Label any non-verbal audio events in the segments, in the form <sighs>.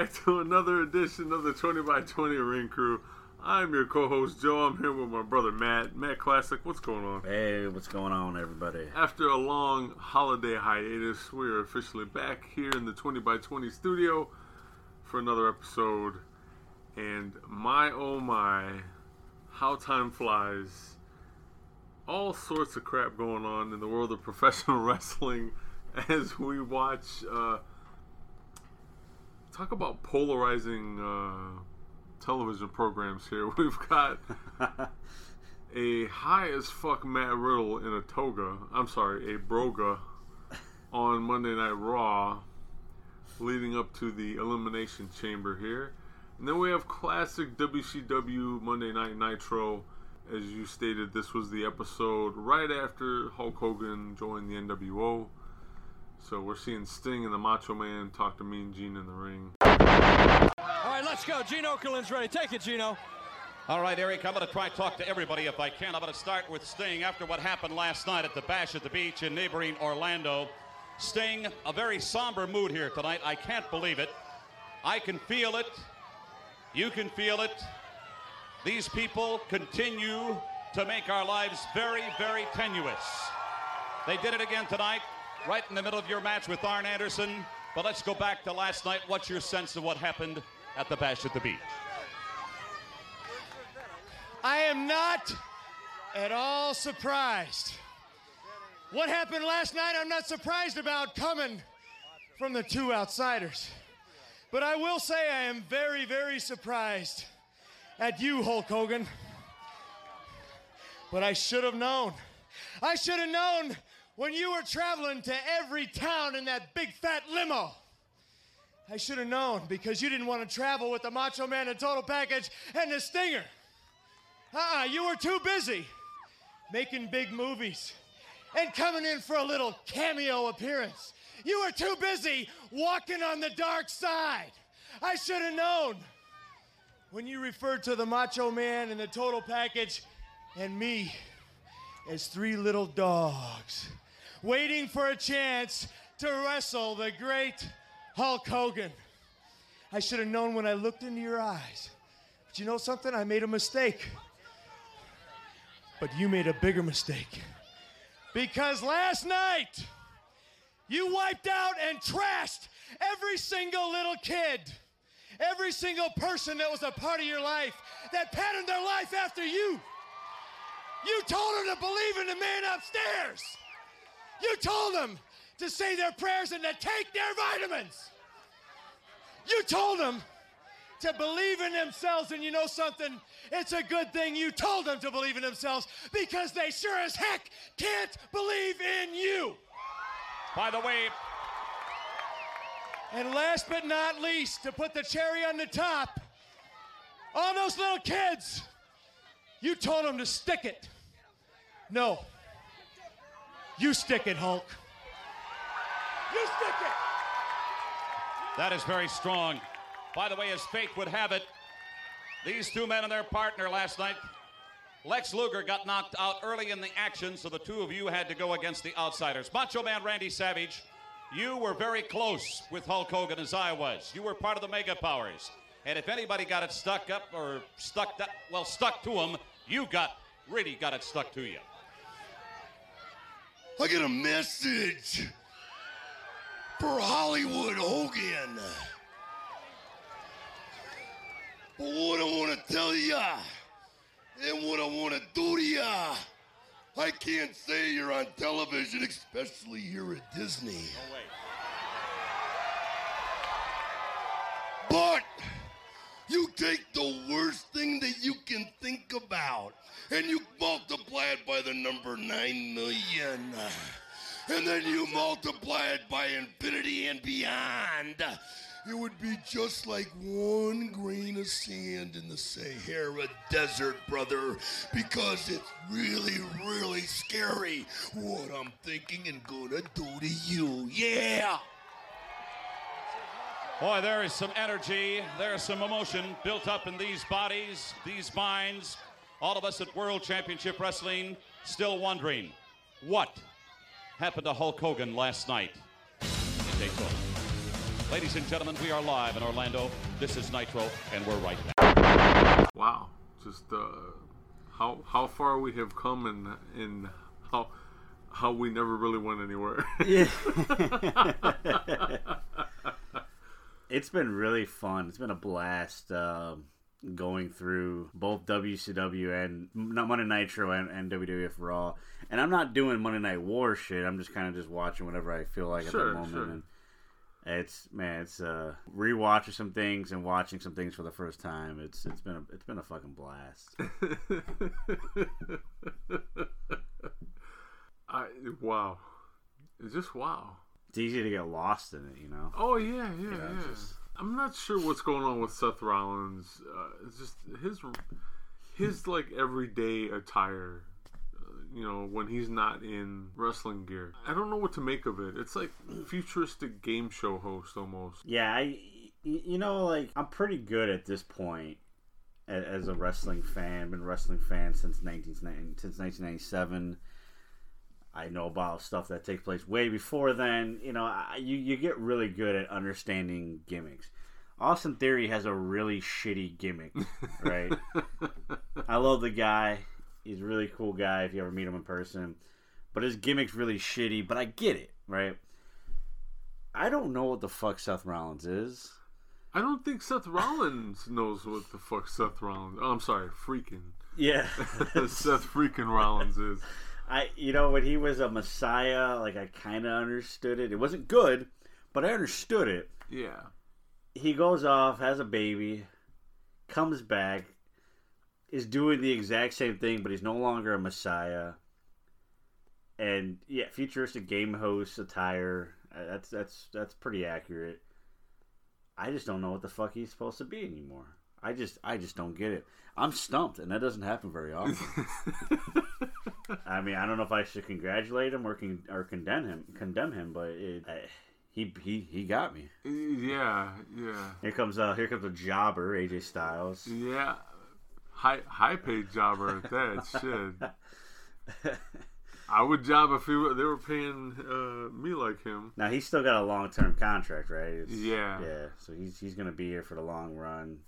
Back to another edition of the 20 by 20 Ring Crew. I'm your co-host Joe. I'm here with my brother Matt. Matt Classic, what's going on? Hey, what's going on, everybody? After a long holiday hiatus, we are officially back here in the 20 by 20 studio for another episode. And my oh my, how time flies. All sorts of crap going on in the world of professional <laughs> wrestling as we watch uh, talk about polarizing uh, television programs here. <laughs> We've got a high as fuck Matt Riddle in a toga. I'm sorry, a broga on Monday Night Raw, leading up to the Elimination Chamber here. And then we have classic WCW Monday Night Nitro. As you stated, this was the episode right after Hulk Hogan joined the NWO. So we're seeing Sting and the Macho Man talk to Mean Gene in the ring. All right, let's go. Gene Okerlund's ready. Take it, Gino. All right, Eric, I'm going to try to talk to everybody if I can. I'm going to start with Sting after what happened last night at the Bash at the Beach in neighboring Orlando. Sting, a very somber mood here tonight. I can't believe it. I can feel it. You can feel it. These people continue to make our lives very, very tenuous. They did it again tonight, right in the middle of your match with Arn Anderson. But let's go back to last night. What's your sense of what happened at the Bash at the Beach? I am not at all surprised. What happened last night, I'm not surprised about coming from the two outsiders. But I will say I am very, very surprised at you, Hulk Hogan. But I should have known. I should have known when you were traveling to every town in that big fat limo. I should have known because you didn't want to travel with the Macho Man and Total Package and the Stinger. Uh-uh, you were too busy making big movies and coming in for a little cameo appearance. You were too busy walking on the dark side. I should have known when you referred to the Macho Man and the Total Package and me as three little dogs waiting for a chance to wrestle the great Hulk Hogan. I should have known when I looked into your eyes. But you know something? I made a mistake. But you made a bigger mistake. Because last night, you wiped out and trashed every single little kid, every single person that was a part of your life, that patterned their life after you. You told them to believe in the man upstairs. You told them to say their prayers and to take their vitamins. You told them to believe in themselves, and you know something? It's a good thing you told them to believe in themselves because they sure as heck can't believe in you. By the way, And last but not least, to put the cherry on the top, all those little kids, you told them to stick it. No. You stick it, Hulk. You stick it. that is very strong. By the way, as fate would have it, these two men and their partner last night, Lex Luger got knocked out early in the action, so the two of you had to go against the outsiders. Macho Man Randy Savage, you were very close with Hulk Hogan as I was. You were part of the Mega Powers. And if anybody got it stuck up or stuck that well stuck to them, you got really got it stuck to you. I get a message for Hollywood Hogan. But what I want to tell ya and what I want to do to ya, I can't say you're on television, especially here at Disney. But you take the worst thing that you can think about and you multiply it by the number 9 million. And then you multiply it by infinity and beyond. it would be just like one grain of sand in the Sahara Desert, brother, because it's really, really scary what I'm thinking and gonna do to you. Yeah! Boy, there is some energy, there's some emotion built up in these bodies, these minds. All of us at World Championship Wrestling still wondering what happened to Hulk Hogan last night in Daytona. Ladies and gentlemen, we are live in Orlando. This is Nitro, and we're right back. Wow, just uh, how how far we have come and and how how we never really went anywhere. <laughs> <laughs> it's been really fun. It's been a blast um going through both WCW and not Monday Nitro and, and WWF Raw. And I'm not doing Monday Night War shit. I'm just kind of just watching whatever I feel like Sure, at the moment. sure. And it's man, it's uh rewatching some things and watching some things for the first time. It's it's been a it's been a fucking blast. <laughs> I wow, it's just wow. It's easy to get lost in it, you know. Oh yeah, yeah, yeah. just- I'm not sure what's going on with Seth Rollins. Uh, it's just his his like everyday attire. uh, You know, when he's not in wrestling gear, I don't know what to make of it. It's like futuristic game show host almost. Yeah, I, you know, like I'm pretty good at this point as a wrestling fan. Been a wrestling fan since 1990 since 1997. I know about stuff that takes place way before then. You know, I, you you get really good at understanding gimmicks. Austin Theory has a really shitty gimmick, <laughs> right? I love the guy. He's a really cool guy if you ever meet him in person. But his gimmick's really shitty, but I get it, right? I don't know what the fuck Seth Rollins is. I don't think Seth Rollins knows what the fuck Seth Rollins. Oh, I'm sorry, freaking Yeah. <laughs> Seth freaking Rollins is. I you know when he was a messiah, like I kind of understood it. It wasn't good, but I understood it. Yeah, He goes off, has a baby, comes back, is doing the exact same thing, but he's no longer a messiah. And yeah, futuristic game host attire. uh, That's that's that's pretty accurate. I just don't know what the fuck he's supposed to be anymore. I just I just don't get it. I'm stumped, and that doesn't happen very often. <laughs> I mean, I don't know if I should congratulate him or con- or condemn him, condemn him, but it, I, he he he got me. yeah, yeah, Here comes uh here comes a jobber, AJ Styles. yeah. High high paid jobber at that shit. <laughs> I would job if he were, they were paying uh, me like him. Now he's still got a long term contract, right? It's- Yeah. yeah. So he's he's gonna be here for the long run.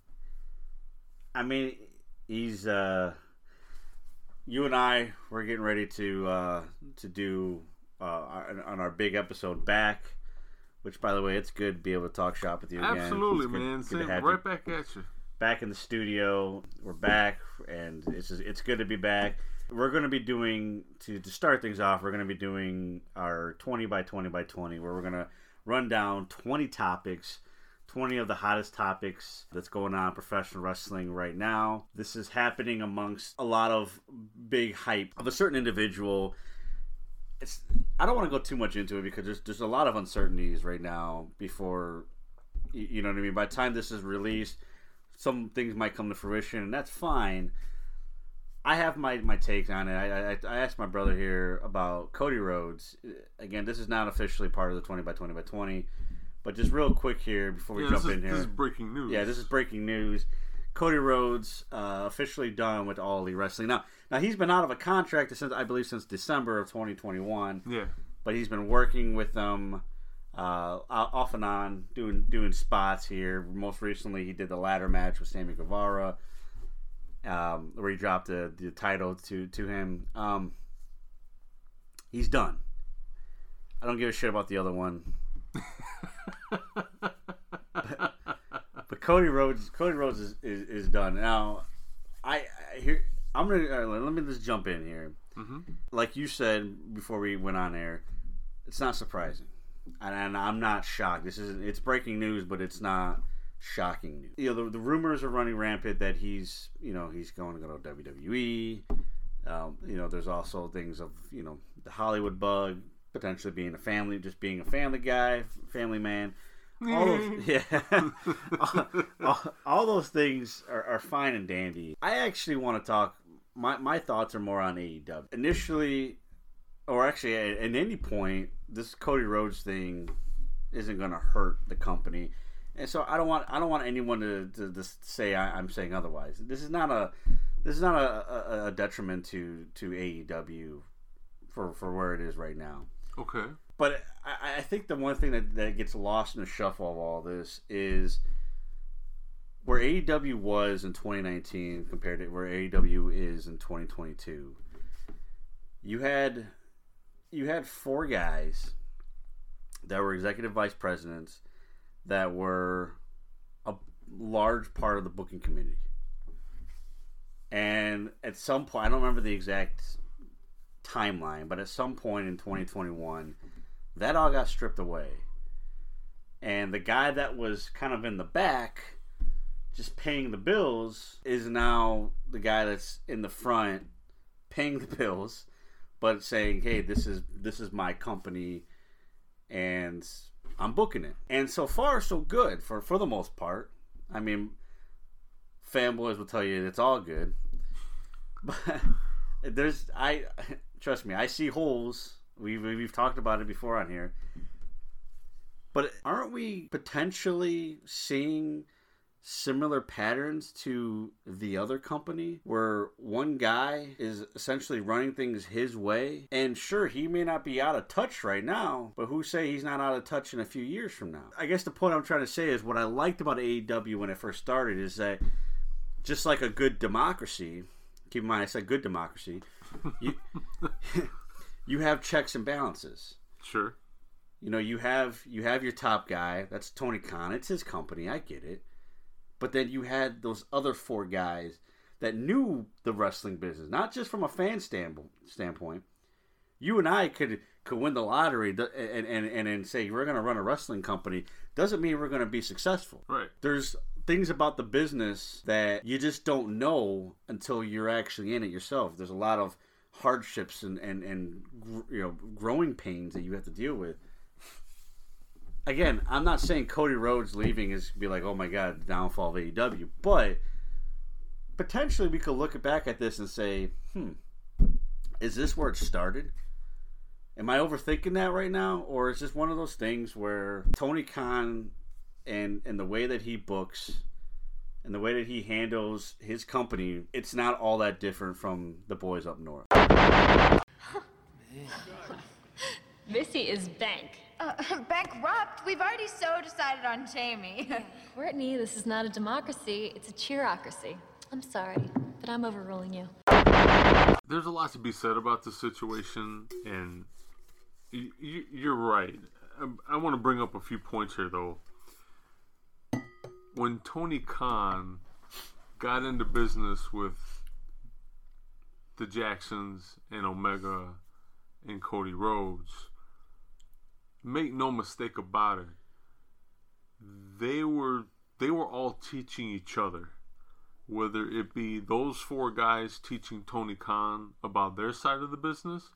I mean, he's uh, you and I we're getting ready to uh to do uh on- our big episode back. Which, by the way, it's good to be able to talk shop with you again. Absolutely, good- man. good right you back at you. back in the studio. We're back, and it's just, it's good to be back. We're going to be doing to to start things off. We're going to be doing our twenty by twenty by twenty, where we're going to run down twenty topics. 20 of the hottest topics that's going on professional wrestling right now. This is happening amongst a lot of big hype of a certain individual. It's I don't want to go too much into it because there's there's a lot of uncertainties right now before you know what I mean. By the time this is released, some things might come to fruition, and that's fine. I have my, my takes on it. I, I, I asked my brother here about Cody Rhodes. Again, this is not officially part of the 20 by 20 by 20, but just real quick here before we Yeah, jump is, in here. this is breaking news. Yeah, this is breaking news. Cody Rhodes uh, officially done with All Elite Wrestling. Now, now he's been out of a contract since I believe since December of 2021 Yeah. but he's been working with them uh, off and on, doing doing spots here. Most recently, he did the ladder match with Sammy Guevara, um, where he dropped the, the title to to him. Um, he's done. I don't give a shit about the other one. But, but Cody Rhodes, Cody Rhodes is, is, is done now. I, I here I'm gonna right, let me just jump in here like you said before we went on air, it's not surprising, and, and I'm not shocked. This is it's breaking news, but it's not shocking news. You know, the, the rumors are running rampant that he's you know he's going to go to WWE. Um, you know, there's also things of you know the Hollywood bug potentially being a family, just being a family guy, family man. all those, <laughs> yeah, all, <laughs> all, all those things are, are fine and dandy. I actually want to talk. My my thoughts are more on AEW. Initially, or actually at, at any point, this Cody Rhodes thing isn't going to hurt the company, and so I don't want I don't want anyone to, to, to say I, am saying otherwise. This is not a this is not a, a, a detriment to to AEW for for where it is right now. Okay. But I, I think the one thing that, that gets lost in the shuffle of all this is where AEW was in 2019 compared to where AEW is in 2022. You had you had four guys that were executive vice presidents that were a large part of the booking committee. And at some point, I don't remember the exact timeline, but at some point in 2021, that all got stripped away. And the guy that was kind of in the back, just paying the bills, is now the guy that's in the front paying the bills, but saying, "Hey, this is this is my company, and I'm booking it." And so far, so good for for the most part. I mean, fanboys will tell you it's all good, <laughs> but there's I trust me, I see holes. We've we've talked about it before on here. But aren't we potentially seeing similar patterns to the other company where one guy is essentially running things his way and sure he may not be out of touch right now but who say he's not out of touch in a few years from now i guess the point i'm trying to say is what i liked about aew when it first started is that just like a good democracy keep in mind i said good democracy you, <laughs> you have checks and balances. Sure. You know, you have you have your top guy. That's Tony Khan. It's his company. I get it. But then you had those other four guys that knew the wrestling business, not just from a fan stand, standpoint. You and I could could win the lottery and and and, and say we're going to run a wrestling company. Doesn't mean we're going to be successful. Right. There's things about the business that you just don't know until you're actually in it yourself. There's a lot of hardships and and and you know growing pains that you have to deal with. Again, I'm not saying Cody Rhodes leaving is be like, oh my god, the downfall of AEW, but potentially we could look back at this and say, hmm, is this where it started? Am I overthinking that right now, or is this one of those things where Tony Khan and and the way that he books and the way that he handles his company, it's not all that different from the boys up north. <laughs> Missy is bank. Uh, <laughs> bankrupt? We've already so decided on Jamie. <laughs> Courtney, this is not a democracy, it's a cheerocracy. I'm sorry, but I'm overruling you. There's a lot to be said about the situation, and you're right. I want to bring up a few points here, though when Tony Khan got into business with the Jacksons and Omega and Cody Rhodes, make no mistake about it, they were they were all teaching each other. Whether it be those four guys teaching Tony Khan about their side of the business,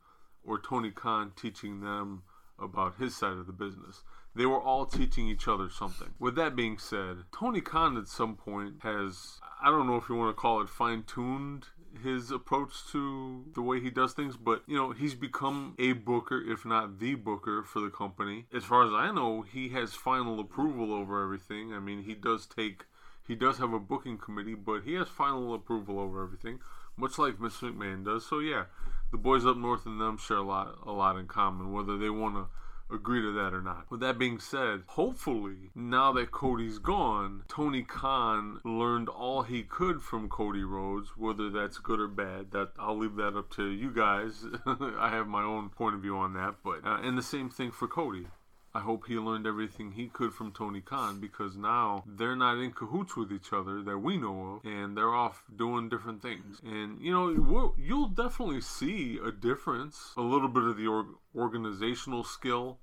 or Tony Khan teaching them about his side of the business. They were all teaching each other something. With that being said, Tony Khan at some point has, I don't know if you want to call it fine tuned his approach to the way he does things, but you know, he's become a booker, if not the booker for the company. As far as I know, he has final approval over everything. I mean, he does take he does have a booking committee, but he has final approval over everything, much like Vince McMahon does. So yeah, the boys up north and them share a lot a lot in common, whether they want to agree to that or not. With that being said, hopefully, now that Cody's gone, Tony Khan learned all he could from Cody Rhodes, whether that's good or bad. That I'll leave that up to you guys. <laughs> I have my own point of view on that, but uh, and the same thing for Cody. I hope he learned everything he could from Tony Khan because now they're not in cahoots with each other that we know of, and they're off doing different things. And you know, you'll definitely see a difference, a little bit of the org- organizational skill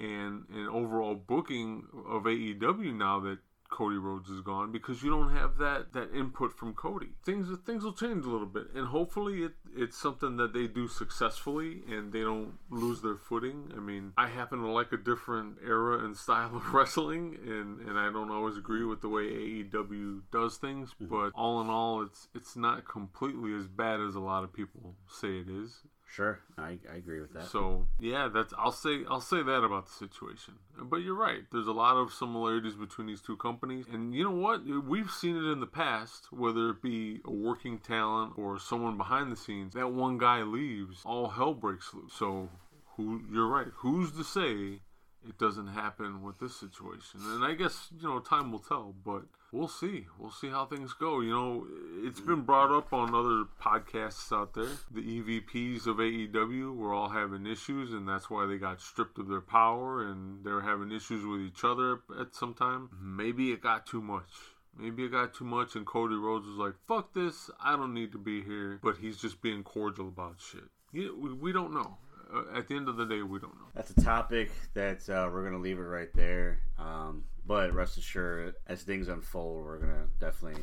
and and overall booking of AEW now that Cody Rhodes is gone because you don't have that that input from Cody. Things things will change a little bit, and hopefully it it's something that they do successfully and they don't lose their footing. I mean, I happen to like a different era and style of <laughs> wrestling, and and I don't always agree with the way AEW does things, mm-hmm. but all in all, it's it's not completely as bad as a lot of people say it is. Sure, I, I agree with that. So yeah, that's I'll say I'll say that about the situation. But you're right. There's a lot of similarities between these two companies, and you know what? We've seen it in the past, whether it be a working talent or someone behind the scenes. That one guy leaves, all hell breaks loose. So who? You're right. Who's to say it doesn't happen with this situation? And I guess you know time will tell, but we'll see. We'll see how things go. You know, it's been brought up on other podcasts out there. The EVPs of AEW were all having issues, and that's why they got stripped of their power, and they were having issues with each other at some time. Maybe it got too much. Maybe it got too much, and Cody Rhodes was like, "Fuck this! I don't need to be here." But he's just being cordial about shit. Yeah, we, we don't know. Uh, at the end of the day, we don't know. That's a topic that uh, we're gonna leave it right there. Um, but rest assured, as things unfold, we're gonna definitely,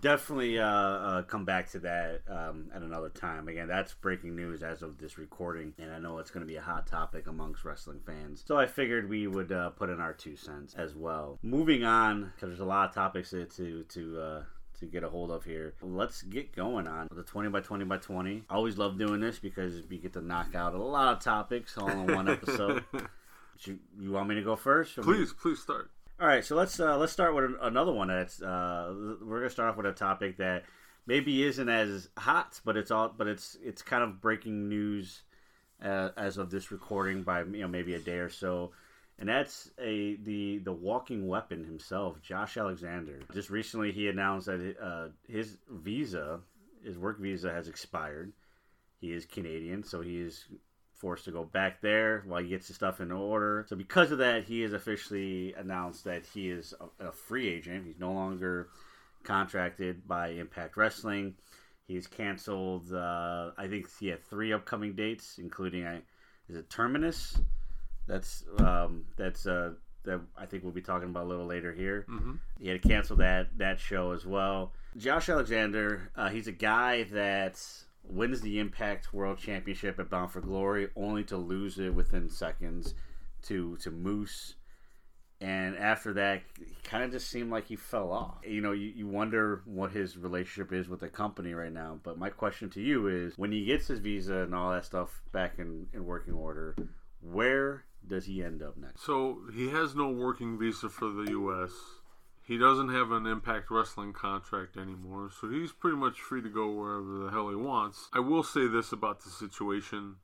definitely uh, uh, come back to that um, at another time. Again, that's breaking news as of this recording, and I know it's gonna be a hot topic amongst wrestling fans. So I figured we would uh, put in our two cents as well. Moving on, because there's a lot of topics to to. to uh, to get a hold of here. Let's get going on the 20 by 20 by 20. I always love doing this because we get to knock out a lot of topics all in one <laughs> episode. You, you want me to go first? Please, please start. all right, so let's uh, let's start with another one. That's uh, we're gonna start off with a topic that maybe isn't as hot, but it's all but it's it's kind of breaking news uh, as of this recording by you know maybe a day or so, and that's a the the walking weapon himself, Josh Alexander. Just recently, he announced that uh, his visa, his work visa, has expired. He is Canadian, so he is forced to go back there while he gets his stuff in order. So because of that, he has officially announced that he is a, a free agent. He's no longer contracted by Impact Wrestling. He's canceled. Uh, I think he had three upcoming dates, including I is it Terminus. That's um, that's uh, that I think we'll be talking about a little later here. Mm-hmm. He had to cancel that that show as well. Josh Alexander, uh, he's a guy that wins the Impact World Championship at Bound for Glory, only to lose it within seconds to to Moose. And after that, kind of just seemed like he fell off. You know, you, you wonder what his relationship is with the company right now. But my question to you is when he gets his visa and all that stuff back in, in working order, where does he end up next? So he has no working visa for the U.S. He doesn't have an Impact Wrestling contract anymore, so he's pretty much free to go wherever the hell he wants. I will say this about the situation: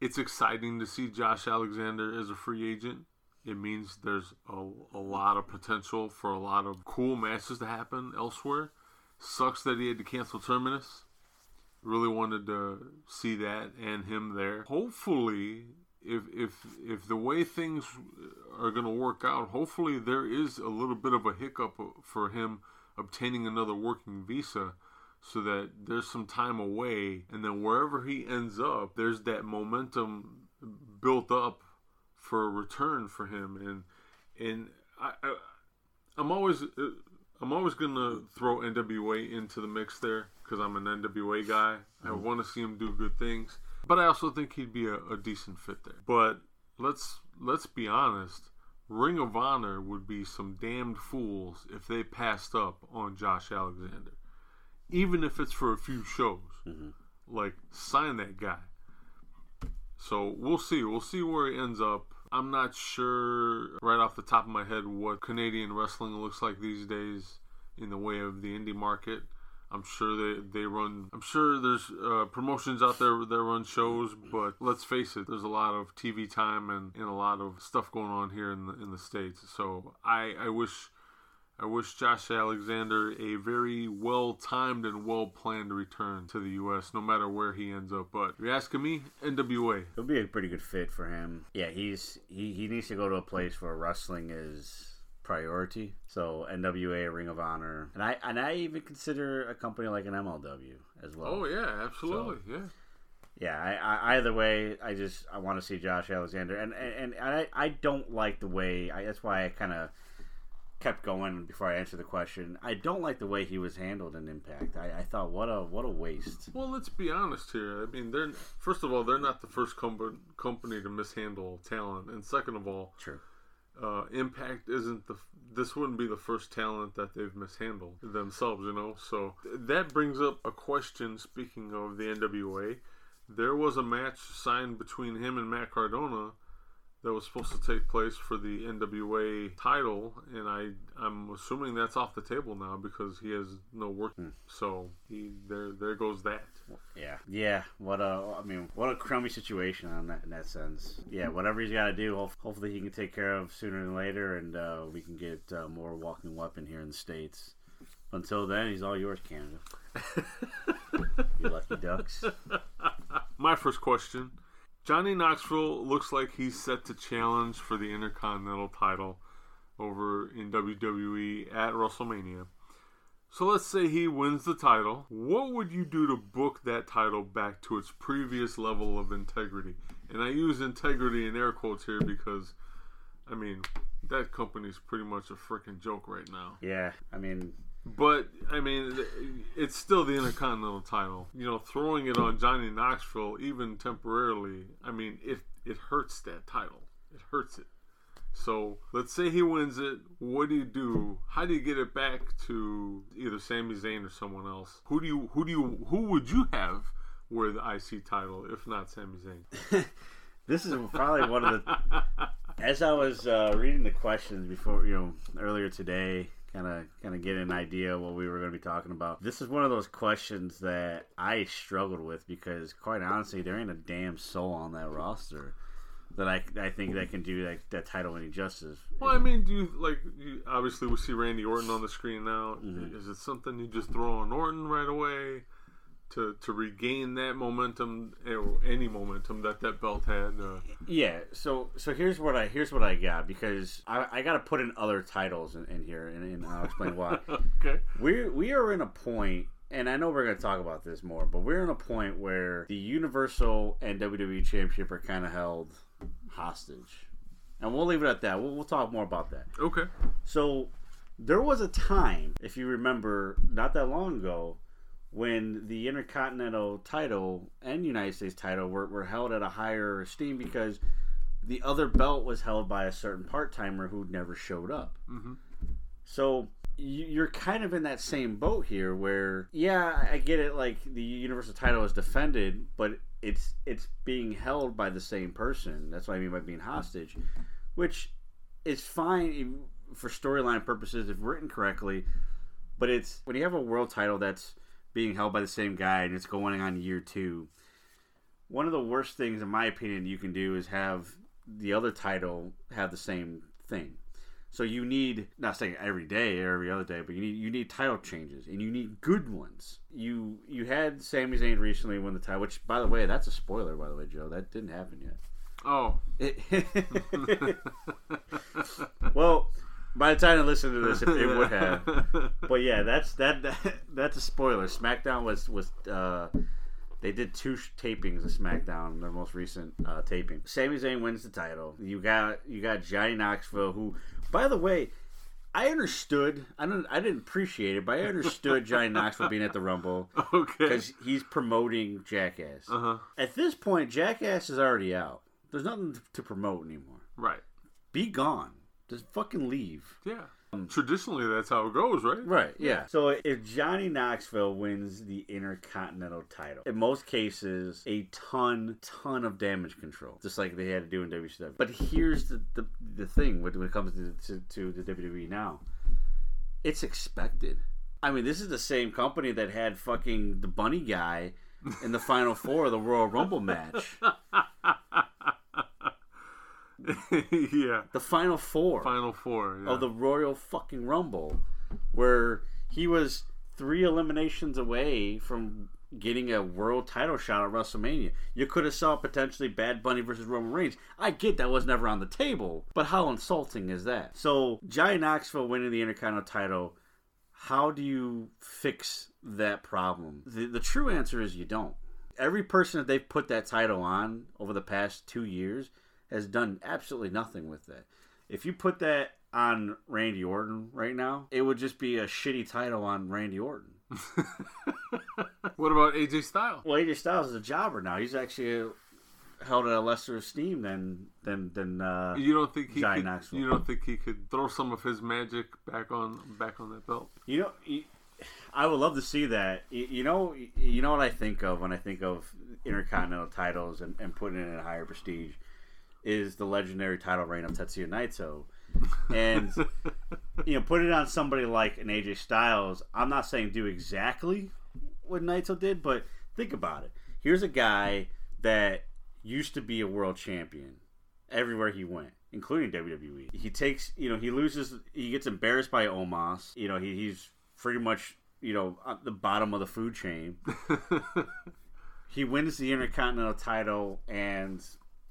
it's exciting to see Josh Alexander as a free agent. It means there's a, a lot of potential for a lot of cool matches to happen elsewhere. Sucks that he had to cancel Terminus. Really wanted to see that and him there. Hopefully, if if if the way things are going to work out, hopefully there is a little bit of a hiccup for him obtaining another working visa so that there's some time away. And then wherever he ends up there's that momentum built up for a return for him. And and I, I I'm always uh, I'm always gonna throw NWA into the mix there because I'm an NWA guy. I want to see him do good things, but I also think he'd be a, a decent fit there. But let's let's be honest. Ring of Honor would be some damned fools if they passed up on Josh Alexander, even if it's for a few shows. Mm-hmm. Like sign that guy. So we'll see. We'll see where he ends up. I'm not sure right off the top of my head what Canadian wrestling looks like these days in the way of the indie market. I'm sure they, they run. I'm sure there's uh, promotions out there that run shows, but let's face it, there's a lot of TV time and, and a lot of stuff going on here in the in the states. So I I wish I wish Josh Alexander a very well timed and well planned return to the U.S. No matter where he ends up. But if you're asking me, NWA. It'll be a pretty good fit for him. Yeah, he's he, he needs to go to a place where wrestling is priority. So NWA, Ring of Honor, and I and I even consider a company like an MLW as well. Oh yeah, absolutely, yeah. Yeah, I, I, either way, I just I want to see Josh Alexander, and and, and I I don't like the way. I, that's why I kind of kept going before I answered the question. I don't like the way he was handled in Impact. I, I thought what a what a waste. Well, let's be honest here. I mean, they're first of all, they're not the first com- company to mishandle talent, and second of all, True. Uh, Impact isn't the. This wouldn't be the first talent that they've mishandled themselves, you know. So that brings up a question. Speaking of the NWA, there was a match signed between him and Matt Cardona that was supposed to take place for the NWA title, and I I'm assuming that's off the table now because he has no work. So he there there goes that. Yeah, yeah. What a, I mean, what a crummy situation on that in that sense. Yeah, whatever he's got to do, hopefully he can take care of sooner than later, and uh, we can get uh, more walking weapon here in the states. Until then, he's all yours, Canada. <laughs> you lucky ducks. My first question: Johnny Knoxville looks like he's set to challenge for the Intercontinental title over in WWE at WrestleMania. So let's say he wins the title. What would you do to book that title back to its previous level of integrity? And I use integrity in air quotes here because, I mean, that company's pretty much a freaking joke right now. Yeah, I mean, But I mean, it's still the Intercontinental title. You know, throwing it on Johnny Knoxville, even temporarily, I mean, it it hurts that title. It hurts it. So let's say he wins it. What do you do? How do you get it back to either Sami Zayn or someone else? Who do you who do you who would you have wear the IC title if not Sami Zayn? <laughs> this is probably one of the. As I was uh, reading the questions before, you know, earlier today, kind of, kind of getting an idea of what we were going to be talking about. This is one of those questions that I struggled with because, quite honestly, there ain't a damn soul on that roster that I, I think that can do that, that title any justice. Well, I mean, do you like? You, obviously, we see Randy Orton on the screen now. Mm-hmm. Is it something you just throw on Orton right away to to regain that momentum or any momentum that that belt had? Uh, Yeah, so so here's what I here's what I got because I, I got to put in other titles in, in here and, and I'll explain why. <laughs> okay. we we are in a point, and I know we're going to talk about this more, but we're in a point where the Universal and WWE Championship are kind of held hostage, and we'll leave it at that. We'll, we'll talk more about that. Okay. So there was a time, if you remember, not that long ago, when the Intercontinental title and United States title were, were held at a higher esteem because the other belt was held by a certain part timer who never showed up. Mm-hmm. So you- you're kind of in that same boat here, where yeah, I get it. Like the Universal title is defended, but it's it's being held by the same person. That's what I mean by being hostage, which is fine for storyline purposes if written correctly. But it's when you have a world title that's being held by the same guy and it's going on year two. One of the worst things, in my opinion, you can do is have the other title have the same thing. So you need not saying every day or every other day, but you need you need title changes and you need good ones. You you had Sami Zayn recently win the title, which by the way, that's a spoiler. By the way, Joe, that didn't happen yet. Oh. <laughs> well, by the time I listen to this, it, it would have. <laughs> But yeah, that's that, that that's a spoiler. SmackDown was was uh, they did two sh- tapings of SmackDown, their most recent uh, taping. Sami Zayn wins the title. You got you got Johnny Knoxville, who, by the way. I understood. I don't. I didn't appreciate it, but I understood <laughs> Johnny Knoxville being at the Rumble Okay. because he's promoting Jackass. Uh huh. At this point, Jackass is already out. There's nothing to promote anymore. Right. Be gone. Just fucking leave. Yeah. Traditionally, that's how it goes, right? Right, yeah. So if Johnny Knoxville wins the Intercontinental title, in most cases, a ton, ton of damage control, just like they had to do in WCW. But here's the the, the thing when it comes to, to, to the WWE now, it's expected. I mean, this is the same company that had fucking the bunny guy in the final four of the Royal Rumble match. <laughs> <laughs> yeah. The final four. Final four. Yeah. of the Royal fucking Rumble, where he was three eliminations away from getting a world title shot at WrestleMania. You could have saw potentially Bad Bunny versus Roman Reigns. I get that was never on the table, but how insulting is that? So Johnny Knoxville winning the Intercontinental title. How do you fix that problem? The, the true answer is you don't. Every person that they've put that title on over the past two years has done absolutely nothing with that. If you put that on Randy Orton right now, it would just be a shitty title on Randy Orton. <laughs> What about AJ Styles? Well, AJ Styles is a jobber now. He's actually held at a lesser esteem than than than. Uh, You don't think he could, Knoxville. you don't think he could throw some of his magic back on back on that belt? You know, you- I would love to see that. You, you know, you know what I think of when I think of intercontinental titles and, and putting it in a higher prestige is the legendary title reign of Tetsuya Naito. <laughs> And you know, put it on somebody like an AJ Styles. I'm not saying do exactly what Naito did, but think about it. Here's a guy that used to be a world champion everywhere he went, including WWE. He takes, you know, he loses, he gets embarrassed by Omos. You know, he, he's pretty much, you know, at the bottom of the food chain. <laughs> he wins the Intercontinental title and,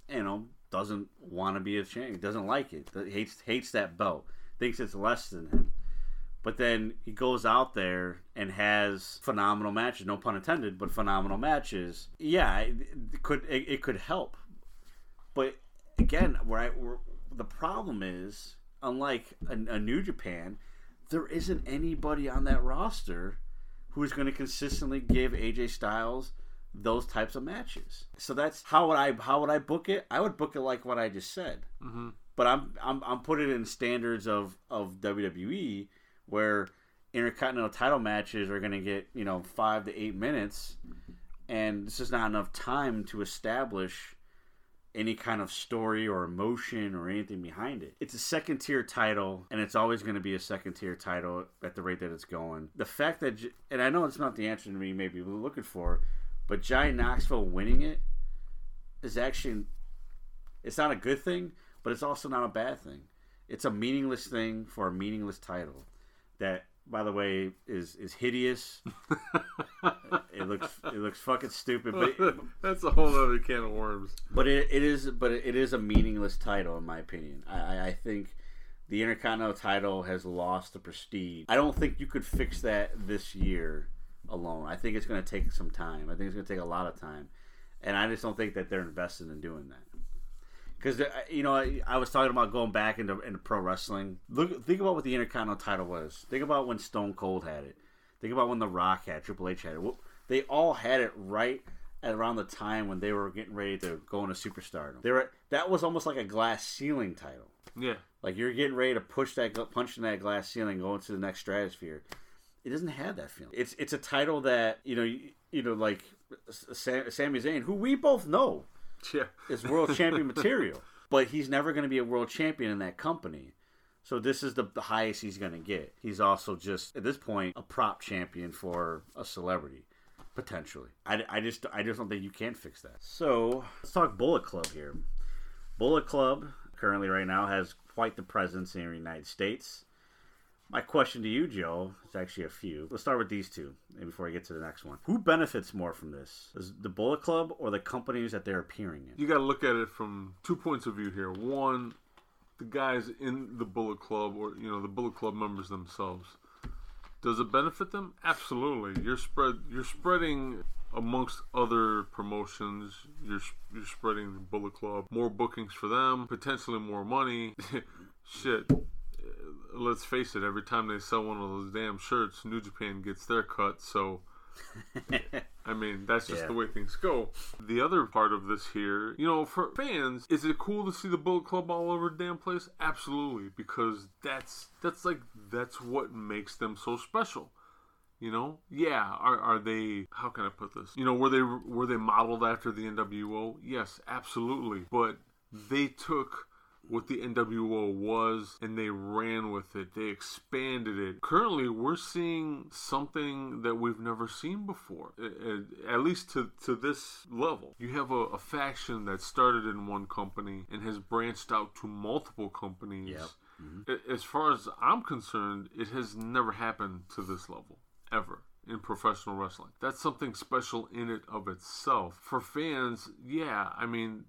you know, doesn't want to be a champion. He doesn't like it. Hates hates that belt. Thinks it's less than him. But then he goes out there and has phenomenal matches. No pun intended, but phenomenal matches. Yeah, it, it could it, it could help. But again, where, I, where the problem is, unlike a, a New Japan, there isn't anybody on that roster who's going to consistently give AJ Styles those types of matches. So that's how would I how would I book it? I would book it like what I just said. Mm-hmm. But I'm I'm I'm putting it in standards of of WWE where intercontinental title matches are going to get you know five to eight minutes, and this is not enough time to establish any kind of story or emotion or anything behind it. It's a second tier title, and it's always going to be a second tier title at the rate that it's going. The fact that, and I know it's not the answer to me maybe we're looking for, but Johnny Knoxville winning it is actually, it's not a good thing, but it's also not a bad thing. It's a meaningless thing for a meaningless title that, by the way, is is hideous. <laughs> it looks it looks fucking stupid, but <laughs> That's a whole other can of worms. but it, it is but it is a meaningless title in my opinion. I, I, I think the Intercontinental title has lost the prestige. I don't think you could fix that this year alone. I think it's going to take some time. I think it's going to take a lot of time, and I just don't think that they're invested in doing that. Because you know, I, I was talking about going back into, into pro wrestling. Look, think about what the Intercontinental title was. Think about when Stone Cold had it. Think about when The Rock had, it, Triple H had it. Well, They all had it right at around the time when they were getting ready to go into superstardom. They were that was almost like a glass ceiling title. Yeah. Like you're getting ready to push that punch in that glass ceiling, go into the next stratosphere. It doesn't have that feeling. It's it's a title that you know you, you know like Sam, Sami Zayn, who we both know Yeah. is world <laughs> champion material, but he's never going to be a world champion in that company. So this is the, the highest he's going to get. He's also just at this point a prop champion for a celebrity, potentially. I, I just I just don't think you can fix that. So let's talk Bullet Club here. Bullet Club currently right now has quite the presence in the United States. My question to you, Joe, is actually a few. Let's start with these two before I get to the next one. Who benefits more from this? Is the Bullet Club or the companies that they're appearing in? You got to look at it from two points of view here. One, the guys in the Bullet Club, or you know, the Bullet Club members themselves. Does it benefit them? Absolutely. You're spread. You're spreading amongst other promotions. You're you're spreading the Bullet Club. More bookings for them. Potentially more money. <laughs> Shit. Let's face it. Every time they sell one of those damn shirts, New Japan gets their cut. So. <laughs> I mean, that's just Yeah. the way things go. The other part of this here, you know, for fans, is it cool to see the Bullet Club all over the damn place? Absolutely, because that's that's like that's what makes them so special. You know, yeah. Are are they? How can I put this? You know, were they were they modeled after the NWO? Yes, absolutely. But they took what the NWO was and they ran with it. They expanded it. Currently, we're seeing something that we've never seen before, at least to, to this level. You have a, a faction that started in one company and has branched out to multiple companies. Yep. Mm-hmm. A- As far as I'm concerned, it has never happened to this level, ever. In professional wrestling, that's something special in it of itself. For fans, yeah, I mean,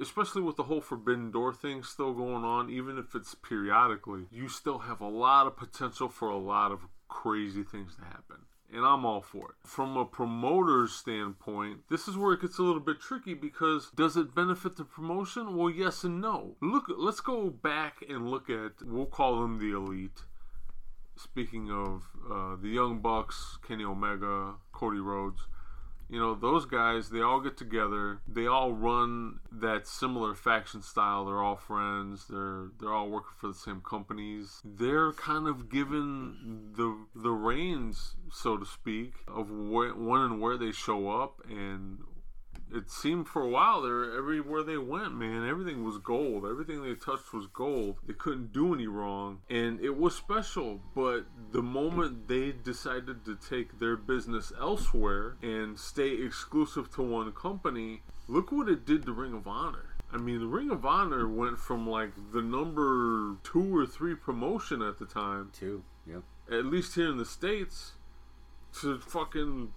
especially with the whole forbidden door thing still going on even if it's periodically you still have a lot of potential for a lot of crazy things to happen and I'm all for it. From a promoter's standpoint, this is where it gets a little bit tricky because does it benefit the promotion? Well, yes and no. Look, let's go back and look at we'll call them the elite. Speaking of uh, the Young Bucks, Kenny Omega, Cody Rhodes, you know those guys they all get together. They all run that similar faction style. They're all friends. They're they're all working for the same companies. They're kind of given the the reins so to speak of when and where they show up and it seemed for a while there everywhere they went man. Everything was gold. Everything they touched was gold. They couldn't do any wrong. And it was special. But the moment they decided to take their business elsewhere and stay exclusive to one company look what it did to ring of honor. I mean, the Ring of Honor went from like the number two or three promotion at the time, Two. Yeah. at least here in the States, to fucking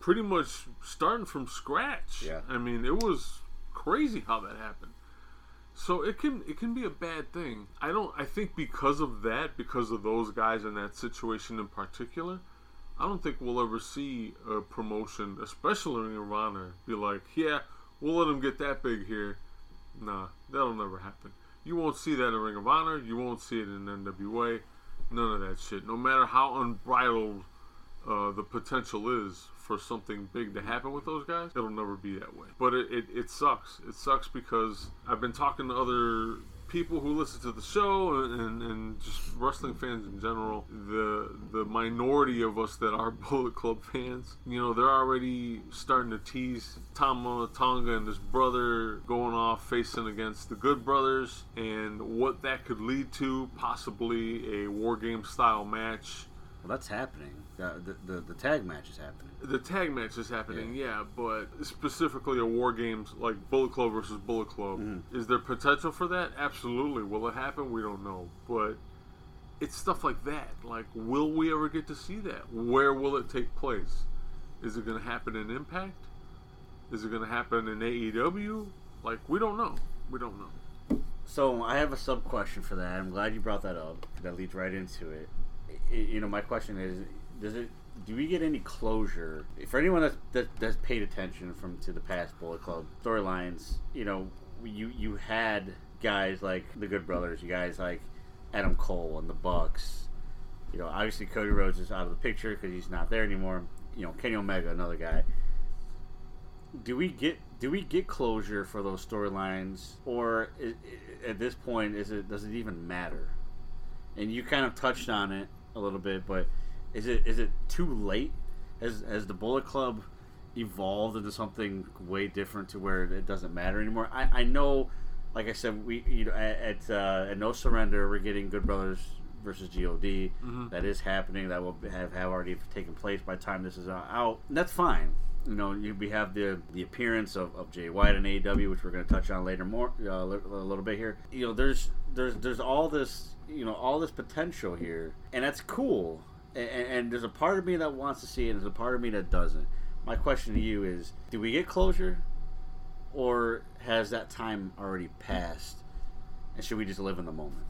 pretty much starting from scratch. Yeah. I mean, it was crazy how that happened. So it can it can be a bad thing. I don't I think because of that, because of those guys in that situation in particular, I don't think we'll ever see a promotion, especially Ring of Honor, be like, yeah, we'll let them get that big here. Nah, that'll never happen. You won't see that in Ring of Honor. You won't see it in NWA. None of that shit. No matter how unbridled uh, the potential is for something big to happen with those guys, it'll never be that way. But it, it, it sucks. It sucks because I've been talking to other people who listen to the show and, and, just wrestling fans in general. The the minority of us that are <laughs> Bullet Club fans, you know, they're already starting to tease Tama Tonga and his brother going off facing against the Good Brothers and what that could lead to, possibly a war game style match. Well, that's happening. The, the, the, the tag match is happening. The tag match is happening, yeah. but specifically a war games like Bullet Club versus Bullet Club. Mm-hmm. Is there potential for that? Absolutely. Will it happen? We don't know. But it's stuff like that. Like, will we ever get to see that? Where will it take place? Is it going to happen in Impact? Is it going to happen in AEW? Like, we don't know. We don't know. So I have a sub question for that. I'm glad you brought that up. That leads right into it. You know, my question is: Does it? Do we get any closure for anyone that's that, that's paid attention from to the past Bullet Club storylines? You know, you you had guys like the Good Brothers, you guys like Adam Cole and the Bucks. You know, obviously Cody Rhodes is out of the picture because he's not there anymore. You know, Kenny Omega, another guy do we get do we get closure for those storylines or i i at this point is it does it even matter and you kind of touched on it a little bit but is it is it too late? Has has the bullet club evolved into something way different to where it doesn't matter anymore? I, I know like i said we you know at at, uh, at no surrender we're getting good brothers versus god That is happening. That will have, have already taken place by the time this is out. And that's fine. You know, you, we have the the appearance of, of Jay White and AEW, which we're going to touch on later more uh, a little bit here. You know, there's there's there's all this you know all this potential here, and that's cool. And, and there's a part of me that wants to see it, and there's a part of me that doesn't. My question to you is: Do we get closure, or has that time already passed, and should we just live in the moment?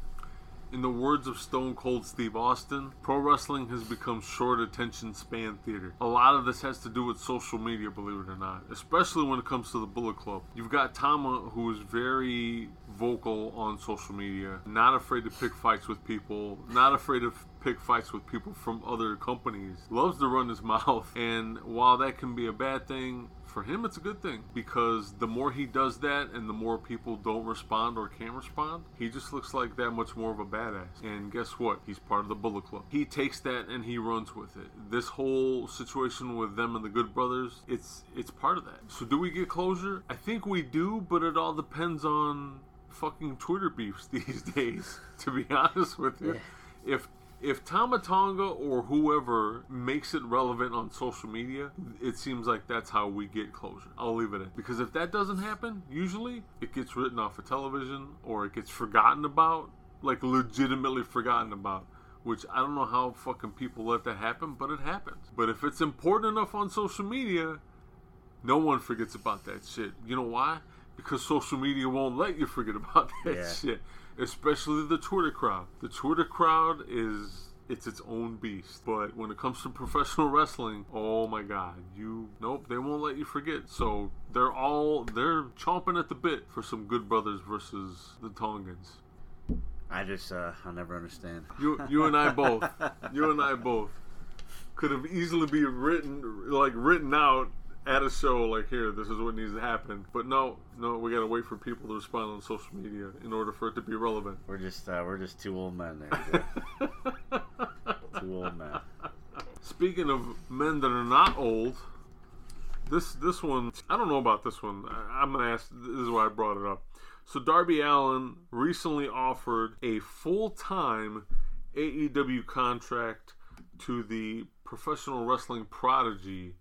In the words of Stone Cold Steve Austin, pro wrestling has become short attention span theater. A lot of this has to do with social media, believe it or not, especially when it comes to the Bullet Club. You've got Tama, who is very vocal on social media, not afraid to pick fights with people, not afraid to pick fights with people from other companies, loves to run his <laughs> mouth, and while that can be a bad thing, for him it's a good thing because the more he does that and the more people don't respond or can't respond he just looks like that much more of a badass. And guess what? He's part of the bullet club. He takes that and he runs with it. This whole situation with them and the good brothers it's it's part of that. So do we get closure? I think we do but it all depends on fucking twitter beefs <laughs> these days to be honest with you. If if Tama Tonga or whoever makes it relevant on social media, it seems like that's how we get closure. I'll leave it at because if that doesn't happen, usually it gets written off of television or it gets forgotten about, like legitimately forgotten about. Which I don't know how fucking people let that happen, but it happens. But if it's important enough on social media, no one forgets about that shit. You know why? Because social media won't let you forget about <laughs> that Yeah. shit. Especially the Twitter crowd. The Twitter crowd is it's its own beast. But when it comes to professional wrestling, oh my god, you nope, they won't let you forget. So they're all they're chomping at the bit for some good brothers versus the Tongans. I just uh, I'll never understand. You you and I both. <laughs> You and I both could have easily be written like written out at a show like here this is what needs to happen but no no we gotta wait for people to respond on social media in order for it to be relevant We're just uh, we're just two old men there. <laughs> Two old men. speaking of men that are not old this this one i don't know about this one I, i'm gonna ask this is why i brought it up so Darby Allin recently offered a full-time aew contract to the professional wrestling prodigy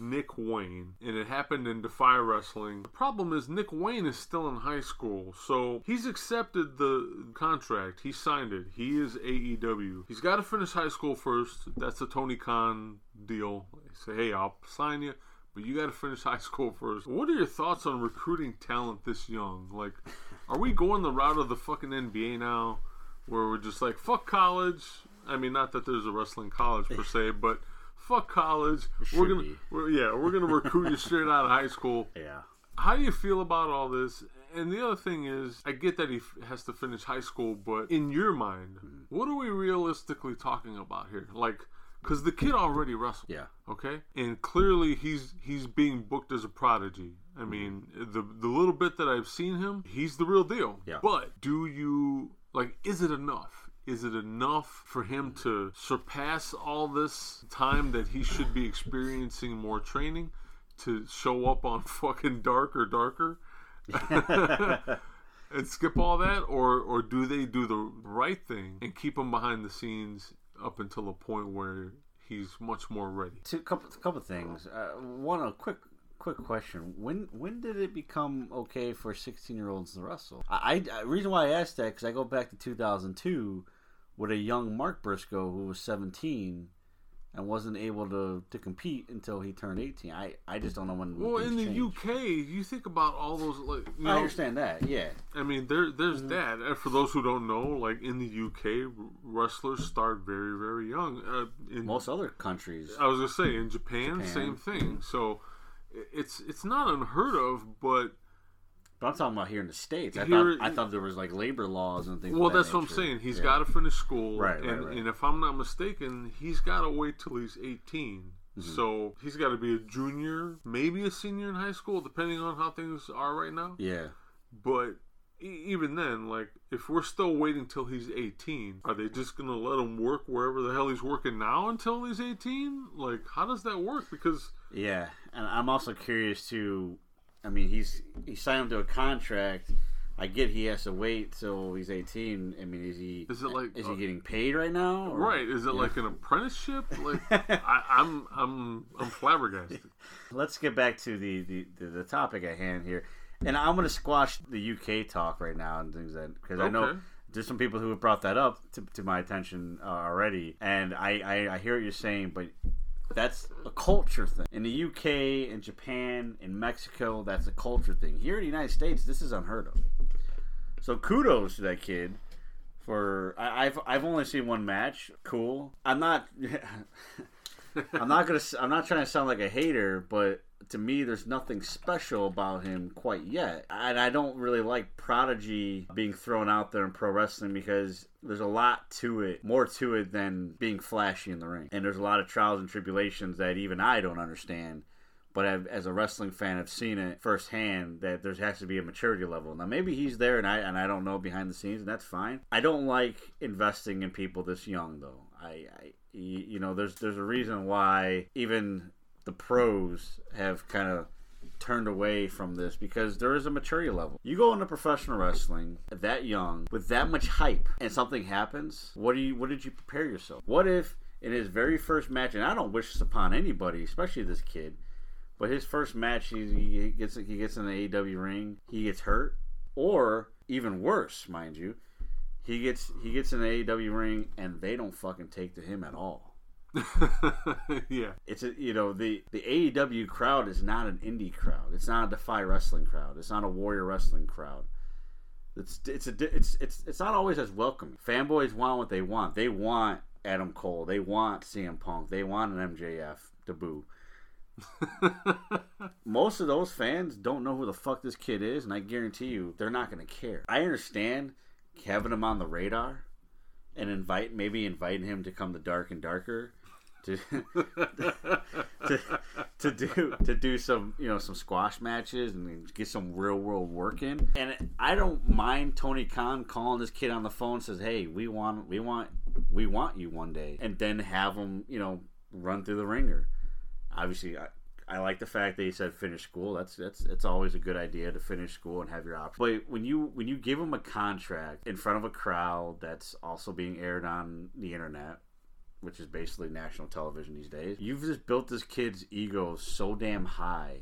Nick Wayne, and it happened in Defy Wrestling. The problem is Nick Wayne is still in high school, so he's accepted the contract. He signed it. He is AEW. He's got to finish high school first. That's a Tony Khan deal. They say, hey, I'll sign you, but you got to finish <laughs> high school first. What are your thoughts on recruiting talent this young? Like, are we going the route of the fucking NBA now, where we're just like, fuck college? I mean, not that there's a wrestling college per <laughs> se, but fuck college. We're gonna, we're, yeah, we're gonna recruit you straight out of high school. <laughs> Yeah. How do you feel about all this? And the other thing is, I get that he f- has to finish high school, but in your mind, what are we realistically talking about here? Like, because the kid already wrestled, Yeah. okay, and clearly he's he's being booked as a prodigy. I mean, the the little bit that I've seen him, he's the real deal. Yeah. But do you like? Is it enough? Is it enough for him to surpass all this time that he should be experiencing more training to show up on <laughs> fucking Dark or Darker? <laughs> and skip all that, or or do they do the right thing and keep him behind the scenes up until a point where he's much more ready? Two couple couple things. Uh, one a quick quick question. When when did it become okay for sixteen year olds to wrestle? I, I reason why I asked that because I go back to two thousand two with a young Mark Briscoe who was seventeen and wasn't able to, to compete until he turned eighteen. I, I just don't know when. Well, in the changed. UK, you think about all those like you know, I understand that. Yeah. I mean, there there's Mm-hmm. that. And for those who don't know, like in the UK, wrestlers start very very young. Uh, in Most other countries. I was gonna say in Japan, Japan. same thing. So it's it's not unheard of, but But I'm talking about here in the states. I Here- thought I thought there was like labor laws and things. well, that that's what I'm saying. He's Yeah. got to finish school, Right, and, right. and if I'm not mistaken, he's got to wait till he's 18. Mm-hmm. So he's got to be a junior, maybe a senior in high school, depending on how things are right now. Yeah. But e- even then, like, if we're still waiting till he's 18, are they just gonna let him work wherever the hell he's working now until he's 18? Like, how does that work? Because Yeah, and I'm also curious too. I mean, he's he signed him to a contract. I get he has to wait till he's 18. I mean, is he Is it like- is he getting paid right now? or- right, is it like an apprenticeship? Like, <laughs> I, I'm I'm I'm flabbergasted. <laughs> Let's get back to the, the, the, the topic at hand here, and I'm going to squash the UK talk right now and things that because I know there's some people who have brought that up to, to my attention uh, already, and I, I I hear what you're saying, but that's a culture thing. In the UK, in Japan, in Mexico, that's a culture thing. Here in the United States, this is unheard of. So kudos to that kid for I, I've I've only seen one match. Cool. I'm not. <laughs> I'm not gonna. I'm not trying to sound like a hater, but to me, there's nothing special about him quite yet, and I don't really like prodigy being thrown out there in pro wrestling because there's a lot to it, more to it than being flashy in the ring, and there's a lot of trials and tribulations that even I don't understand. But I've, as a wrestling fan, I've seen it firsthand that there has to be a maturity level. Now, maybe he's there, and I and I don't know behind the scenes, and that's fine. I don't like investing in people this young, though. I, you know, there's there's a reason why even the pros have kind of turned away from this because there is a maturity level. You go into professional wrestling that young with that much hype, and something happens. What do you? What did you prepare yourself? What if in his very first match, and I don't wish this upon anybody, especially this kid. But his first match, he, he gets he gets in the AEW ring, he gets hurt, or even worse, mind you, he gets he gets in the AEW ring and they don't fucking take to him at all. <laughs> yeah, It's a you know the the AEW crowd is not an indie crowd. It's not a Defy wrestling crowd. It's not a Warrior wrestling crowd. It's it's a it's it's it's not always as welcoming. Fanboys want what they want. They want Adam Cole. They want CM Punk. They want an MJF debut. <laughs> Most of those fans don't know who the fuck this kid is, and I guarantee you they're not going to care. I understand having him on the radar and invite maybe inviting him to come to Dark and Darker to to to do to do some you know some squash matches and get some real world work in. And I don't mind Tony Khan calling this kid on the phone says, "Hey, we want we want we want you one day," and then have him you know run through the ringer. Obviously, I, I like the fact that he said finish school. That's that's it's always a good idea to finish school and have your options. But when you when you give him a contract in front of a crowd that's also being aired on the internet, which is basically national television these days, you've just built this kid's ego so damn high.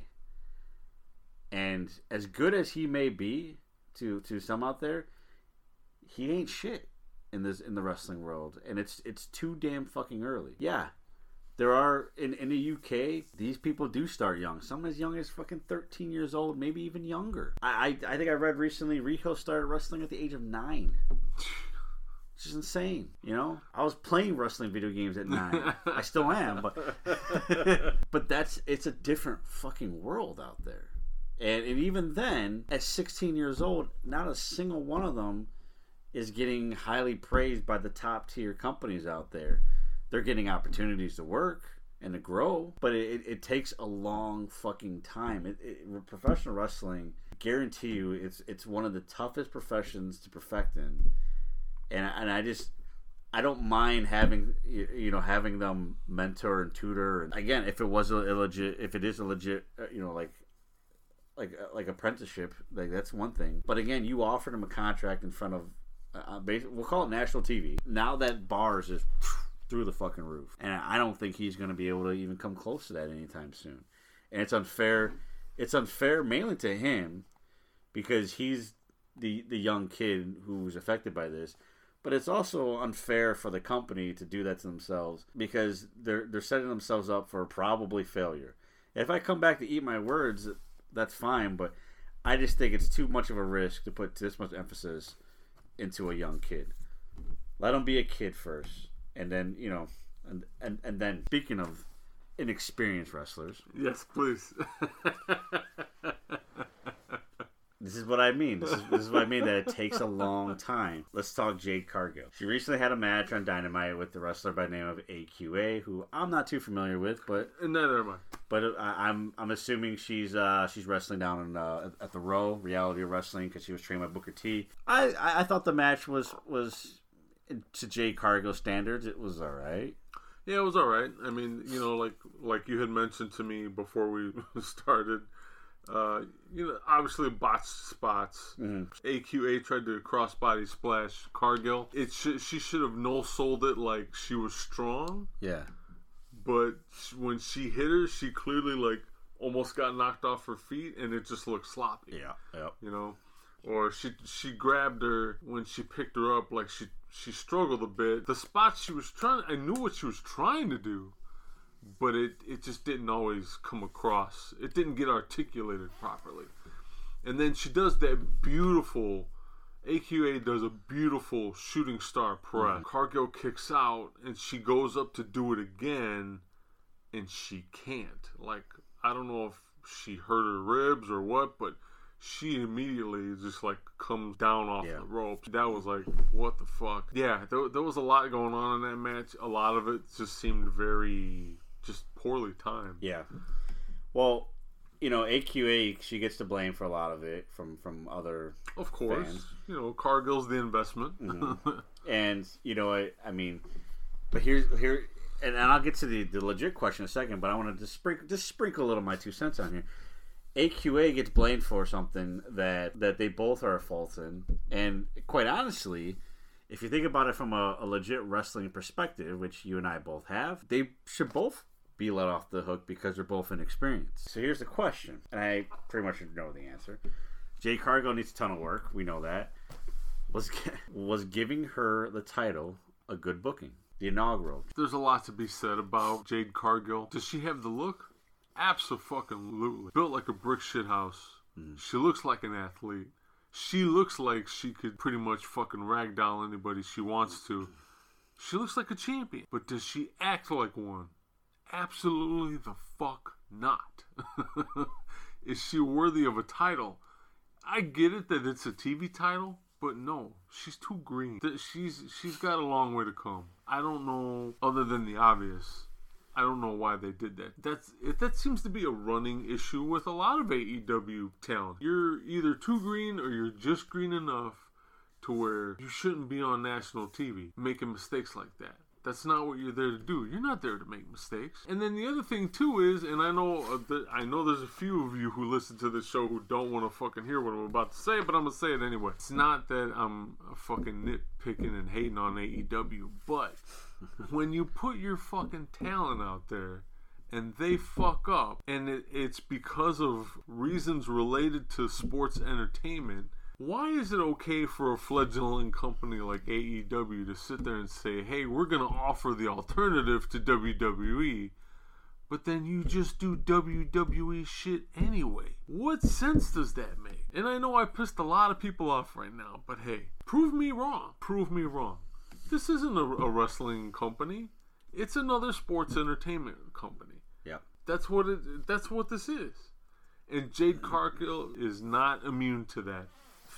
And as good as he may be to to some out there, he ain't shit in this in the wrestling world, and it's it's too damn fucking early. Yeah, there are in in the UK. These people do start young. Some as young as fucking thirteen years old, maybe even younger. I I, I think I read recently Rico started wrestling at the age of nine. It's just insane, you know. I was playing wrestling video games at nine. I still am, but <laughs> but that's it's a different fucking world out there. And, and even then, at 16 years old, not a single one of them is getting highly praised by the top tier companies out there. They're getting opportunities to work and to grow, but it, it takes a long fucking time. It, it, professional wrestling, guarantee you, it's it's one of the toughest professions to perfect in, and and I just I don't mind having you know having them mentor and tutor. And again, if it was a legit, if it is a legit, uh, you know, like like uh, like apprenticeship, like that's one thing. But again, you offered him a contract in front of, uh, we'll call it national TV. Now that bars is through the fucking roof, and I don't think he's going to be able to even come close to that anytime soon. And it's unfair. It's unfair mainly to him because he's the the young kid who was affected by this. But it's also unfair for the company to do that to themselves because they're they're setting themselves up for probably failure. If I come back to eat my words, that's fine. But I just think it's too much of a risk to put this much emphasis into a young kid. Let him be a kid first, and then you know, and and, and then speaking of inexperienced wrestlers, Yes, please. <laughs> This is what I mean. This is, this is what I mean that it takes a long time. Let's talk Jade Cargill. She recently had a match on Dynamite with the wrestler by the name of AQA, who I'm not too familiar with, but neither am I. but I, I'm I'm assuming she's uh, she's wrestling down in, uh, at the Row Reality Wrestling because she was trained by Booker T. I, I I thought the match was was to Jade Cargill standards. It was all right. Yeah, it was all right. I mean, you know, like like you had mentioned to me before we <laughs> started. Uh, you know, obviously botched spots. AQA tried to crossbody splash Cargill. It sh- she should have no sold it like she was strong, Yeah. but when she hit her, she clearly like almost got knocked off her feet, and it just looked sloppy. Yeah. Yep. you know or she she grabbed her when she picked her up like she she struggled a bit the spot she was trying i knew what she was trying to do but it it just didn't always come across it didn't get articulated properly and then she does that beautiful AQA does a beautiful shooting star press. Mm-hmm. Cargill kicks out and she goes up to do it again and she can't. Like I don't know if she hurt her ribs or what, but she immediately just like comes down off Yeah. the ropes. That was like, what the fuck? Yeah, there, there was a lot going on in that match. A lot of it just seemed very just poorly timed. Yeah. Well, you know, AQA she gets to blame for a lot of it from from other Of course, Fans. you know, Cargill's the investment. Mm-hmm. <laughs> and you know I, I mean but here's here and, and i'll get to the, the legit question in a second but i want to just sprinkle just sprinkle a little of my two cents on here aqa gets blamed for something that that they both are at fault in and quite honestly if you think about it from a, a legit wrestling perspective which you and i both have they should both be let off the hook because they're both inexperienced so here's the question and i pretty much know the answer Jade Cargill needs a ton of work we know that was <laughs> was giving her the title a good booking. The inaugural. There's a lot to be said about Jade Cargill. Does she have the look? Absolutely. Built like a brick shit house. Hmm. She looks like an athlete. She looks like she could pretty much fucking ragdoll anybody she wants to. She looks like a champion, but does she act like one? Absolutely the fuck not. <laughs> Is she worthy of a title? I get it that it's a TV title, but no, she's too green. She's she's got a long way to come. I don't know other than the obvious. I don't know why they did that. That's it, that seems to be a running issue with a lot of AEW talent. You're either too green or you're just green enough to where you shouldn't be on national TV making mistakes like that. That's not what you're there to do. You're not there to make mistakes. And then the other thing too is, and I know uh, that I know there's a few of you who listen to this show who don't want to fucking hear what I'm about to say, but I'm gonna say it anyway. It's not that I'm fucking nitpicking and hating on AEW, but <laughs> when you put your fucking talent out there and they fuck up and it, it's because of reasons related to sports entertainment why is it okay for a fledgling company like AEW to sit there and say, hey, we're going to offer the alternative to WWE, but then you just do WWE shit anyway? What sense does that make? And I know I pissed a lot of people off right now, but hey, prove me wrong. Prove me wrong. This isn't a, a wrestling company. It's another sports entertainment company. Yeah. That's what it. That's what this is. And Jade Cargill is not immune to that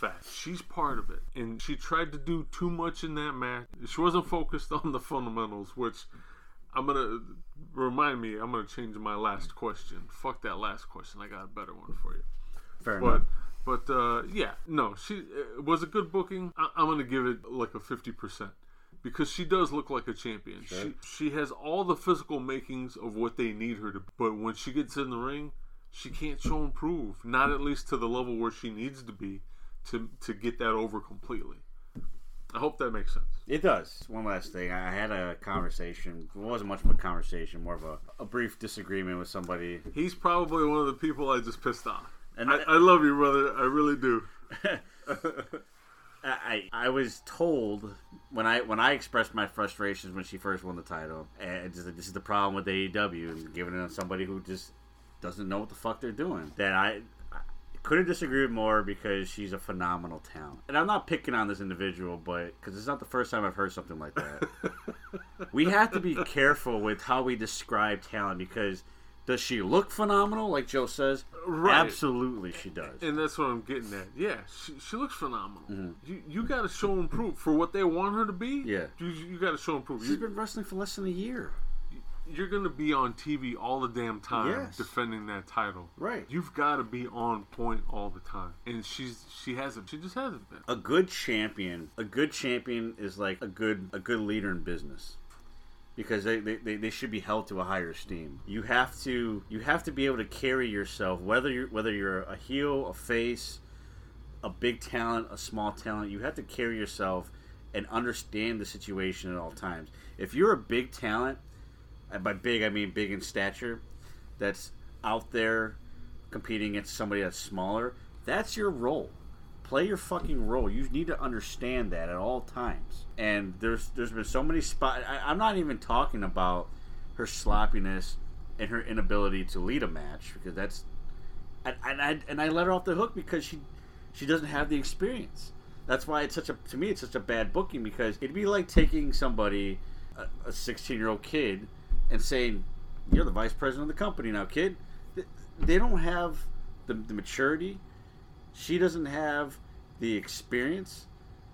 fact. She's part of it, and she tried to do too much in that match. She wasn't focused <laughs> on the fundamentals, which I'm gonna remind me. I'm gonna change my last question. Fuck that last question. I got a better one for you. Fair But enough. but uh, yeah, no, she it was a good booking. I, I'm gonna give it like a fifty percent because she does look like a champion. She she has all the physical makings of what they need her to. But when she gets in the ring, she can't show and prove. Not at least to the level where she needs to be to to get that over completely. I hope that makes sense. It does. One last thing. I had a conversation. It wasn't much of a conversation, more of a, a brief disagreement with somebody. He's probably one of the people I just pissed off. And I, I love you, brother. I really do. <laughs> <laughs> I, I was told when I when I expressed my frustrations when she first won the title, and just, this is the problem with AEW and giving it to somebody who just doesn't know what the fuck they're doing. That I, I couldn't disagree with more because she's a phenomenal talent. And I'm not picking on this individual, but because it's not the first time I've heard something like that. <laughs> we have to be careful with how we describe talent because does she look phenomenal, like Joe says? Right. Absolutely, she does. And that's what I'm getting at. Yeah, she, she looks phenomenal. Mm-hmm. You you got to show and prove for what they want her to be. Yeah. you, you got to show and prove. She's You, been wrestling for less than a year. You're going to be on TV all the damn time Yes. defending that title. Right. You've got to be on point all the time, and she's she hasn't. She just hasn't been. a good champion a good champion is like a good a good leader in business because they, they, they, they should be held to a higher esteem you have to you have to be able to carry yourself whether you're whether you're a heel a face a big talent a small talent you have to carry yourself and understand the situation at all times if you're a big talent and by big i mean big in stature that's out there competing against somebody that's smaller that's your role play your fucking role. You need to understand that at all times. And there's there's been so many spots. I'm not even talking about her sloppiness and her inability to lead a match because that's and, and I and I let her off the hook because she she doesn't have the experience. That's why it's such a to me it's such a bad booking because it'd be like taking somebody a 16 year old kid and saying you're the vice president of the company now, kid. They don't have the, the maturity she doesn't have the experience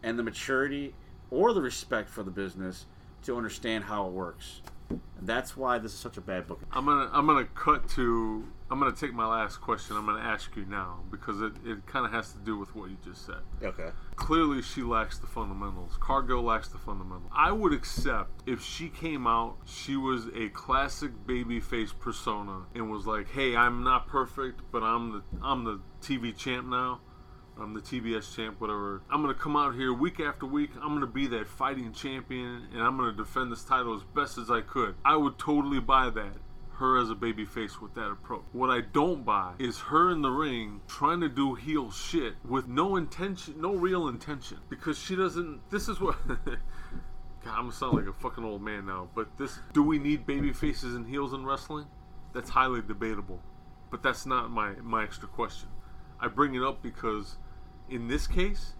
and the maturity or the respect for the business to understand how it works. And that's why this is such a bad book. I'm gonna I'm gonna cut to I'm gonna take my last question. I'm gonna ask you now because it, it kind of has to do with what you just said. Okay. Clearly, she lacks the fundamentals. Cargill lacks the fundamentals. I would accept if she came out, she was a classic babyface persona and was like, "Hey, I'm not perfect, but I'm the I'm the TV champ now. I'm the TBS champ, whatever. I'm gonna come out here week after week. I'm gonna be that fighting champion, and I'm gonna defend this title as best as I could. I would totally buy that." Her as a babyface with that approach. What I don't buy is her in the ring trying to do heel shit with no intention, no real intention, because she doesn't. This is what. <laughs> God, I'm gonna sound like a fucking old man now, but this. Do we need baby faces and heels in wrestling? That's highly debatable, but that's not my my extra question. I bring it up because, in this case,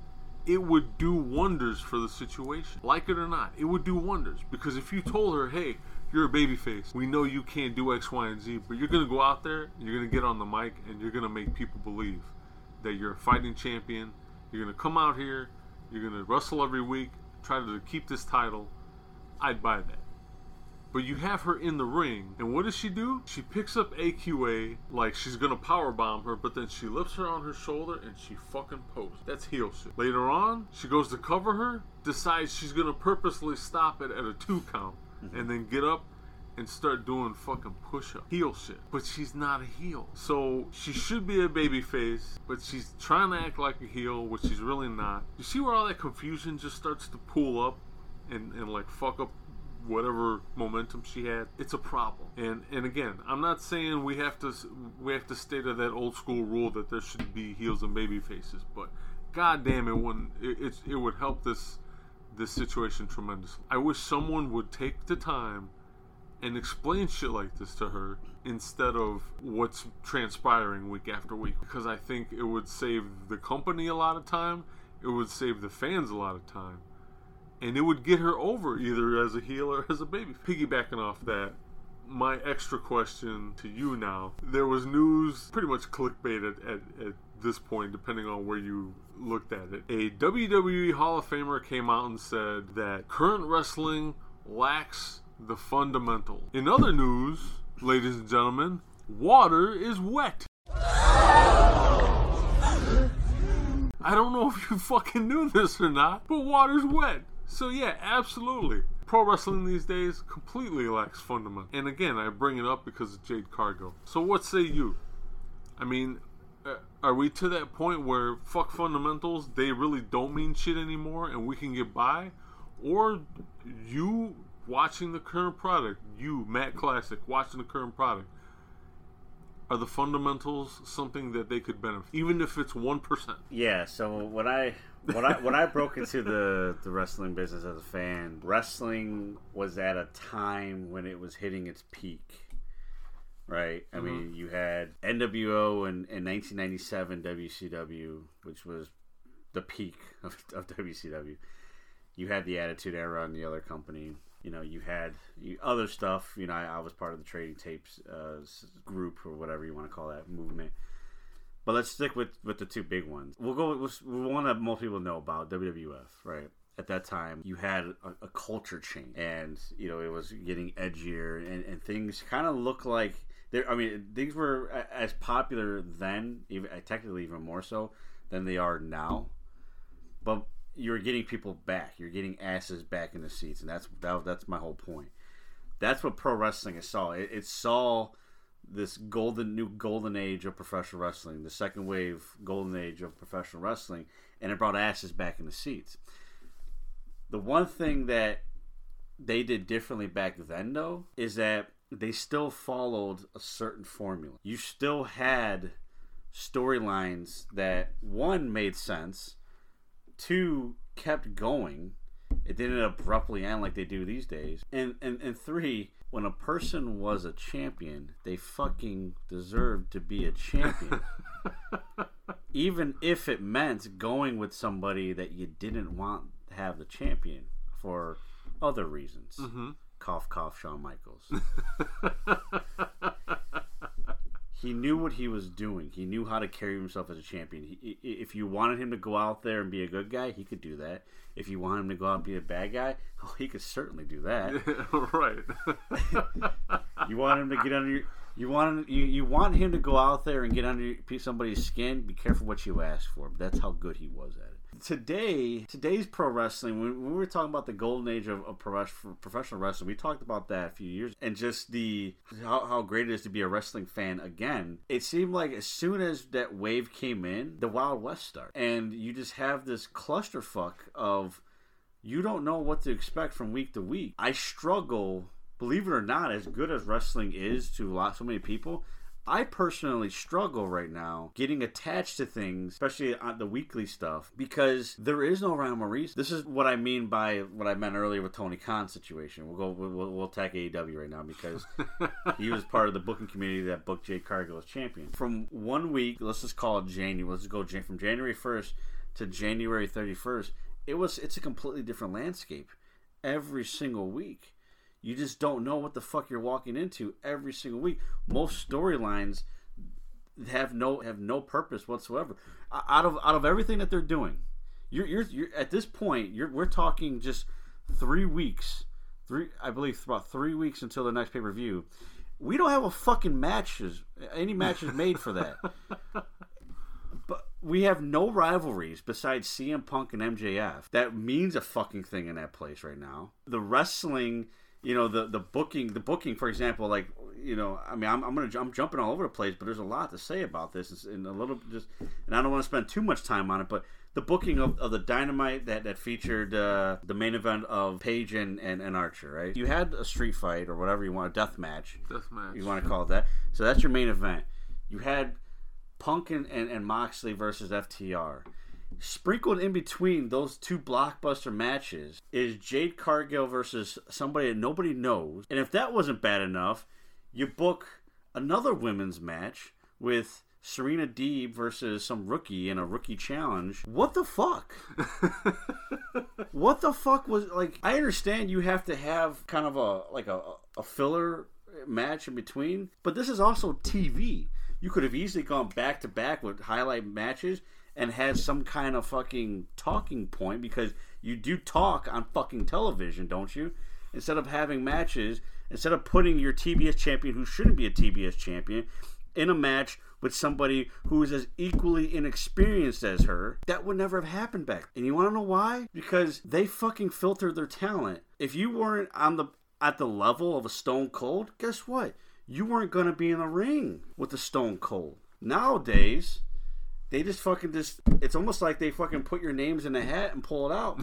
it would do wonders for the situation. Like it or not, it would do wonders. Because if you told her, hey, you're a babyface, we know you can't do X, Y, and Z, but you're gonna go out there, you're gonna get on the mic, and you're gonna make people believe that you're a fighting champion. You're gonna come out here, you're gonna wrestle every week, try to keep this title. I'd buy that. But you have her in the ring, and what does she do? She picks up AQA like she's gonna power bomb her, but then she lifts her on her shoulder and she fucking poses. That's heel shit. Later on, she goes to cover her, decides she's gonna purposely stop it at a two count, Mm-hmm. and then get up and start doing fucking push up. Heel shit. But she's not a heel. So she should be a baby face, but she's trying to act like a heel, which she's really not. You see where all that confusion just starts to pool up and, and like fuck up whatever momentum she had it's a problem and and again i'm not saying we have to we have to stay to that old school rule that there should be heels and baby faces but god damn it when it, it's it would help this this situation tremendously. I wish someone would take the time and explain shit like this to her instead of what's transpiring week after week. Because i think it would save the company a lot of time. It would save the fans a lot of time. And it would get her over either as a heel or <laughs> as a baby. Piggybacking off that, my extra question to you now: there was news, pretty much clickbait at, at, at this point, depending on where you looked at it. A WWE Hall of Famer came out and said that current wrestling lacks the fundamental. In other news, ladies and gentlemen, water is wet. I don't know if you <laughs> fucking knew this or not, but water's wet. So yeah, absolutely. Pro wrestling these days completely lacks fundament. And again, I bring it up because of Jade Cargill. So what say you? I mean, are we to that point where fuck fundamentals, they really don't mean shit anymore and we can get by? Or you watching the current product, you, Matt Classic, watching the current product, are the fundamentals something that they could benefit, even if it's one percent? Yeah. So when I when I when I broke <laughs> into the the wrestling business as a fan, wrestling was at a time when it was hitting its peak. Right. I mean, you had NWO and in 1997 WCW, which was the peak <laughs> of, of WCW. You had the Attitude Era on the other company. You know, you had you, other stuff. You know, I, I was part of the Trading Tapes uh, group or whatever you want to call that movement. But let's stick with with the two big ones. We'll go with with one that most people know about WWF, right? At that time, you had a, a culture change, and you know it was getting edgier, and, and things kind of look like there. I mean, things were as popular then, even uh, technically even more so than they are now. But you're getting people back. You're getting asses back in the seats, and that's that, that's my whole point. That's what pro wrestling is saw. It, it saw this golden new golden age of professional wrestling, the second wave golden age of professional wrestling, and it brought asses back in the seats. The one thing that they did differently back then, though, is that they still followed a certain formula. You still had storylines that one made sense, two kept going. It didn't abruptly end like they do these days. And and, and three, when a person was a champion, they fucking deserved to be a champion. <laughs> Even if it meant going with somebody that you didn't want to have the champion for other reasons. Mm-hmm. Cough, cough, Shawn Michaels. he knew what he was doing. He knew how to carry himself as a champion. He, if you wanted him to go out there and be a good guy, he could do that. If you wanted him to go out and be a bad guy, oh, he could certainly do that. <laughs> right. <laughs> You want him to get under your, you want him, you, you want him to go out there and get under somebody's skin. Be careful what you ask for. But that's how good he was at it. Today, today's pro wrestling. When, we were talking about the golden age of, of professional wrestling, we talked about that a few years, and just the how, how great it is to be a wrestling fan again. It seemed like as soon as that wave came in, the Wild West started, and you just have this clusterfuck of you don't know what to expect from week to week. I struggle, believe it or not, as good as wrestling is to a lot so many people. I personally struggle right now getting attached to things, especially on the weekly stuff, because there is no rhyme or reason. This is what I mean by what I meant earlier with Tony Khan's situation. We'll go, we'll, we'll, attack AEW right now because <laughs> he was part of the booking community that booked Jade Cargill as champion. From one week, let's just call it January. Let's go from January first to January 31st, it was it's a completely different landscape every single week. You just don't know what the fuck you're walking into every single week. Most storylines have no have no purpose whatsoever. Out of out of everything that they're doing, you're you're, you're at this point you're we're talking just three weeks, three I believe about three weeks until the next pay per view. We don't have a fucking matches any matches made for that. <laughs> But we have no rivalries besides CM Punk and MJF. That means a fucking thing in that place right now. The wrestling, you know, the the booking, the booking, for example, like you know, I mean, I'm, I'm gonna I'm jumping all over the place, but there's a lot to say about this, and a little just, and I don't want to spend too much time on it, but. The booking of, of the Dynamite that, that featured uh, the main event of Page and, and, and Archer, right? You had a street fight or whatever you want, a death match. Death match. You want to call it that. So that's your main event. You had Punk and, and, and Moxley versus FTR. Sprinkled in between those two blockbuster matches is Jade Cargill versus somebody that nobody knows. And if that wasn't bad enough, you book another women's match with Serena Deeb versus some rookie in a rookie challenge. What the fuck? <laughs> what the fuck was like? I understand you have to have kind of a like a, a filler match in between, but this is also TV. You could have easily gone back to back with highlight matches and had some kind of fucking talking point because you do talk on fucking television, don't you? Instead of having matches, instead of putting your TBS champion who shouldn't be a TBS champion in a match with somebody who is as equally inexperienced as her, that would never have happened back. And you want to know why? Because they fucking filter their talent. If you weren't on the at the level of a Stone Cold, guess what? You weren't gonna be in the ring with the Stone Cold. Nowadays, they just fucking just it's almost like they fucking put your names in a hat and pull it out.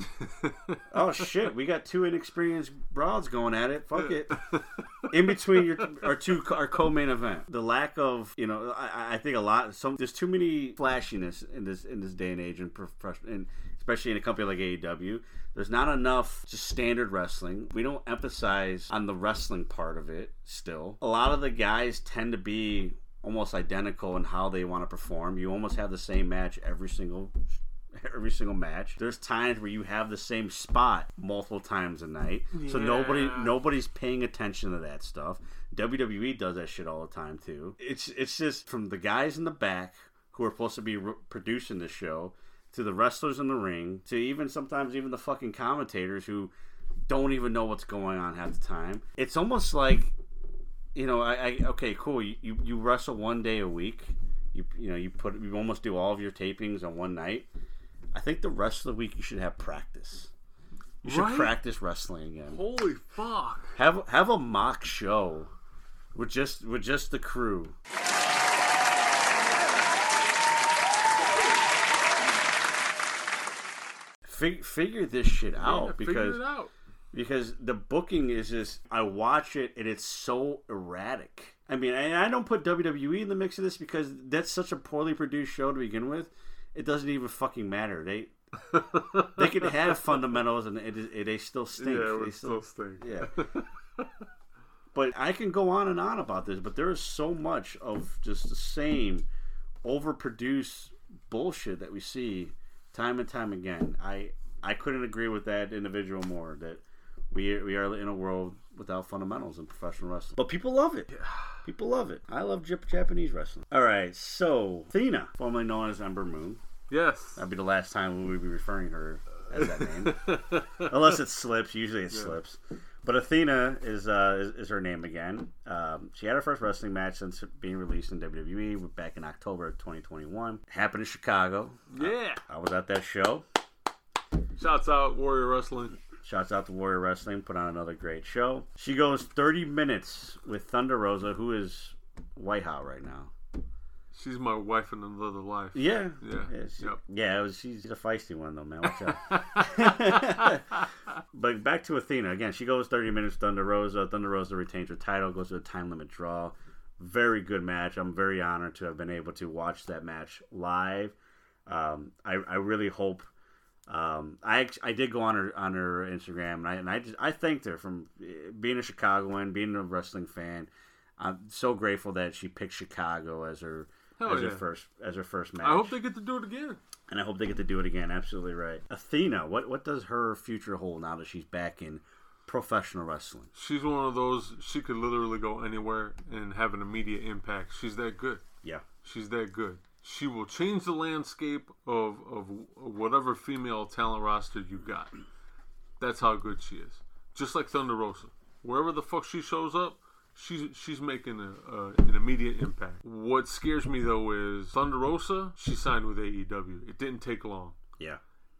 <laughs> oh shit, we got two inexperienced broads going at it. Fuck it. <laughs> In between your our two our co-main event, the lack of you know I, I think a lot some there's too many flashiness in this in this day and age and profession and especially in a company like AEW. There's not enough just standard wrestling. We don't emphasize on the wrestling part of it still. A lot of the guys tend to be almost identical in how they want to perform. You almost have the same match every single every single match. There's times where you have the same spot multiple times a night. So nobody nobody's paying attention to that stuff. WWE does that shit all the time too. It's it's just from the guys in the back who are supposed to be re- producing the show to the wrestlers in the ring to even sometimes even the fucking commentators who don't even know what's going on half the time. It's almost like you know, I, I okay, cool. You, you you wrestle one day a week. You you know you put you almost do all of your tapings on one night. I think the rest of the week you should have practice. You should Right? practice wrestling again. Holy fuck. Have have a mock show with just with just the crew. Fig, figure this shit out Yeah, because figure it out. because the booking is just I watch it and it's so erratic. I mean, and I don't put WWE in the mix of this because that's such a poorly produced show to begin with. It doesn't even fucking matter. They <laughs> they can have fundamentals and it, it, they still stink. Yeah, They would still stink. yeah. <laughs> but I can go on and on about this, but there is so much of just the same overproduced bullshit that we see time and time again. I I couldn't agree with that individual more that we we are in a world without fundamentals in professional wrestling. But people love it. <sighs> People love it. I love Japanese wrestling. All right, so Athena, formerly known as Ember Moon, Yes. That'd be the last time we would be referring her as that name, <laughs> unless it slips. Usually it slips. But Athena is, uh, is is her name again. Um, she had her first wrestling match since being released in WWE back in October of 2021. Happened in Chicago. Yeah. I was at that show. Shouts out Warrior Wrestling. Shouts out to Warrior Wrestling. Put on another great show. She goes 30 minutes with Thunder Rosa, who is white hot right now. She's my wife in another life. Yeah, Yeah. yeah, she- Yep. yeah, was, she's a feisty one though, man. Watch out. <laughs> but back to Athena again. She goes 30 minutes. Thunder Rosa. Thunder Rosa retains her title. Goes to a time limit draw. Very good match. I'm very honored to have been able to watch that match live. Um, I, I really hope. Um, I I did go on her on her Instagram and I and I just I thanked her from eh, being a Chicagoan, being a wrestling fan. I'm so grateful that she picked Chicago as her Hell as yeah. her first as her first match. I hope they get to do it again. and I hope they get to do it again. Absolutely right. Athena, what what does her future hold now that she's back in professional wrestling? She's one of those. She could literally go anywhere and have an immediate impact. She's that good. Yeah, She's that good. She will change the landscape of of whatever female talent roster you got. That's how good she is. Just like Thunder Rosa, wherever the fuck she shows up, she's she's making a, an immediate impact. What scares me though is Thunder Rosa. She signed with AEW. It didn't take long. yeah,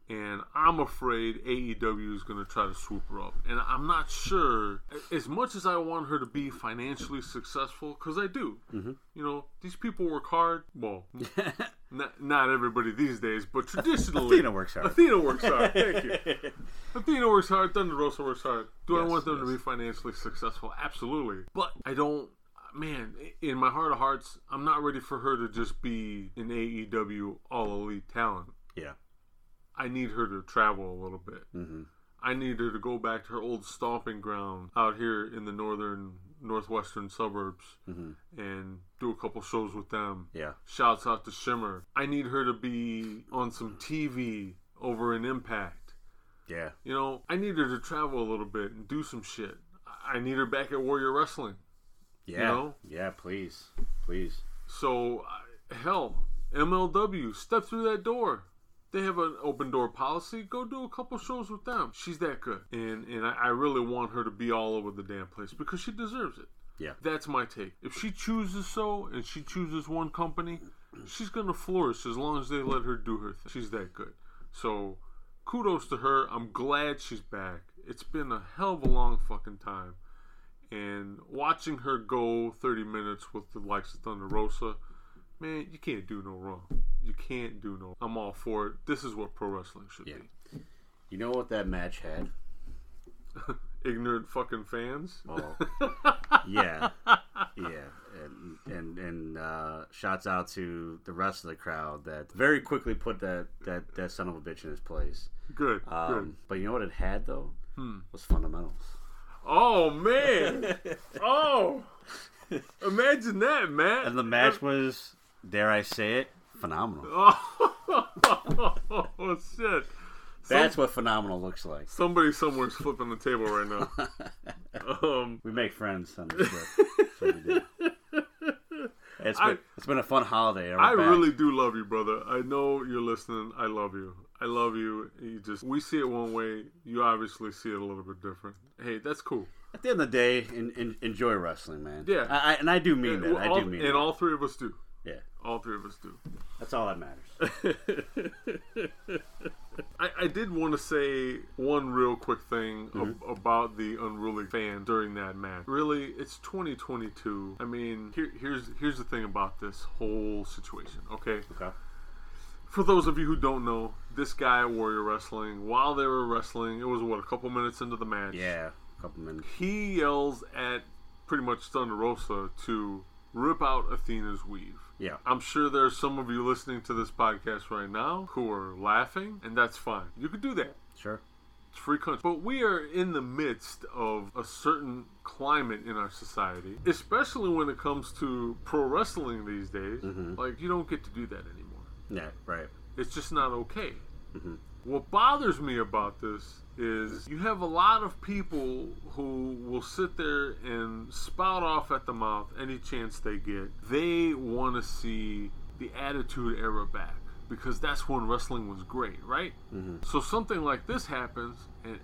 and I'm afraid AEW is going to try to swoop her up. And I'm not sure, as much as I want her to be financially successful, because I do. Mm-hmm. You know, these people work hard. Well, <laughs> not, not everybody these days, but <laughs> traditionally. Athena works hard. Athena works hard. Thank you. <laughs> Athena works hard. Thunder Rosa works hard. Do I want them to be financially successful? Absolutely. But I don't. Man, in my heart of hearts, I'm not ready for her to just be an AEW all elite talent. yeah, I need her to travel a little bit. mm-hmm. I need her to go back to her old stomping ground out here in the northern, northwestern suburbs Mm-hmm. and do a couple shows with them. yeah, Shouts out to Shimmer. I need her to be on some TV over in Impact. Yeah, You know, I need her to travel a little bit and do some shit. I need her back at Warrior Wrestling. yeah, know? yeah. Please, please. So, hell, MLW, step through that door. They have an open door policy. Go do a couple shows with them. She's that good, and and I, I really want her to be all over the damn place because she deserves it. Yeah, That's my take. If she chooses so, and she chooses one company, she's gonna flourish as long as they let her do her thing. She's that good. So, kudos to her. I'm glad she's back. It's been a hell of a long fucking time, and watching her go 30 minutes with the likes of Thunder Rosa, man, you can't do no wrong. You can't do no. I'm all for it. This is what pro wrestling should Yeah. be. You know what that match had? <laughs> Ignorant fucking fans. Oh, <laughs> yeah, yeah, and and uh, shouts out to the rest of the crowd that very quickly put that that that son of a bitch in his place. Good. good. Um, but you know what it had though was fundamentals. Oh man! <laughs> oh, imagine that, man! And the match was, dare I say it, phenomenal. <laughs> oh shit! That's what phenomenal looks like. Somebody somewhere's flipping the table right now. <laughs> um, We make friends on this. That's what we do. It's been, I- it's been a fun holiday. we're I back. really do love you, brother. I know you're listening. I love you. I love you. You just we see it one way. You obviously see it a little bit different. Hey, that's cool. at the end of the day, in, in, enjoy wrestling, man. Yeah. I, I, and I do mean that. Well, I do mean and that. all three of us do. Yeah, All three of us do. that's all that matters. <laughs> I, I did want to say one real quick thing Mm-hmm. ab- about the unruly fan during that match. Really, it's 2022. I mean, here, here's here's the thing about this whole situation. Okay, Okay. for those of you who don't know, this guy at Warrior Wrestling, while they were wrestling, it was what a couple minutes into the match. Yeah, a couple minutes. He yells at pretty much Thunder Rosa to rip out Athena's weave. Yeah. I'm sure there's some of you listening to this podcast right now who are laughing, and that's fine. You could do that. Sure. It's free country. But we are in the midst of a certain climate in our society, especially when it comes to pro wrestling these days. Mm-hmm. Like, you don't get to do that anymore. Yeah, right. It's just not okay. Mm-hmm. What bothers me about this is you have a lot of people who will sit there and spout off at the mouth any chance they get. They want to see the Attitude Era back because that's when wrestling was great, right? Mm-hmm. So something like this happens and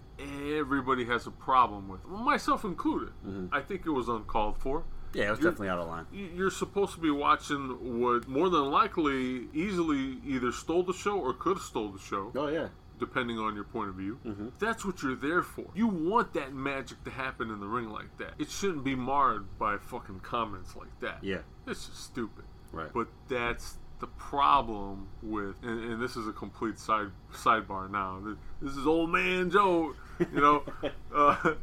everybody has a problem with it, myself included. Mm-hmm. I think it was uncalled for Yeah, it was You're- definitely out of line. you're supposed to be watching what more than likely easily either stole the show or could have stole the show Oh yeah. Depending on your point of view. Mm-hmm. that's what you're there for. You want that magic to happen in the ring like that. It shouldn't be marred by fucking comments like that. Yeah. it's just stupid. Right. but that's the problem with and, and this is a complete side sidebar now. This is old man joe you know? <laughs> Uh,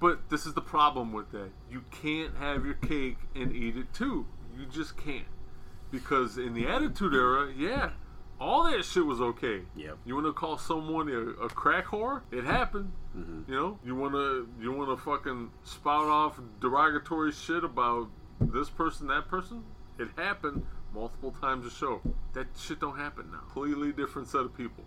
but this is the problem with that. You can't have your cake and eat it too. You just can't. Because in the attitude era yeah all that shit was okay Yep. you want to call someone a, a crack whore it happened you know you want to you want to fucking spout off derogatory shit about this person that person It happened multiple times a show. That shit don't happen now. Completely different set of people.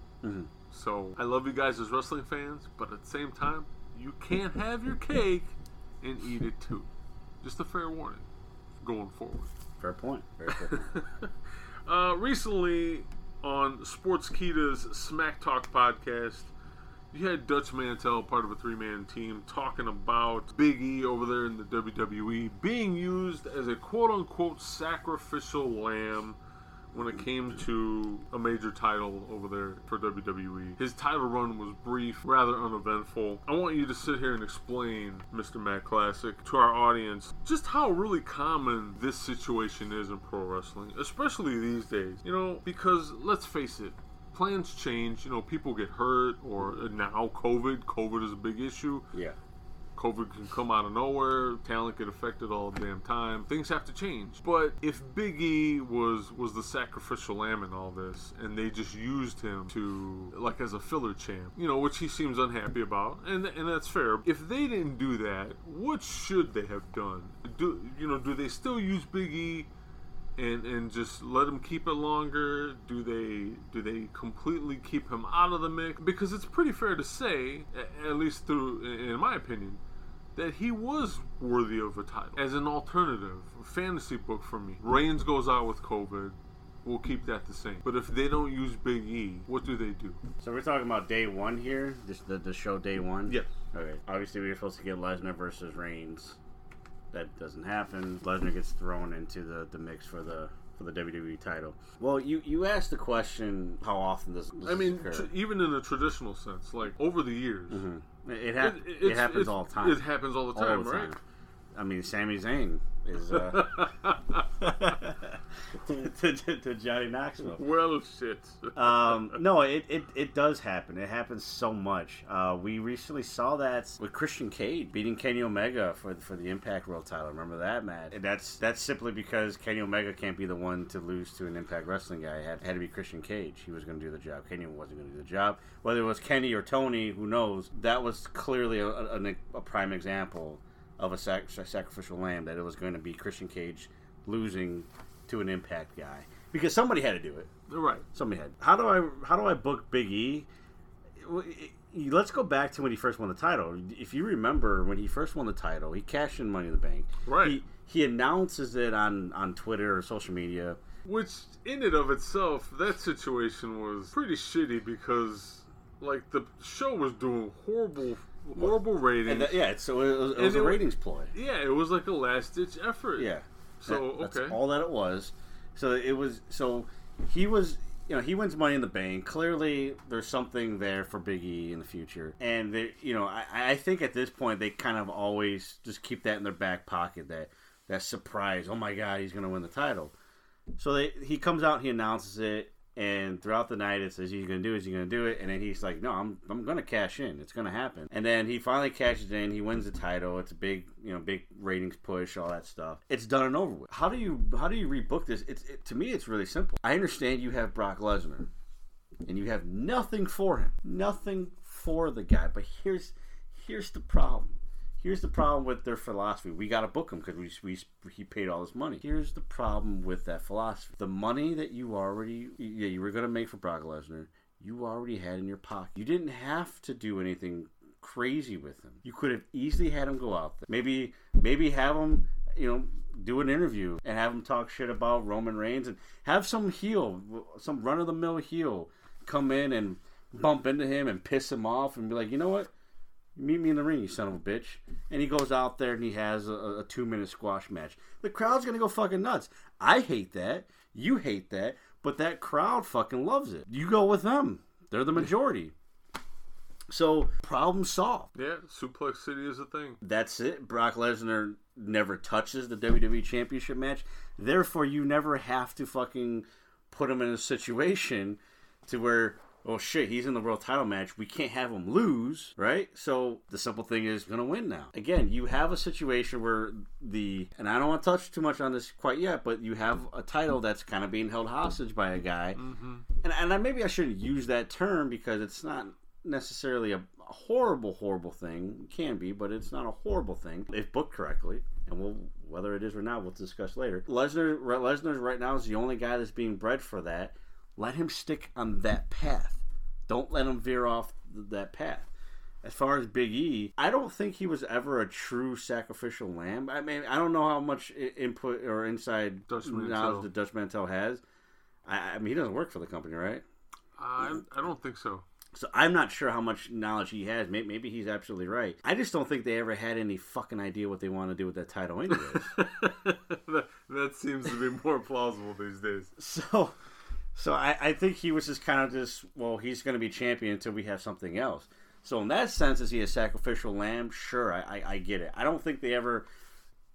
So I love you guys as wrestling fans, but at the same time, you can't have your cake and eat it too. Just a fair warning going forward. Fair point. Fair point. <laughs> Uh, recently on Sportskeeda's Smack Talk podcast, you had Dutch Mantell, part of a three man team, talking about Big E over there in the WWE being used as a quote unquote sacrificial lamb when it came to a major title over there for WWE. His title run was brief, rather uneventful. I want you to sit here and explain, Mr. Matt Classic, to our audience just how really common this situation is in pro wrestling, especially these days. You know, because let's face it, plans change. You know, people get hurt, or now COVID. COVID is a big issue. yeah. COVID can come out of nowhere. Talent get affected all the damn time. Things have to change. But if Big E was was the sacrificial lamb in all this, and they just used him to like as a filler champ, you know, which he seems unhappy about, and and that's fair. If they didn't do that, what should they have done? Do you know? Do they still use Big E? and and just let him keep it longer? Do they do they completely keep him out of the mix? Because it's pretty fair to say, at least through in my opinion, that he was worthy of a title as an alternative fantasy book for me. Reigns goes out with COVID. We'll keep that the same. But if they don't use Big E, what do they do? So we're talking about day one here, just the, the show day one. Yes. Okay. Obviously, we were supposed to get Lesnar versus Reigns. That doesn't happen. Lesnar gets thrown into the, the mix for the for the WWE title. Well, you you asked the question, how often does, does I mean, tr- even in a traditional sense, like over the years, it, it, hap- it- it, happens all the time. it happens all the time, right? I mean, Sami Zayn is uh, <laughs> to, to, to Johnny Knoxville. well, shit. Um, no, it, it, it does happen. It happens so much. Uh, we recently saw that with Christian Cage beating Kenny Omega for for the Impact World Title. Remember that, Matt? And that's that's simply because Kenny Omega can't be the one to lose to an Impact Wrestling guy. It had, had to be Christian Cage. He was going to do the job. Kenny wasn't going to do the job. Whether it was Kenny or Tony, who knows? That was clearly a, a, a prime example of a sac- sacrificial lamb. That it was going to be Christian Cage losing to an Impact guy because somebody had to do it. right. Somebody had. How do I how do I book Big E? Well, i- i- Let's go back to when he first won the title. If you remember when he first won the title, he cashed in Money in the Bank. Right. He, he announces it on on Twitter or social media. Which, in and of itself, that situation was pretty shitty because, like, the show was doing horrible, horrible that, yeah, so it was, it was a it ratings ploy. yeah, it was like a last ditch effort. Yeah. So That- that's okay. all that it was. So it was. So he was. You know, he wins Money in the Bank. Clearly, there's something there for Big E in the future, and they, you know, I, I think at this point they kind of always just keep that in their back pocket. That that surprise. Oh my God, he's going to win the title. So they, he comes out, he announces it, and throughout the night it says he's going to do it, he's going to do it, and then he's like, no, I'm, I'm going to cash in. It's going to happen. And then he finally cashes in. He wins the title. It's a big, you know, big ratings push, all that stuff. It's done and over with. How do you how do you rebook this? It's it, to me, it's really simple. I understand you have Brock Lesnar, and you have nothing for him, nothing for the guy. But here's here's the problem. Here's the problem with their philosophy. We got to book him because we, we he paid all this money. Here's the problem with that philosophy. The money that you already yeah you were going to make for Brock Lesnar, you already had in your pocket. You didn't have to do anything crazy with him. You could have easily had him go out there. Maybe maybe have him you know do an interview and have him talk shit about Roman Reigns and have some heel, some run of the mill heel come in and bump into him and piss him off and be like, you know what? Meet me in the ring, you son of a bitch. And he goes out there and he has a, a two minute squash match. The crowd's gonna go fucking nuts. I hate that. You hate that. But that crowd fucking loves it. You go with them. They're the majority. So, problem solved. yeah, Suplex City is a thing. That's it. Brock Lesnar never touches the WWE Championship match. Therefore, you never have to fucking put him in a situation to where, oh shit, he's in the world title match. We can't have him lose, right? So the simple thing is going to win now. Again, you have a situation where the, and I don't want to touch too much on this quite yet, but you have a title that's kind of being held hostage by a guy. Mm-hmm. And, and I, maybe I shouldn't use that term because it's not necessarily a, a horrible, horrible thing. It can be, but it's not a horrible thing if booked correctly and we'll whether it is or not, we'll discuss later. Lesnar, Lesnar right now is the only guy that's being bred for that. Let him stick on that path. Don't let him veer off that path. As far as Big E, I don't think he was ever a true sacrificial lamb. I mean, I don't know how much input or inside Dutch knowledge that Dutch Mantell has. I, I mean, he doesn't work for the company, right? I, I don't think so. So I'm not sure how much knowledge he has. Maybe, maybe he's absolutely right. I just don't think they ever had any fucking idea what they want to do with that title, anyways. <laughs> that, that seems to be more plausible these days. <laughs> so, so I, I think he was just kind of just well, he's going to be champion until we have something else. So in that sense, is he a sacrificial lamb? Sure, I, I, I get it. I don't think they ever.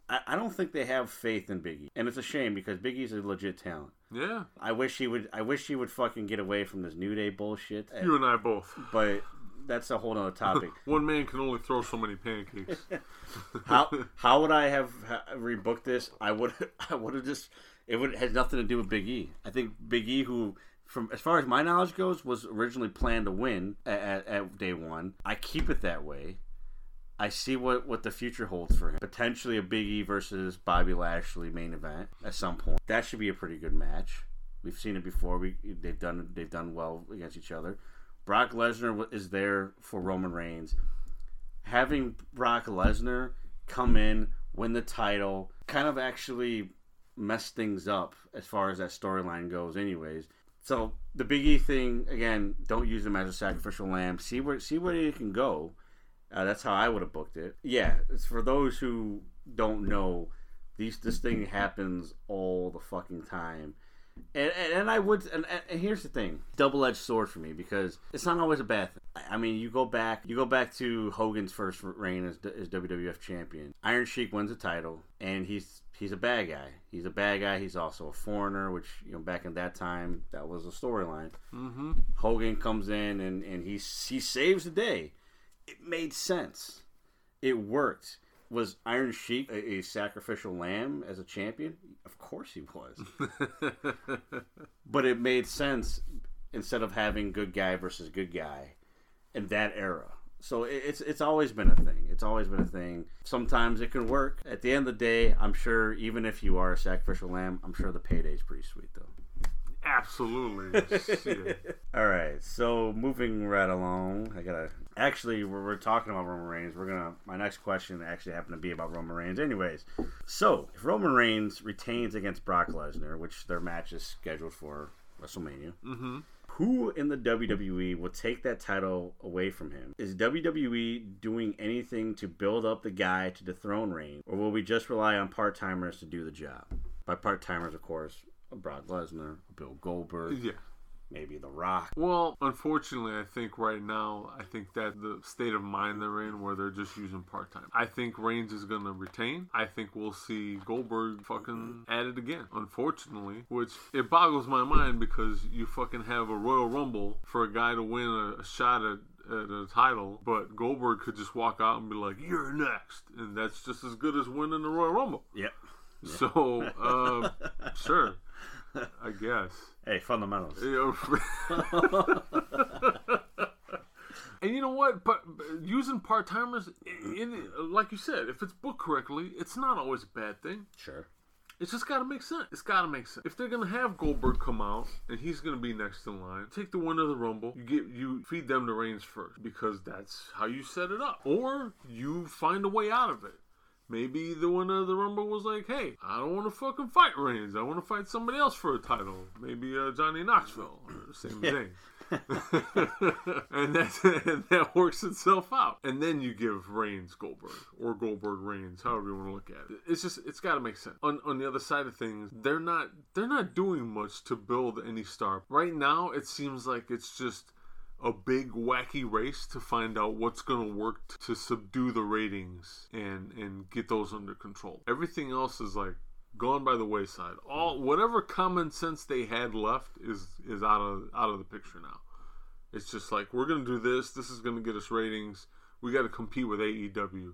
I, I don't think they have faith in Biggie, and it's a shame because Big E's a legit talent. Yeah, I wish he would. I wish he would fucking get away from this New Day bullshit. you and I both. But that's a whole other <laughs> topic. One man can only throw so many pancakes. <laughs> how <laughs> how would I have rebooked this? I would I would have just it would has nothing to do with Big E. I think Big E, who from as far as my knowledge goes, was originally planned to win at, at, at day one. I keep it that way. I see what, what the future holds for him. Potentially a Big E versus Bobby Lashley main event at some point. That should be a pretty good match. We've seen it before. We they've done they've done well against each other. Brock Lesnar is there for Roman Reigns having Brock Lesnar come in, win the title, kind of actually mess things up as far as that storyline goes, anyways. So the Big E thing again, don't use him as a sacrificial lamb. See where see where he can go. Uh, that's how I would have booked it. Yeah, it's for those who don't know. These this thing happens all the fucking time. And, and, and I would, and, and here's the thing, double edged sword for me because it's not always a bad thing. I mean, you go back, you go back to Hogan's first reign as, as WWF champion. Iron Sheik wins the title, and he's he's a bad guy. He's a bad guy. He's also a foreigner, which you know back in that time that was a storyline. Mm-hmm. Hogan comes in and and he he saves the day. It made sense. It worked. Was Iron Sheik a, a sacrificial lamb as a champion? Of course he was. <laughs> but it made sense instead of having good guy versus good guy in that era. So it's it's always been a thing. It's always been a thing. Sometimes it can work. At the end of the day, I'm sure even if you are a sacrificial lamb, I'm sure the payday's pretty sweet though. Absolutely. <laughs> All right, so moving right along, I gotta actually we're, we're talking about Roman Reigns. We're gonna my next question actually happened to be about Roman Reigns, anyways. So if Roman Reigns retains against Brock Lesnar, which their match is scheduled for WrestleMania, Mm-hmm. Who in the WWE will take that title away from him? Is WWE doing anything to build up the guy to dethrone Reigns, or will we just rely on part timers to do the job? By part timers, of course, Brock Lesnar, Bill Goldberg, Yeah. Maybe The Rock. Well, unfortunately, I think right now, I think that the state of mind they're in, where they're just using part time. I think Reigns is gonna retain. I think we'll see Goldberg fucking at it again. Unfortunately, which it boggles my mind because you fucking have a Royal Rumble for a guy to win a, a shot at. At a title, but Goldberg could just walk out and be like, "You're next," and that's just as good as winning the Royal Rumble. Yep. So, uh, <laughs> sure, <laughs> I guess. Hey, fundamentals. <laughs> And you know what? But, using part timers, in like you said, if it's booked correctly, it's not always a bad thing. Sure. It's just got to make sense. It's got to make sense. If they're gonna have Goldberg come out and he's gonna be next in line, take the winner of the Rumble. You get you feed them the Reigns first because that's how you set it up, or you find a way out of it. Maybe the winner of the Rumble was like, "Hey, I don't want to fucking fight Reigns. I want to fight somebody else for a title. Maybe uh, Johnny Knoxville, or same thing." <laughs> <laughs> and that and that works itself out. And then you give Reigns Goldberg or Goldberg Reigns, however you want to look at it. It's just it's got to make sense. On on the other side of things, they're not they're not doing much to build any star right now. It seems like it's just a big wacky race to find out what's going to work t- to subdue the ratings and and get those under control. Everything else is like gone by the wayside. All whatever common sense they had left is is out of out of the picture now. It's just like we're going to do this. This is going to get us ratings. We got to compete with AEW,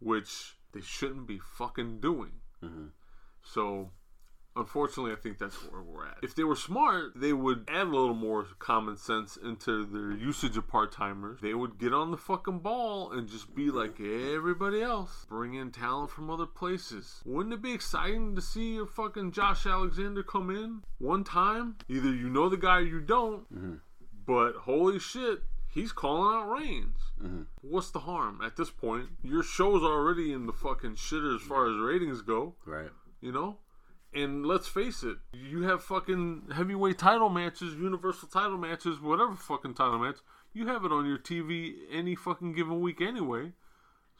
which they shouldn't be fucking doing. Mm-hmm. So, Unfortunately, I think that's where we're at. If they were smart, they would add a little more common sense into their usage of part timers. They would get on the fucking ball and just be like everybody else. Bring in talent from other places. Wouldn't it be exciting to see a fucking Josh Alexander come in one time? Either you know the guy or you don't, mm-hmm. but holy shit, he's calling out Reigns. Mm-hmm. What's the harm at this point? Your show's already in the fucking shitter as far as ratings go Right. you know? And let's face it, you have fucking heavyweight title matches, universal title matches, whatever fucking title match, you have it on your TV any fucking given week anyway.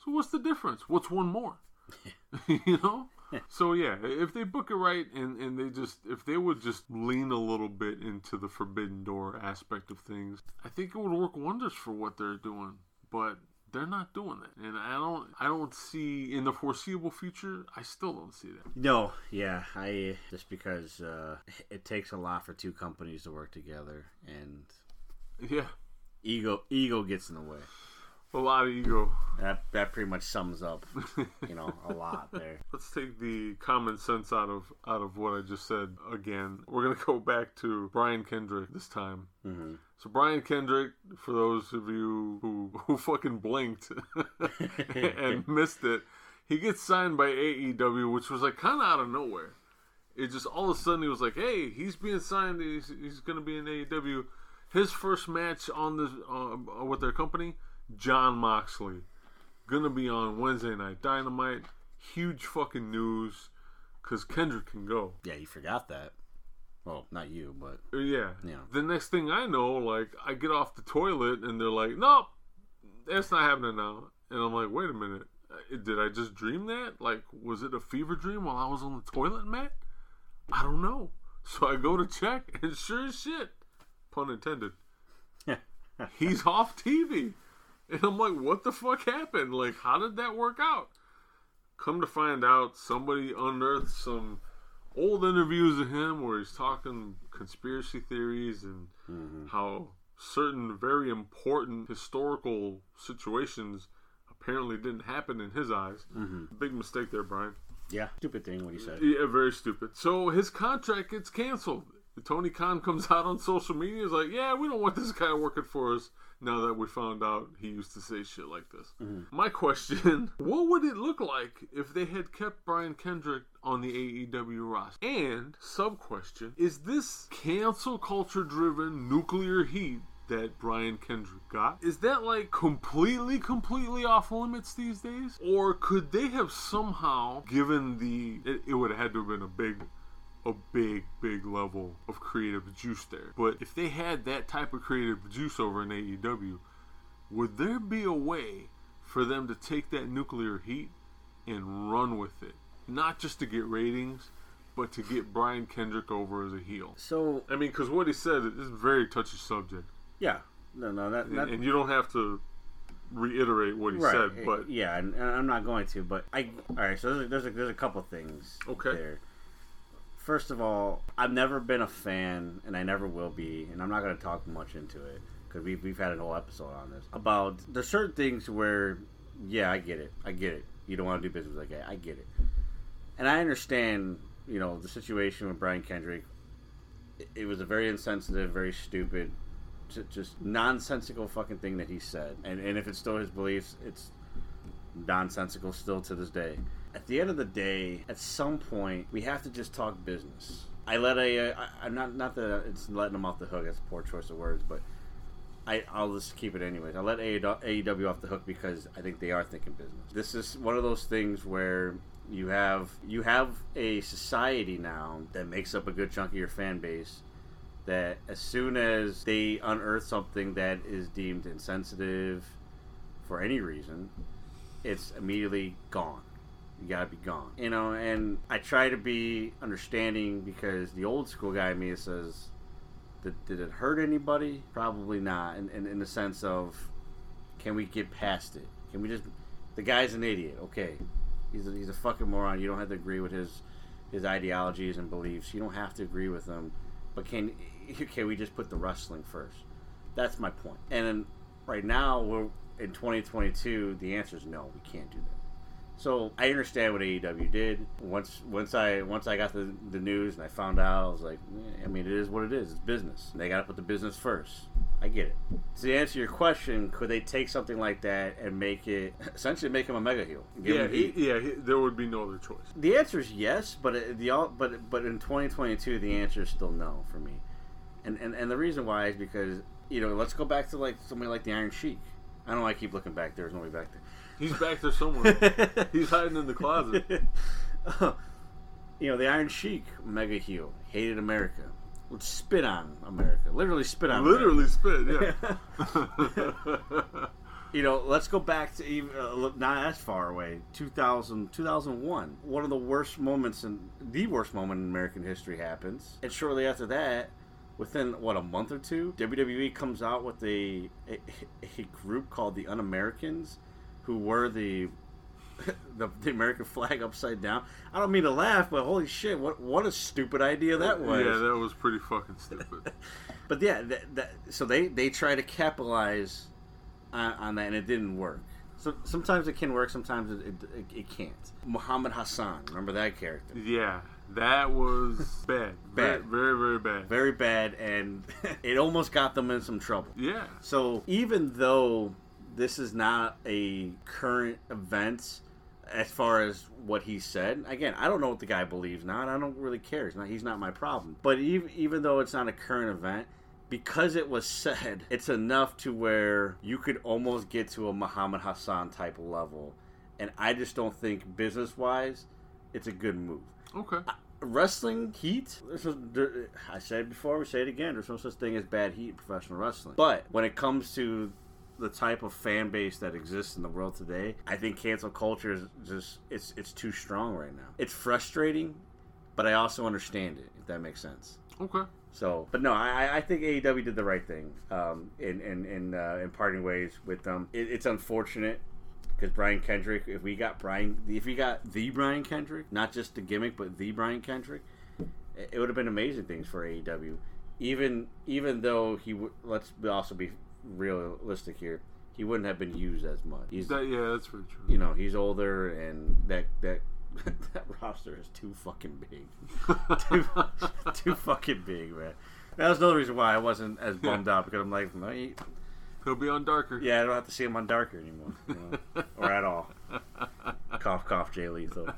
So what's the difference? What's one more? <laughs> <laughs> you know? so yeah, if they book it right and, and they just if they would just lean a little bit into the forbidden door aspect of things, I think it would work wonders for what they're doing. But they're not doing that. And I don't I don't see in the foreseeable future, I still don't see that. No, yeah, I just because uh, it takes a lot for two companies to work together, and Yeah. ego ego gets in the way. A lot of ego. That that pretty much sums up, you know, a <laughs> lot there. Let's take the common sense out of out of what I just said again. We're gonna go back to Brian Kendrick this time. hmm So Brian Kendrick, for those of you who who fucking blinked <laughs> and <laughs> missed it, he gets signed by AEW, which was like kind of out of nowhere. It just all of a sudden he was like, "Hey, he's being signed. He's, he's going to be in AEW." His first match on this uh, with their company, Jon Moxley, gonna be on Wednesday night Dynamite. Huge fucking news, cause Kendrick can go. Yeah, you forgot that. Well, not you, but Uh, Yeah. Yeah. The next thing I know, like I get off the toilet and they're like, "Nope, that's not happening now." And I'm like, "Wait a minute, Uh, did I just dream that? Like, was it a fever dream while I was on the toilet, Matt? I don't know." <laughs> So I go to check, and sure as shit, pun intended, <laughs> he's off TV. And I'm like, what the fuck happened? Like, how did that work out? Come to find out, somebody unearthed some old interviews of him where he's talking conspiracy theories and mm-hmm. how certain very important historical situations apparently didn't happen in his eyes. Mm-hmm. Big mistake there, Brian. yeah, stupid thing what he said. Yeah, very stupid. So his contract gets canceled. Tony Khan comes <laughs> out on social media is like, "Yeah, we don't want this guy working for us." Now that we found out he used to say shit like this. Mm-hmm. My question: <laughs> What would it look like if they had kept Brian Kendrick on the AEW roster? And sub question: Is this cancel culture driven nuclear heat? That Brian Kendrick got is that like completely, completely off limits these days, or could they have somehow given the? It, it would have had to have been a big a big, big level of creative juice there. But if they had that type of creative juice over in AEW, would there be a way for them to take that nuclear heat and run with it? Not just to get ratings, but to get Brian Kendrick over as a heel. So I mean, because what he said is a very touchy subject, yeah, no, no, that, that and, and you don't have to reiterate what he said, but yeah, and, and I'm not going to. But I all right. So there's a, there's a, there's a couple things. Okay. There. First of all, I've never been a fan, and I never will be, and I'm not going to talk much into it because we've we've had a whole episode on this about there's certain things where, yeah, I get it, I get it. You don't want to do business like that, I get it, and I understand. You know the situation with Brian Kendrick. It, it was a very insensitive, very stupid, just nonsensical fucking thing that he said. And and if it's still his beliefs, it's nonsensical still to this day. At the end of the day, at some point, we have to just talk business. I let a, uh, I'm not not that it's letting them off the hook. That's a poor choice of words, but I I'll just keep it anyways. I let AEW off the hook because I think they are thinking business. This is one of those things where you have you have a society now that makes up a good chunk of your fan base that as soon as they unearth something that is deemed insensitive for any reason, it's immediately gone. You gotta be gone. You know, and I try to be understanding because the old school guy in me says, did, did it hurt anybody? Probably not. In, in, in the sense of, can we get past it? Can we just, the guy's an idiot, okay. He's a, he's a fucking moron. You don't have to agree with his his ideologies and beliefs. You don't have to agree with them. But can <laughs> can we just put the wrestling first? That's my point. And right now we're in 2022. The answer is no. We can't do that. So I understand what AEW did. Once once I once I got the, the news and I found out, I was like, eh, I mean, it is what it is. It's business. They got to put the business first. I get it. To answer your question, could they take something like that and make it <laughs> essentially make him a mega heel? Yeah, he, yeah. He, there would be no other choice. The answer is yes, but it, the all but but in 2022 the answer is still no for me, and and and the reason why is because you know let's go back to like somebody like the Iron Sheik. I don't know. I keep looking back. There's nobody back there. He's back there somewhere. <laughs> He's hiding in the closet. <laughs> you know the Iron Sheik, mega heel, hated America, would spit on America, literally spit on. Literally America. spit. Yeah. <laughs> You know, let's go back to even uh, not as far away. 2000, 2001. One of the worst moments in the worst moment in American history happens, and shortly after that, within what a month or two, WWE comes out with a a, a group called the Un-Americans, who were the, <laughs> the the American flag upside down. I don't mean to laugh, but holy shit, what what a stupid idea that was. Yeah, that was pretty fucking stupid. <laughs> But yeah, that, that, so they they try to capitalize on, on that, and it didn't work. So sometimes it can work, sometimes it, it, it can't. Muhammad Hassan, remember that character? Yeah, that was <laughs> bad. Bad. Very, very, very bad. Very bad, and it almost got them in some trouble. Yeah. So even though this is not a current event, as far as what he said, again, I don't know what the guy believes now, and I don't really care. He's not, he's not my problem. But even even though it's not a current event, because it was said, <laughs> it's enough to where you could almost get to a Muhammad Hassan type level. And I just don't think business wise, it's a good move. Okay. Wrestling heat, there's no- I said before, we say it again, there's no such thing as bad heat in professional wrestling. But when it comes to the type of fan base that exists in the world today, I think cancel culture is just it's it's too strong right now. It's frustrating, but I also understand it, if that makes sense. Okay. So, but no, I, I think AEW did the right thing um, in in in, uh, in parting ways with them. It, it's unfortunate because Brian Kendrick. If we got Brian, if we got the Brian Kendrick, not just the gimmick, but the Brian Kendrick, it, it would have been amazing things for AEW. Even even though he would, let's also be realistic here, he wouldn't have been used as much. He's That, yeah, that's very true. you know he's older and that that <laughs> that roster is too fucking big <laughs> too, too fucking big man that was another reason why i wasn't as bummed out because i'm like no, he- He'll be on darker. yeah i don't have to see him on darker anymore you know, <laughs> or at all cough cough jay lethal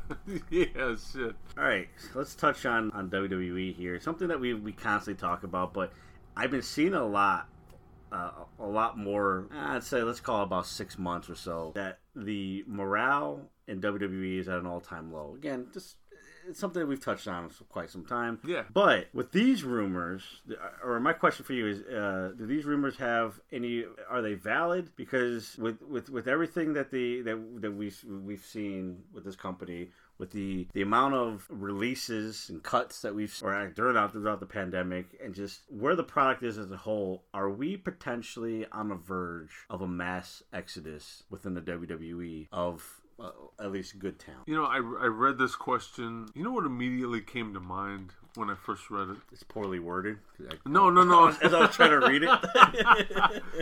yeah, shit. all right let's touch on on wwe here something that we we constantly talk about but i've been seeing a lot uh, a lot more. I'd say let's call it about six months or so. That the morale in WWE is at an all-time low. Again, just it's something we've touched on for quite some time. Yeah. But with these rumors, or my question for you is, uh, do these rumors have any? Are they valid? Because with with, with everything that the that that we've we've seen with this company, with the the amount of releases and cuts that we've or during out throughout the pandemic, and just where the product is as a whole, are we potentially on the verge of a mass exodus within the WWE of uh, at least good talent? You know, I, I read this question. You know what immediately came to mind when I first read it? It's poorly worded. I- No, no, no. <laughs> As I was trying to read it. <laughs>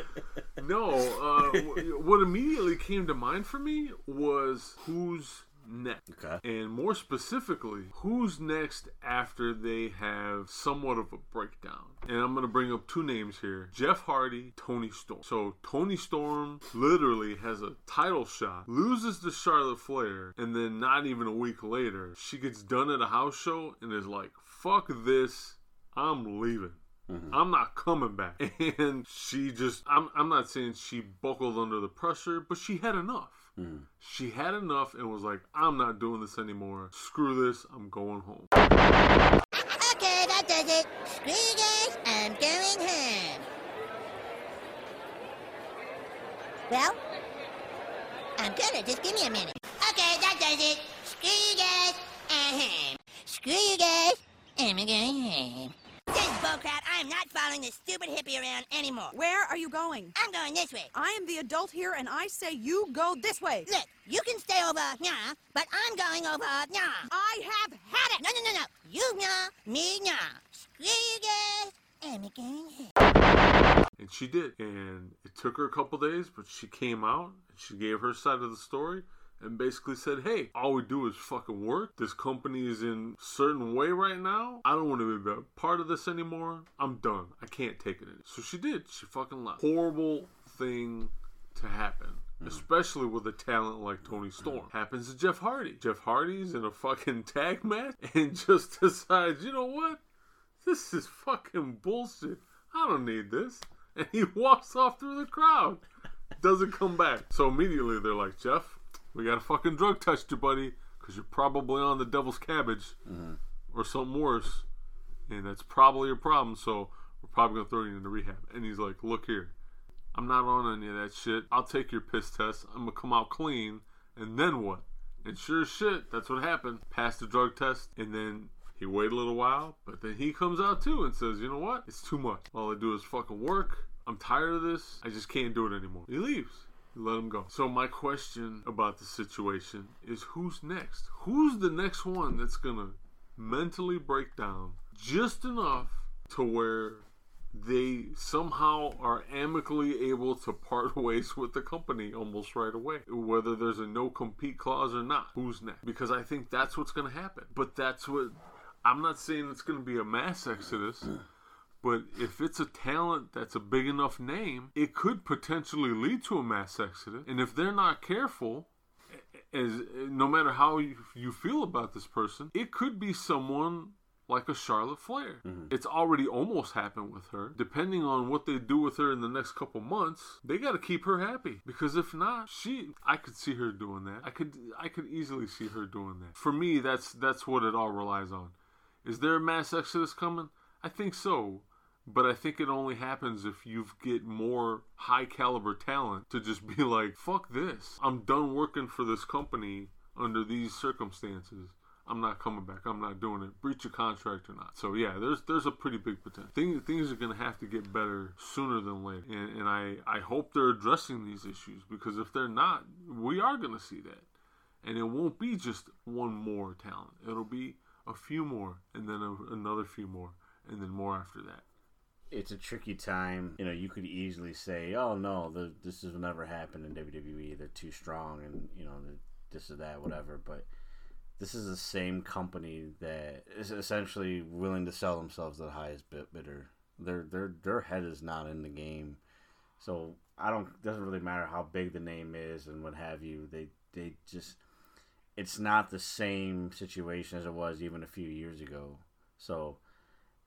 No, uh, wh- what immediately came to mind for me was who's next. Okay. And more specifically, who's next after they have somewhat of a breakdown. And I'm going to bring up two names here Jeff Hardy, Toni Storm. So, Toni Storm literally has a title shot, loses to Charlotte Flair, and then not even a week later, she gets done at a house show and is like, fuck this, I'm leaving. Mm-hmm. I'm not coming back. <laughs> And she just, I'm, I'm not saying she buckled under the pressure, but she had enough. Hmm. She had enough and was like, I'm not doing this anymore. Screw this. I'm going home. Okay, that does it. Screw you guys, I'm going home. Well, I'm gonna just give me a minute. Okay, that does it. Screw you guys, I'm home. Screw you guys, I'm going home. This is bullcrap. I am not following this stupid hippie around anymore. Where are you going? I'm going this way. I am the adult here, and I say you go this way. Look, you can stay over nah, but I'm going over nah. I have had it. No, no, no, no. You nah, me nah. Screw you guys, I'm going. And she did. And it took her a couple days, but she came out and she gave her side of the story. And basically said, "Hey, all we do is fucking work. This company is in certain way right now. I don't want to be a part of this anymore. I'm done. I can't take it." Anymore. So she did. She fucking left. Horrible thing to happen. Hmm. Especially with a talent like Toni Storm. Hmm. Happens to Jeff Hardy. Jeff Hardy's in a fucking <laughs> tag match <laughs> and just decides, you know what? This is fucking bullshit. I don't need this. <laughs> And he walks off through the crowd. Doesn't come back. So immediately they're like, Jeff, we got a fucking drug test you, buddy, because you're probably on the devil's cabbage mm-hmm. or something worse. And that's probably your problem. So we're probably going to throw you into rehab. And he's like, look here. I'm not on any of that shit. I'll take your piss test. I'm going to come out clean. And then what? And sure as shit, that's what happened. Passed the drug test. And then he waited a little while, but then he comes out too and says, you know what? It's too much. All I do is fucking work. I'm tired of this. I just can't do it anymore. He leaves. Let him go. So my question about the situation is who's next? Who's the next one that's gonna mentally break down just enough to where they somehow are amicably able to part <laughs> ways with the company almost right away, whether there's a no compete clause or not. Who's next? Because I think that's what's going to happen. But that's what I'm not saying it's going to be a mass exodus. But if it's a talent that's a big enough name, it could potentially lead to a mass exodus. And if they're not careful, as no matter how you, you feel about this person, it could be someone like a Charlotte Flair. Mm-hmm. It's already almost happened with her. Depending on what they do with her in the next couple months, they got to keep her happy because if not, she I could see her doing that. I could I could easily see her doing that. For me, that's that's what it all relies on. Is there a mass exodus coming? I think so. But I think it only happens if you get more high caliber talent to just be <laughs> like, fuck this. I'm done working for this company under these circumstances. I'm not coming back. I'm not doing it. Breach of contract or not. So yeah, there's there's a pretty big potential. Things things are gonna have to get better sooner than later. And, and I I hope they're addressing these issues because if they're not, we are gonna see that. And it won't be just one more talent. It'll be a few more, and then a, another few more, and then more after that. It's a tricky time. You know, you could easily say, "Oh no, the, this has never happened in WWE. They're too strong, and you know, this or that, whatever." But this is the same company that is essentially willing to sell themselves to the highest bid- bidder. Their their their head is not in the game, so I don't. Doesn't really matter how big the name is and what have you. They they just it's not the same situation as it was even a few years ago. So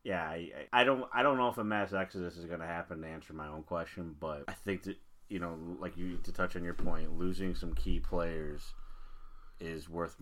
yeah, I, I don't I don't know if a mass exodus is going to happen to answer my own question, but I think that you know, like you to touch on your point, losing some key players is worth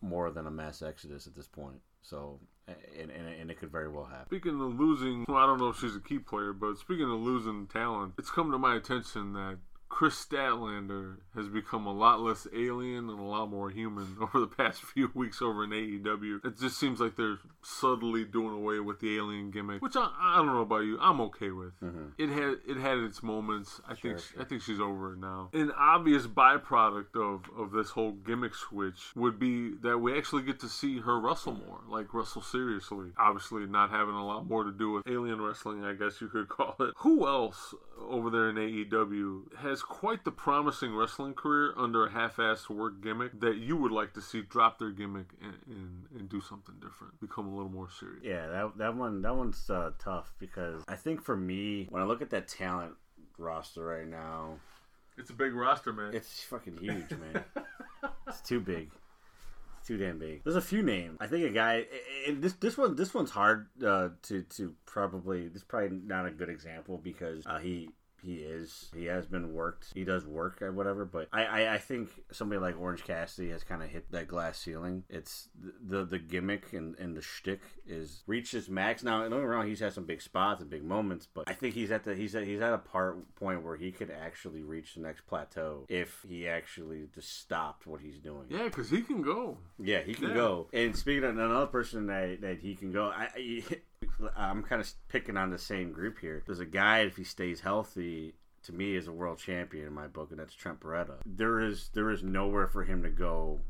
more than a mass exodus at this point. So, and, and, and it could very well happen. Speaking of losing, well, I don't know if she's a key player, but speaking of losing talent, it's come to my attention that Kris Statlander has become a lot less alien and a lot more human <laughs> over the past few weeks over in AEW. It just seems like they're subtly doing away with the alien gimmick, which I, I don't know about you, I'm okay with. Mm-hmm. It had it had its moments. I think I think she's over it now. An obvious byproduct of of this whole gimmick switch would be that we actually get to see her wrestle more, like wrestle seriously. Obviously, not having a lot more to do with alien wrestling, I guess you could <laughs> call it. Who else over there in AEW has quite the promising wrestling career under a half-assed work gimmick that you would like to see drop their gimmick and, and, and do something different, become a little more serious? Yeah, that that one that one's uh, tough because I think for me, when I look at that talent roster right now, It's a big roster, man. it's fucking huge, man. it's too big. <laughs> Too damn big. There's a few names. I think a guy. This this one this one's hard uh, to to probably. This is probably not a good example because uh, he. He is. He has been worked. He does work or whatever. But I, I, I think somebody like Orange Cassidy has kind of hit that glass ceiling. It's the the gimmick and, and the shtick is reached its max. Now, don't get me wrong. He's had some big spots and big moments, but I think he's at the he's at he's at a part point where he could actually reach the next plateau if he actually just stopped what he's doing. yeah, because he can go. Yeah, he can Yeah. go. And speaking of another person that, that he can go, I, I I'm kind of picking on the same group here. There's a guy if he stays healthy. To me, is a world champion in my book, and that's Trent Beretta. There is there is nowhere for him to go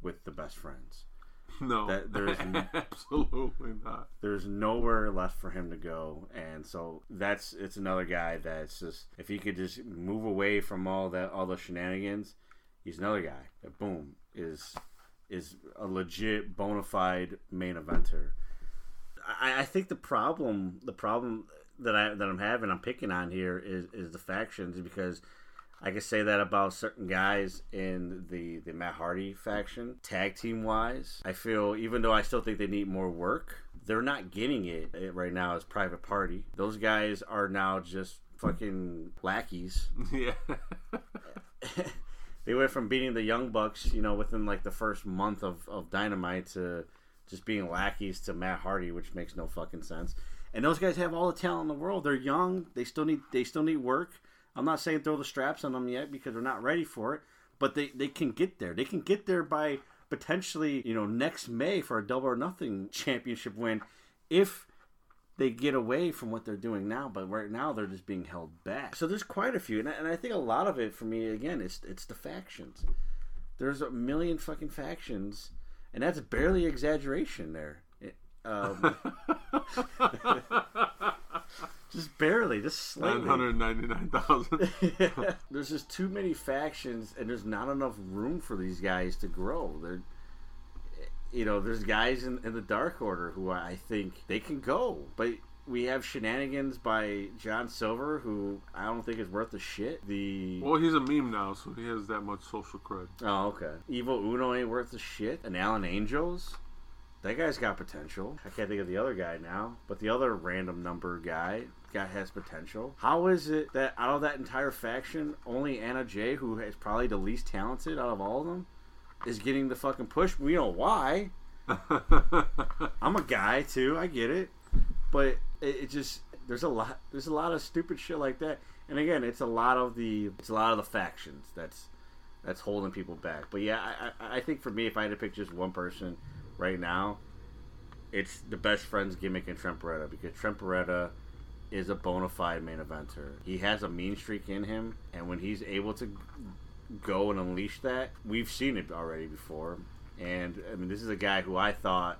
with the best friends. <laughs> No, That- there is <laughs> absolutely not. There's nowhere left for him to go, and so that's it's another guy that's just if he could just move away from all that all the shenanigans, He's another guy that boom is is a legit bona fide main eventer. I, I think the problem the problem that I that I'm having I'm picking on here is is the factions because I can say that about certain guys in the the Matt Hardy faction tag team wise. I feel even though I still think they need more work, they're not getting it right now as Private Party. Those guys are now just fucking lackeys. <laughs> Yeah. <laughs> they went from beating the Young Bucks, you know, within like the first month of, of Dynamite to just being lackeys to Matt Hardy, which makes no fucking sense. And those guys have all the talent in the world. They're young. They still need they still need work. I'm not saying throw the straps on them yet because they're not ready for it, but they, they can get there. They can get there by potentially, you know, next May for a double or nothing championship win if they get away from what they're doing now, but right now they're just being held back. So there's quite a few, and I, and I think a lot of it for me again is it's the factions. There's a million fucking factions, and that's barely exaggeration there. It, um, <laughs> just barely, just slightly. Nine hundred ninety nine thousand. <laughs> there's just too many factions, and there's not enough room for these guys to grow. They're you know, there's guys in, in the Dark Order who I think they can go, but we have shenanigans by John Silver, who I don't think is worth a shit. The Well, he's a meme now, so he has that much social cred. oh, okay, Evil Uno ain't worth a shit, and Alan Angels, that guy's got potential. I can't think of the other guy now, but the other random number guy. Guy has potential. How is it that out of that entire faction, only Anna Jay, who is probably the least talented out of all of them, is getting the fucking push. We know why. <laughs> I'm a guy too. I get it, but it, it, just there's a lot there's a lot of stupid shit like that. And again, it's a lot of the it's a lot of the factions that's that's holding people back. But yeah, I, I, think for me, if I had to pick just one person right now, it's the best friends gimmick in Trent Beretta because Trent Beretta is a bona fide main eventer. He has a mean streak in him, and when he's able to go and unleash that. We've seen it already before, and I mean, this is a guy who I thought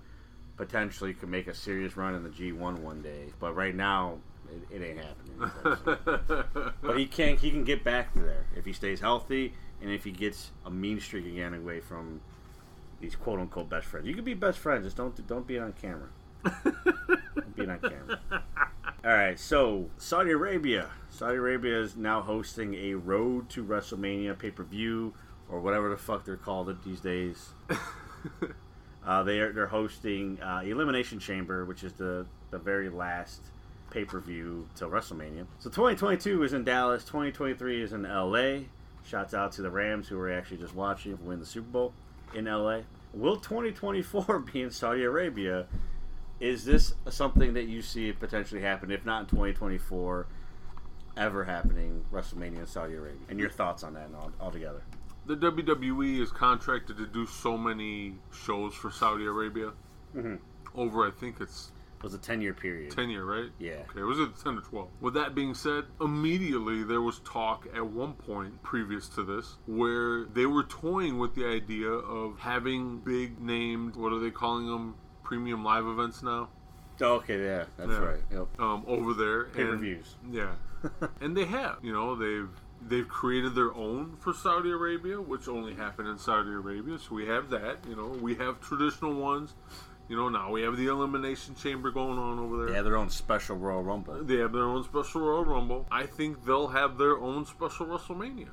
potentially could make a serious run in the G1 one day, but right now it, it ain't happening. <laughs> but he can he can get back to there if he stays healthy and if he gets a mean streak again away from these quote unquote best friends. You can be best friends, just don't don't be it on camera. don't be it on camera. <laughs> All right, so Saudi Arabia. Saudi Arabia is now hosting a Road to WrestleMania pay per view or whatever the fuck they're called it these days. <laughs> uh, they are they're hosting uh, Elimination Chamber, which is the the very last pay per view till WrestleMania. So 2022 is in Dallas. 2023 is in LA. Shouts out to the Rams who were actually just watching win the Super Bowl in LA. Will 2024 <laughs> be in Saudi Arabia? Is this something that you see potentially happen, if not in 2024, ever happening WrestleMania in Saudi Arabia? And your thoughts on that all, altogether? The WWE is contracted to do so many shows for Saudi Arabia mm-hmm. over, I think it's it was a 10 year period. 10 year, right? Yeah. Okay, was it 10 or 12? With that being said, immediately there was talk at one point previous to this where they were toying with the idea of having big named, what are they calling them? Premium live events now? Oh, okay, yeah, that's Yeah. right. Yep. Um, over there. Pay per views. Yeah. <laughs> and they have. You know, they've they've created their own for Saudi Arabia, which only happened in Saudi Arabia. So we have that. You know, we have traditional ones. You know, now we have the elimination chamber going on over there. They have their own special Royal Rumble. They have their own special Royal Rumble. I think they'll have their own special WrestleMania.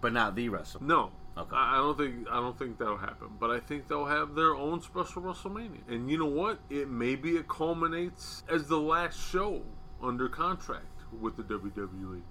But not the WrestleMania. No. Okay. I I don't think I don't think that'll happen. But I think they'll have their own special WrestleMania. And you know what? It maybe it culminates as the last show under contract with the WWE.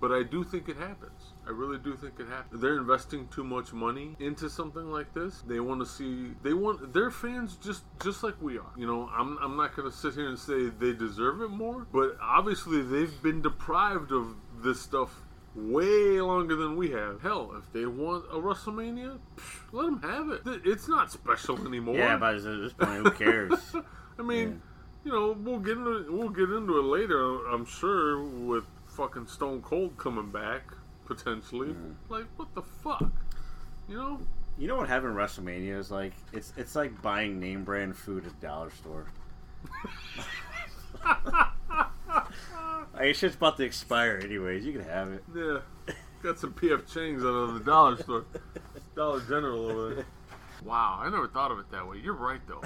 But I do think it happens. I really do think it happens. They're investing too much money into something like this. They want to see they want their fans just just like we are. You know, I'm I'm not going to sit here and say they deserve it more, but obviously they've been deprived of this stuff way longer than we have. Hell, if they want a WrestleMania, psh, let them have it. It's not special anymore. Yeah, but at this point, who cares? <laughs> I mean, you know, we'll get into we'll get into it later. I'm sure with fucking Stone Cold coming back potentially. Mm-hmm. Like, what the fuck? You know? You know what having WrestleMania is like? It's it's like buying name brand food at a dollar store. <laughs> like, it's just about to expire anyways. You can have it. Yeah. Got some PF Chang's out of the dollar store, Dollar General over there. <laughs> Wow, I never thought of it that way. You're right, though.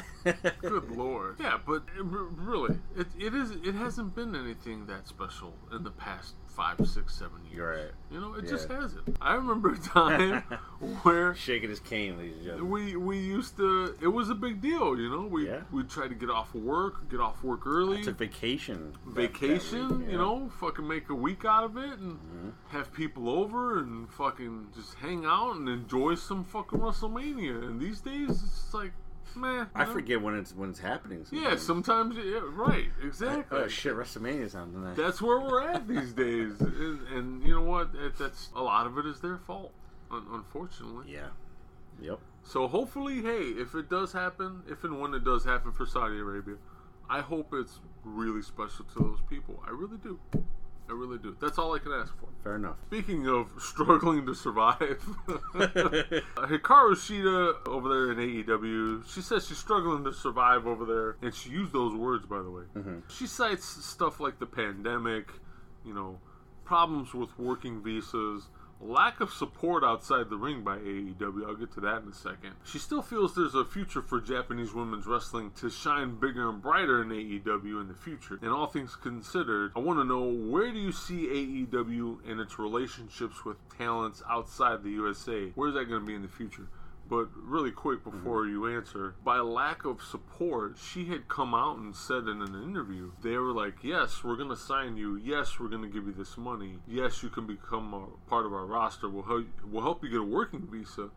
<laughs> Good lord. Yeah, but it, really, it, it is. It hasn't been anything that special in the past five, six, seven years. You're right. You know, it Yeah. just hasn't. I remember a time <laughs> where Shaking his cane, ladies and gentlemen. we we used to. It was a big deal. You know, we Yeah. we tried to get off of work, get off work early. It's a vacation. that- that vacation, week, you know, fucking make a week out of it and Mm-hmm. have people over and fucking just hang out and enjoy some fucking WrestleMania. And these days, it's like, man. I forget when it's when it's happening. Yeah, sometimes, yeah, right, uh, exactly. Oh shit, WrestleMania's on tonight. That's where we're at these days, and, and you know what? It, that's a lot of it is their fault, un- unfortunately. Yeah. Yep. So hopefully, hey, if it does happen, if and when it does happen for Saudi Arabia, I hope it's really special to those people. I really do. I really do. That's all I can ask for. Fair enough. Speaking of <laughs> struggling to survive, <laughs> uh, Hikaru Shida over there in AEW, she says she's struggling to survive over there, and she used those words, by the way. Mm-hmm. She cites stuff like the pandemic, you know, problems with working visas, lack of support outside the ring by AEW. I'll get to that in a second. She still feels there's a future for Japanese women's wrestling to shine bigger and brighter in AEW in the future. And all things considered, I want to know where do you see AEW and its relationships with talents outside the USA? Where's that going to be in the future? But really quick mm-hmm. before you answer, by lack of support, she had come out and said in an interview, they were like, Yes, we're going to sign you. Yes, we're going to give you this money. Yes, you can become a part of our roster. We'll help, we'll help you get a working visa.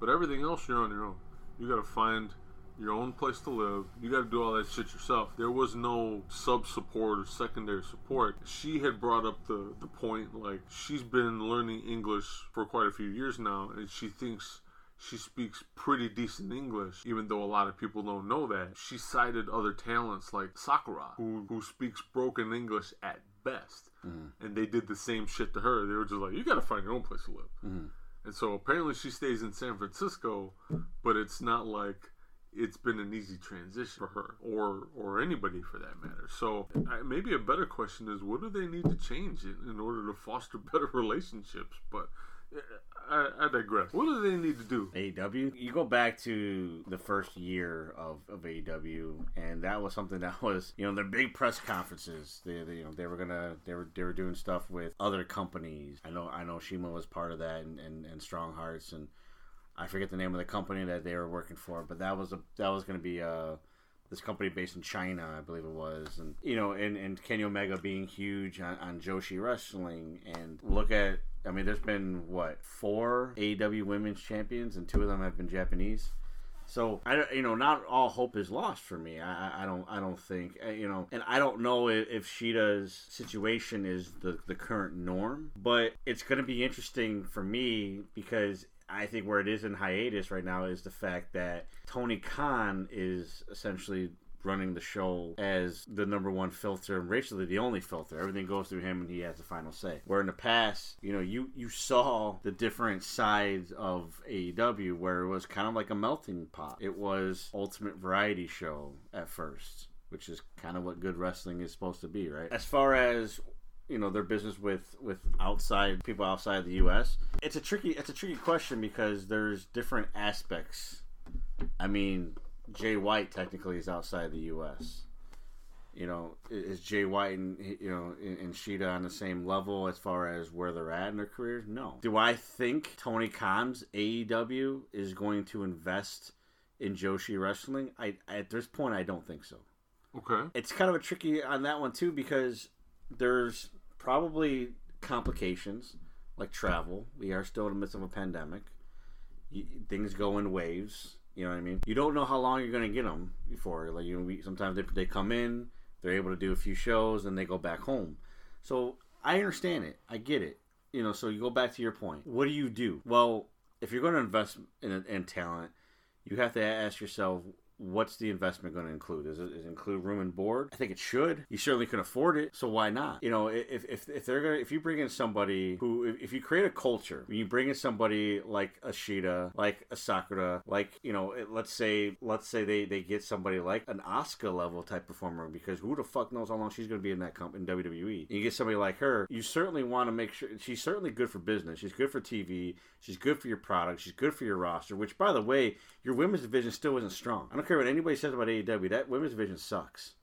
But everything else, you're on your own. You got to find your own place to live. You got to do all that shit yourself. There was no sub support or secondary support. She had brought up the, the point like she's been learning English for quite a few years now, and she thinks she speaks pretty decent English, even though a lot of people don't know that. She cited other talents like Sakura, who, who speaks broken English at best. Mm. And they did the same shit to her. They were just like, you gotta find your own place to live. Mm. And so apparently she stays in San Francisco, but it's not like it's been an easy transition for her or or anybody for that matter. So I, maybe a better question is what do they need to change in, in order to foster <laughs> better relationships? But I, I digress. What do they need to do? AEW. You go back to the first year of, of AEW, and that was something that was, you know, their big press conferences. They, they, you know, they were gonna, they were, they were doing stuff with other companies. I know, I know, Shima was part of that, and, and, and Strong Hearts, and I forget the name of the company that they were working for, but that was a, that was gonna be uh this company based in China, I believe it was, and you know, and, and Kenny Omega being huge on, on Joshi Wrestling, and look at, I mean, there's been what four AEW Women's Champions, and two of them have been Japanese. So I, you know, not all hope is lost for me. I, I- don't, I don't think, uh, you know, and I don't know if, if Shida's situation is the the current norm, but it's going to be interesting for me because I think where it is in hiatus right now is the fact that Tony Khan is essentially running the show as the number one filter and racially the only filter. Everything goes through him and he has the final say. Where in the past, you know, you you saw the different sides of AEW where it was kind of like a melting pot. It was ultimate variety show at first, which is kind of what good wrestling is supposed to be, right? As far as you know their business with with outside people outside the U.S. It's a tricky it's a tricky question because there's different aspects. I mean, Jay White technically is outside the U.S. You know, is Jay White and you know and Shida on the same level as far as where they're at in their careers? No. Do I think Tony Khan's AEW is going to invest in Joshi wrestling? I at this point I don't think so Okay. it's kind of a tricky on that one too because there's probably complications like travel. We are still in the midst of a pandemic. You, things go in waves. You know what I mean? You don't know how long you're to get them before. Like you know, we, sometimes they, they come in, they're able to do a few shows, and they go back home. So I understand it. I get it. You know, so you go back to your point. What do you do? Well, if you're going to invest in, in talent, you have to ask yourself, what's the investment going to include? Does it, it include room and board? I think it should. You certainly can afford it, so why not? You know, if if, if they're gonna if you bring in somebody who if, if you create a culture, when you bring in somebody like a like a Sakura, like you know, let's say let's say they they get somebody like an Asuka level type performer because who the fuck knows how long she's going to be in that comp in WWE. And You get somebody like her, you certainly want to make sure she's certainly good for business. She's good for TV. She's good for your product. She's good for your roster. Which, by the way, your women's division still isn't strong. I don't care what anybody says about AEW. That women's division sucks.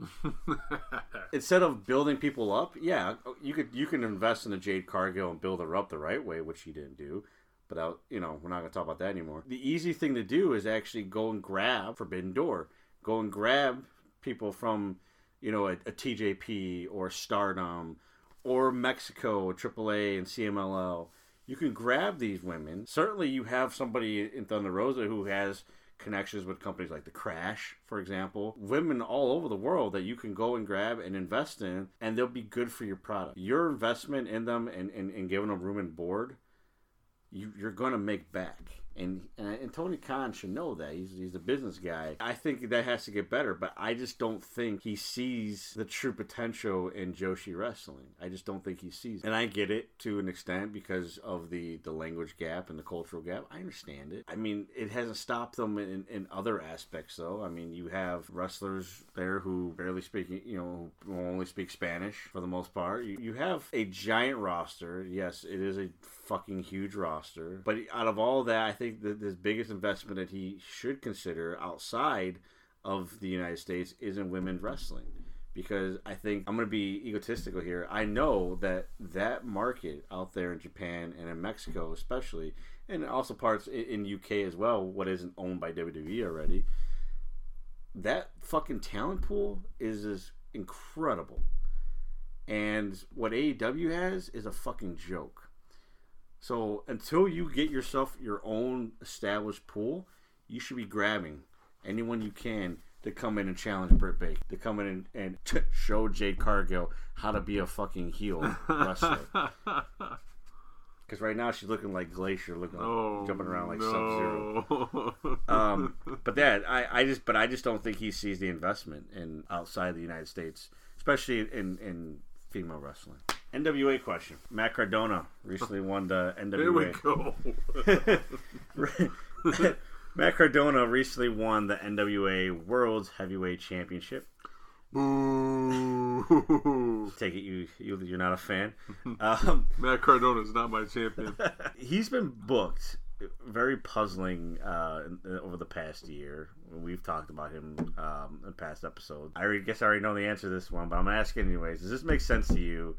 <laughs> Instead of building people up, yeah, you could you can invest in the Jade Cargill and build her up the right way, which she didn't do. But I, you know, we're not going to talk about that anymore. The easy thing to do is actually go and grab Forbidden Door. Go and grab people from, you know, a, a TJP or Stardom or Mexico, AAA and CMLL. You can grab these women. Certainly, you have somebody in Thunder Rosa who has connections with companies like the Crash, for example. Women all over the world that you can go and grab and invest in, and they'll be good for your product. Your investment in them and, and, and giving them room and board you, you're going to make back. And, and Tony Khan should know that he's he's a business guy. I think that has to get better, but I just don't think he sees the true potential in Joshi wrestling. I just don't think he sees it. And I get it to an extent because of the the language gap and the cultural gap. I understand it. I mean, it hasn't stopped them in, in other aspects though. I mean, you have wrestlers there who barely speak, you know, who only speak Spanish for the most part. You, you have a giant roster. Yes, it is a fucking huge roster. But out of all that, I think that the biggest investment that he should consider outside of the United States is in women's wrestling. Because I think I'm going to be egotistical here. I know that that market out there in Japan and in Mexico, especially, and also parts in, in UK as well, what isn't owned by WWE already, that fucking talent pool is is incredible. And what AEW has is a fucking joke. So until you get yourself your own established pool, you should be grabbing anyone you can to come in and challenge Britt Baker, to come in and, and <laughs> t- show Jade Cargill how to be a fucking heel wrestler. <laughs> Because right now she's looking like Glacier, looking like, Oh, jumping around like Sub Zero. um, <laughs> but that I, I just but I just don't think he sees the investment in outside the United States, especially in in female wrestling. NWA question: Matt Cardona recently won the NWA. <laughs> There we go. <laughs> Matt Cardona recently won the NWA World's Heavyweight Championship. Boo. <laughs> Take it you, you you're not a fan. Um, Matt Cardona is not my champion. he's been booked very puzzling uh, over the past year. We've talked about him um, in past episodes. I guess I already know the answer to this one, but I'm gonna ask it anyways. Does this make sense to you?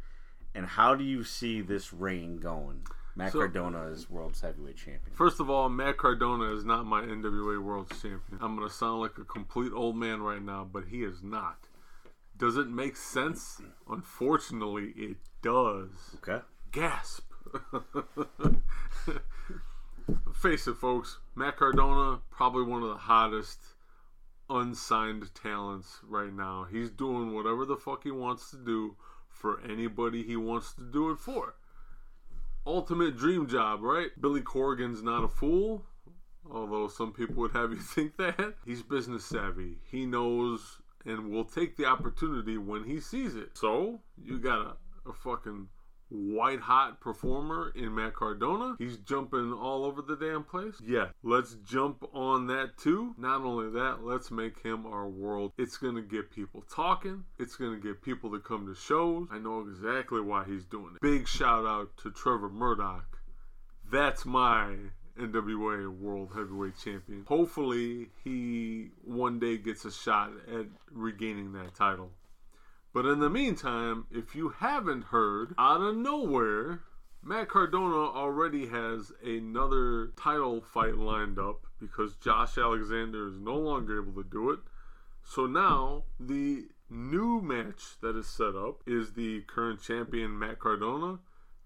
And how do you see this reign going? Matt So- Cardona is world's heavyweight champion. First of all, Matt Cardona is not my NWA World Champion. I'm going to sound like a complete old man right now, but he is not. Does it make sense? Unfortunately, it does. Okay. Gasp. <laughs> Face it, folks. Matt Cardona, probably one of the hottest unsigned talents right now. He's doing whatever the fuck he wants to do for anybody he wants to do it for. Ultimate dream job, right? Billy Corgan's not a fool, although some people would have you <laughs> think that. He's business savvy. He knows and will take the opportunity when he sees it. So, you got a, a fucking white hot performer in Matt Cardona. He's jumping all over the damn place. Yeah, let's jump on that too. Not only that, let's make him our world. It's gonna get people talking. It's gonna get people to come to shows. I know exactly why he's doing it. Big shout out to Trevor Murdoch. That's my NWA World Heavyweight Champion. Hopefully, he one day gets a shot at regaining that title. But in the meantime, if you haven't heard, out of nowhere, Matt Cardona already has another title fight lined up because Josh Alexander is no longer able to do it. So now the new match that is set up is the current champion Matt Cardona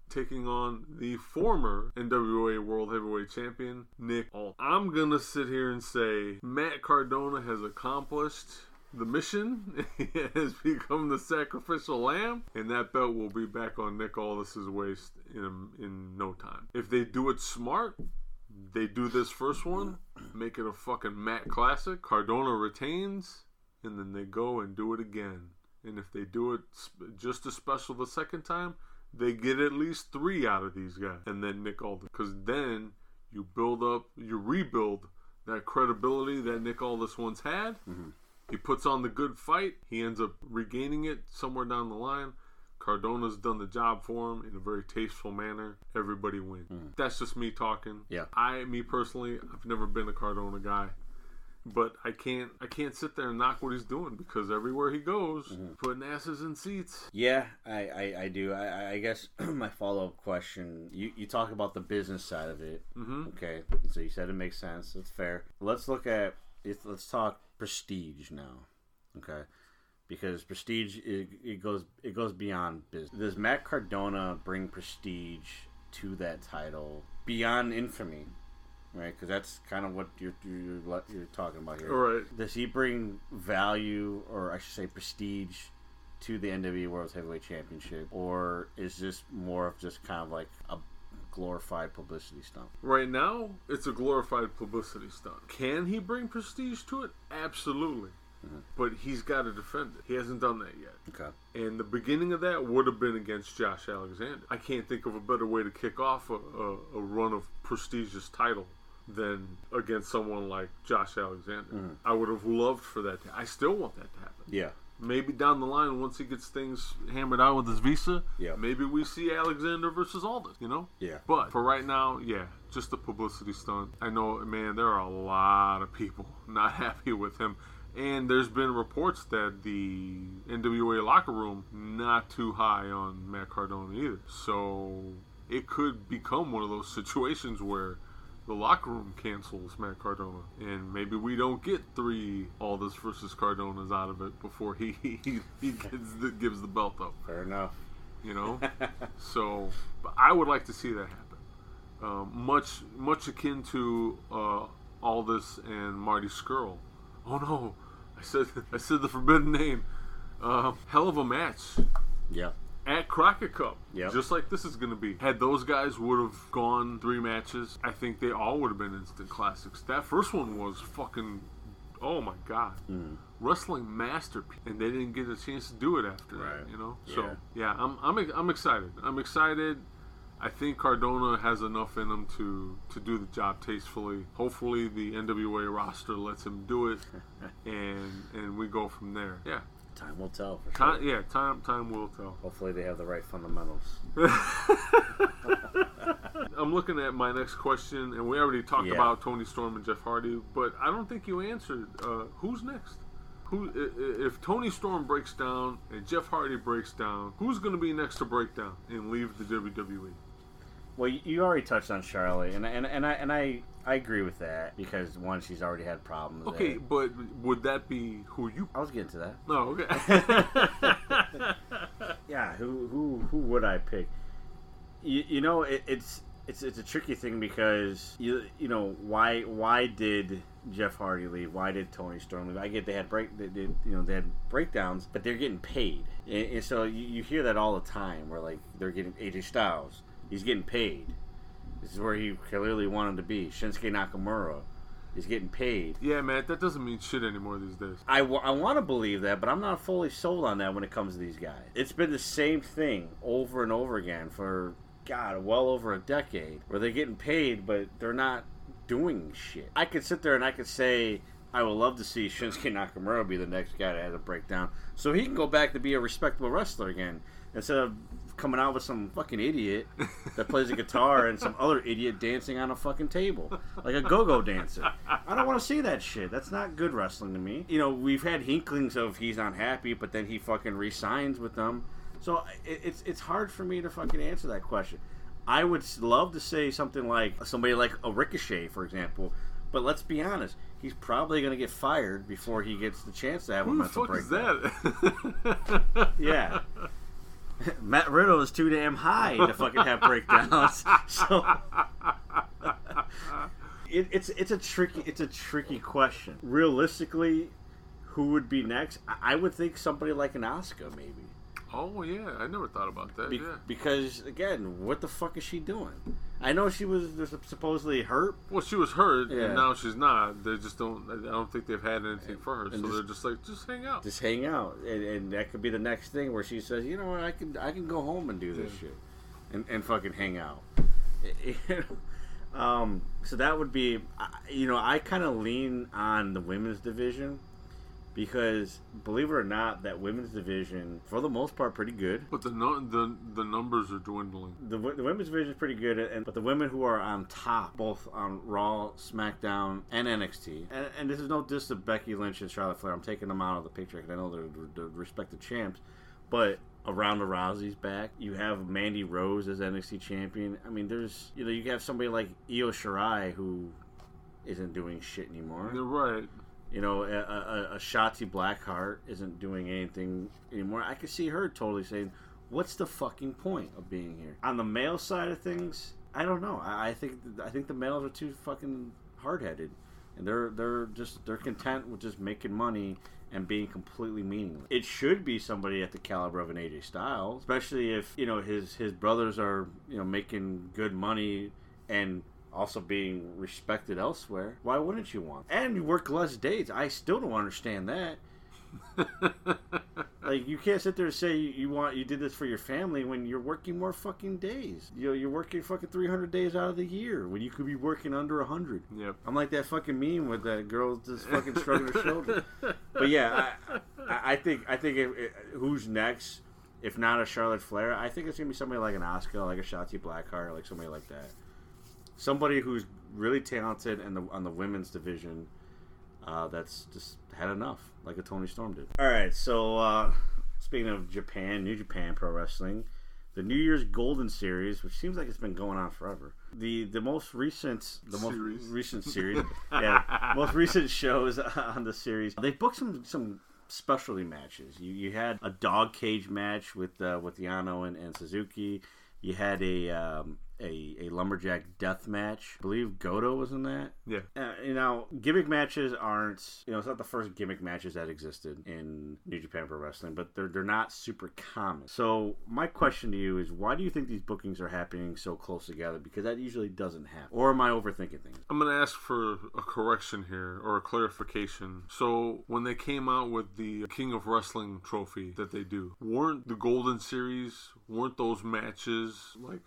taking on the former NWA World Heavyweight Champion Nick Aldis. I'm gonna sit here and say Matt Cardona has accomplished the mission. <laughs> has become the sacrificial lamb, and that belt will be back on Nick Aldis's waist in in no time. If they do it smart, they do this first one, make it a fucking Matt classic. Cardona retains, and then they go and do it again. And if they do it just as special the second time, they get at least three out of these guys, and then Nick Aldis, because then you build up, you rebuild that credibility that Nick Aldis once had. Mm-hmm. He puts on the good fight. He ends up regaining it somewhere down the line. Cardona's done the job for him in a very tasteful manner. Everybody wins. That's just me talking. Yeah. I, me personally, I've never been a Cardona guy, but I can't, I can't sit there and knock what he's doing because everywhere he goes, putting asses in seats. Yeah, I, I, I do. I- I, guess <clears throat> my follow up question you, you talk about the business side of it. Mhm. Okay, so you said it makes sense. That's fair. Let's look at. Let's talk prestige now. Okay, because prestige it, it goes it goes beyond business. Does Matt Cardona bring prestige to that title beyond infamy? Right, because that's kind of what you're, you're you're talking about here. Right. Does he bring value, or I should say, prestige, to the NWA World Heavyweight Championship, or is this more of just kind of like a glorified publicity stunt? Right now, it's a glorified publicity stunt. Can he bring prestige to it? Absolutely. Uh-huh. But he's got to defend it. He hasn't done that yet. Okay. And the beginning of that would have been against Josh Alexander. I can't think of a better way to kick off a, a, a run of prestigious title than against someone like Josh Alexander. Mm-hmm. I would have loved for that. To, I still want that to happen. Yeah. Maybe down the line, once he gets things hammered out with his visa, Yeah. maybe we see Alexander versus Aldis. You know. Yeah. But for right now, yeah, just a publicity stunt. I know, man, there are a lot of people <laughs> not happy with him. And there's been reports that the NWA locker room not too high on Matt Cardona either. So it could become one of those <laughs> situations where the locker room cancels Matt Cardona, and maybe we don't get three Aldis versus Cardonas out of it before he <laughs> he, he gives the, gives the belt up. Fair enough. You know, <laughs> so but I would like to see that happen. Um, much much akin to uh, Aldis and Marty Scurll. Oh no, I said <laughs> I said the forbidden name. Uh, hell of a match Yeah. At Crockett Cup. Yep. Just like this is going to be. Had those guys would have gone three matches, I think they all would have been instant classics. That first one was fucking. Oh my god, Mm. wrestling masterpiece, and they didn't get a chance to do it after Right. that. You know, so Yeah. yeah, I'm I'm I'm excited. I'm excited. I think Cardona has enough in him to to do the job tastefully. Hopefully, the NWA roster lets him do it, <laughs> and and we go from there. Yeah, Time will tell for sure. time. Yeah, time time will tell. <laughs> Hopefully they have the right fundamentals. I'm looking at my next question, and we already talked Yeah. about Toni Storm and Jeff Hardy, but I don't think you answered. Uh, who's next? Who, if Toni Storm breaks down and Jeff Hardy breaks down, who's going to be next to break down and leave the? WWE? Well, you- already touched on Charlotte, and and, and I and I I agree with that because one, she's already had problems. Okay, there. but would that be who you? I was getting to that. No, okay. <laughs> <laughs> Yeah, who who who would I pick? You, you know, it, it's it's it's a tricky thing because you you know why why did Jeff Hardy leave? Why did Toni Storm leave? I get they had break they did you know they had breakdowns, but they're getting paid, and, and so you, you hear that all the time where like they're getting AJ Styles, he's getting paid. This is where he clearly wanted to be. Shinsuke Nakamura, he's getting paid. yeah, man, that doesn't mean shit anymore these days. I, want to believe that, but I'm not fully sold on that when it comes to these guys. It's been the same thing over and over again for, God, well over a decade, where they're getting paid, but they're not doing shit. I could sit there and I could say, I would love to see Shinsuke Nakamura be the next guy to have a breakdown, so he can go back to be a respectable wrestler again, instead of coming out with some fucking idiot that plays a guitar and some other idiot dancing on a fucking table like a go-go dancer. I don't want to see that shit. That's not good wrestling to me. You know, we've had inklings of he's not happy, but then he fucking resigns with them. So it, it's it's hard for me to fucking answer that question. I would love to say something like somebody like a Ricochet, for example. But let's be honest, he's probably going to get fired before he gets the chance to have a Who the mental fuck is that? <laughs> Yeah. <laughs> Matt Riddle is too damn high to fucking have breakdowns. <laughs> So <laughs> it, it's it's a tricky it's a tricky question. Realistically, who would be next? I, I would think somebody like an Asuka maybe. oh yeah, I never thought about that. Be- yeah. Because again, what the fuck is she doing? I know she was supposedly hurt. Well, she was hurt, Yeah. and now she's not. They just don't. I don't think they've had anything for her, so just- they're just like, just hang out. Just hang out, and, and that could be the next thing where she says, you know what, I can I can go home and do this shit, and, and fucking hang out. <laughs> um, so that would be, you know, I kind of lean on the women's division because believe it or not, that women's division for the most part pretty good. But the no, the the numbers are dwindling. The, the women's division is pretty good, and but the women who are on top, both on Raw, SmackDown, and NXT, and, and this is no diss to Becky Lynch and Charlotte Flair. I'm taking them out of the picture because I know they're the respected champs, but. Around the Rousey's back, you have Mandy Rose as NXT champion. I mean, there's you know you have somebody like Io Shirai who isn't doing shit anymore. You're right. You know, a, a, a Shotzi Blackheart isn't doing anything anymore. I could see her totally saying, "What's the fucking point of being here?" On the male side of things, I don't know. I, I think I think the males are too fucking hard headed, and they're they're just they're content with just making money and being completely meaningless. It should be somebody at the caliber of an AJ Styles, especially if you know his his brothers are you know making good money and also being respected elsewhere. Why wouldn't you want? And you work less days. I still don't understand that. <laughs> like you can't sit there and say you, want you did this for your family when you're working more fucking days. You know, you're working fucking 300 days out of the year when you could be working under 100. Yep. I'm like that fucking meme with that girl just fucking shrugging her shoulders. But yeah, I, I, I think I think if, if- who's next? If not a Charlotte Flair, I think it's gonna be somebody like an Asuka, like a Shotzi Blackheart, like somebody like that. Somebody who's really talented in the on the women's division. Uh, that's just had enough, like a Toni Storm did. All right, so uh, speaking of Japan, New Japan Pro Wrestling, the New Year's Golden Series, which seems like it's been going on forever. The the most recent the most recent series, <laughs> yeah, most recent shows <laughs> on the series. They booked some some specialty matches. You you had a dog cage match with uh, with Yano and, and Suzuki. You had a um, a a lumberjack death match. I believe Goto was in that. Yeah. Uh, you know, gimmick matches aren't, you know, it's not the first gimmick matches that existed in New Japan Pro Wrestling, but they're they're not super common. So my question to you is, why do you think these bookings are happening so close together? Because that usually doesn't happen. Or am I overthinking things? I'm going to ask for a correction here or a clarification. So, when they came out with the King of Wrestling trophy that they do, weren't the Golden Series, weren't those matches like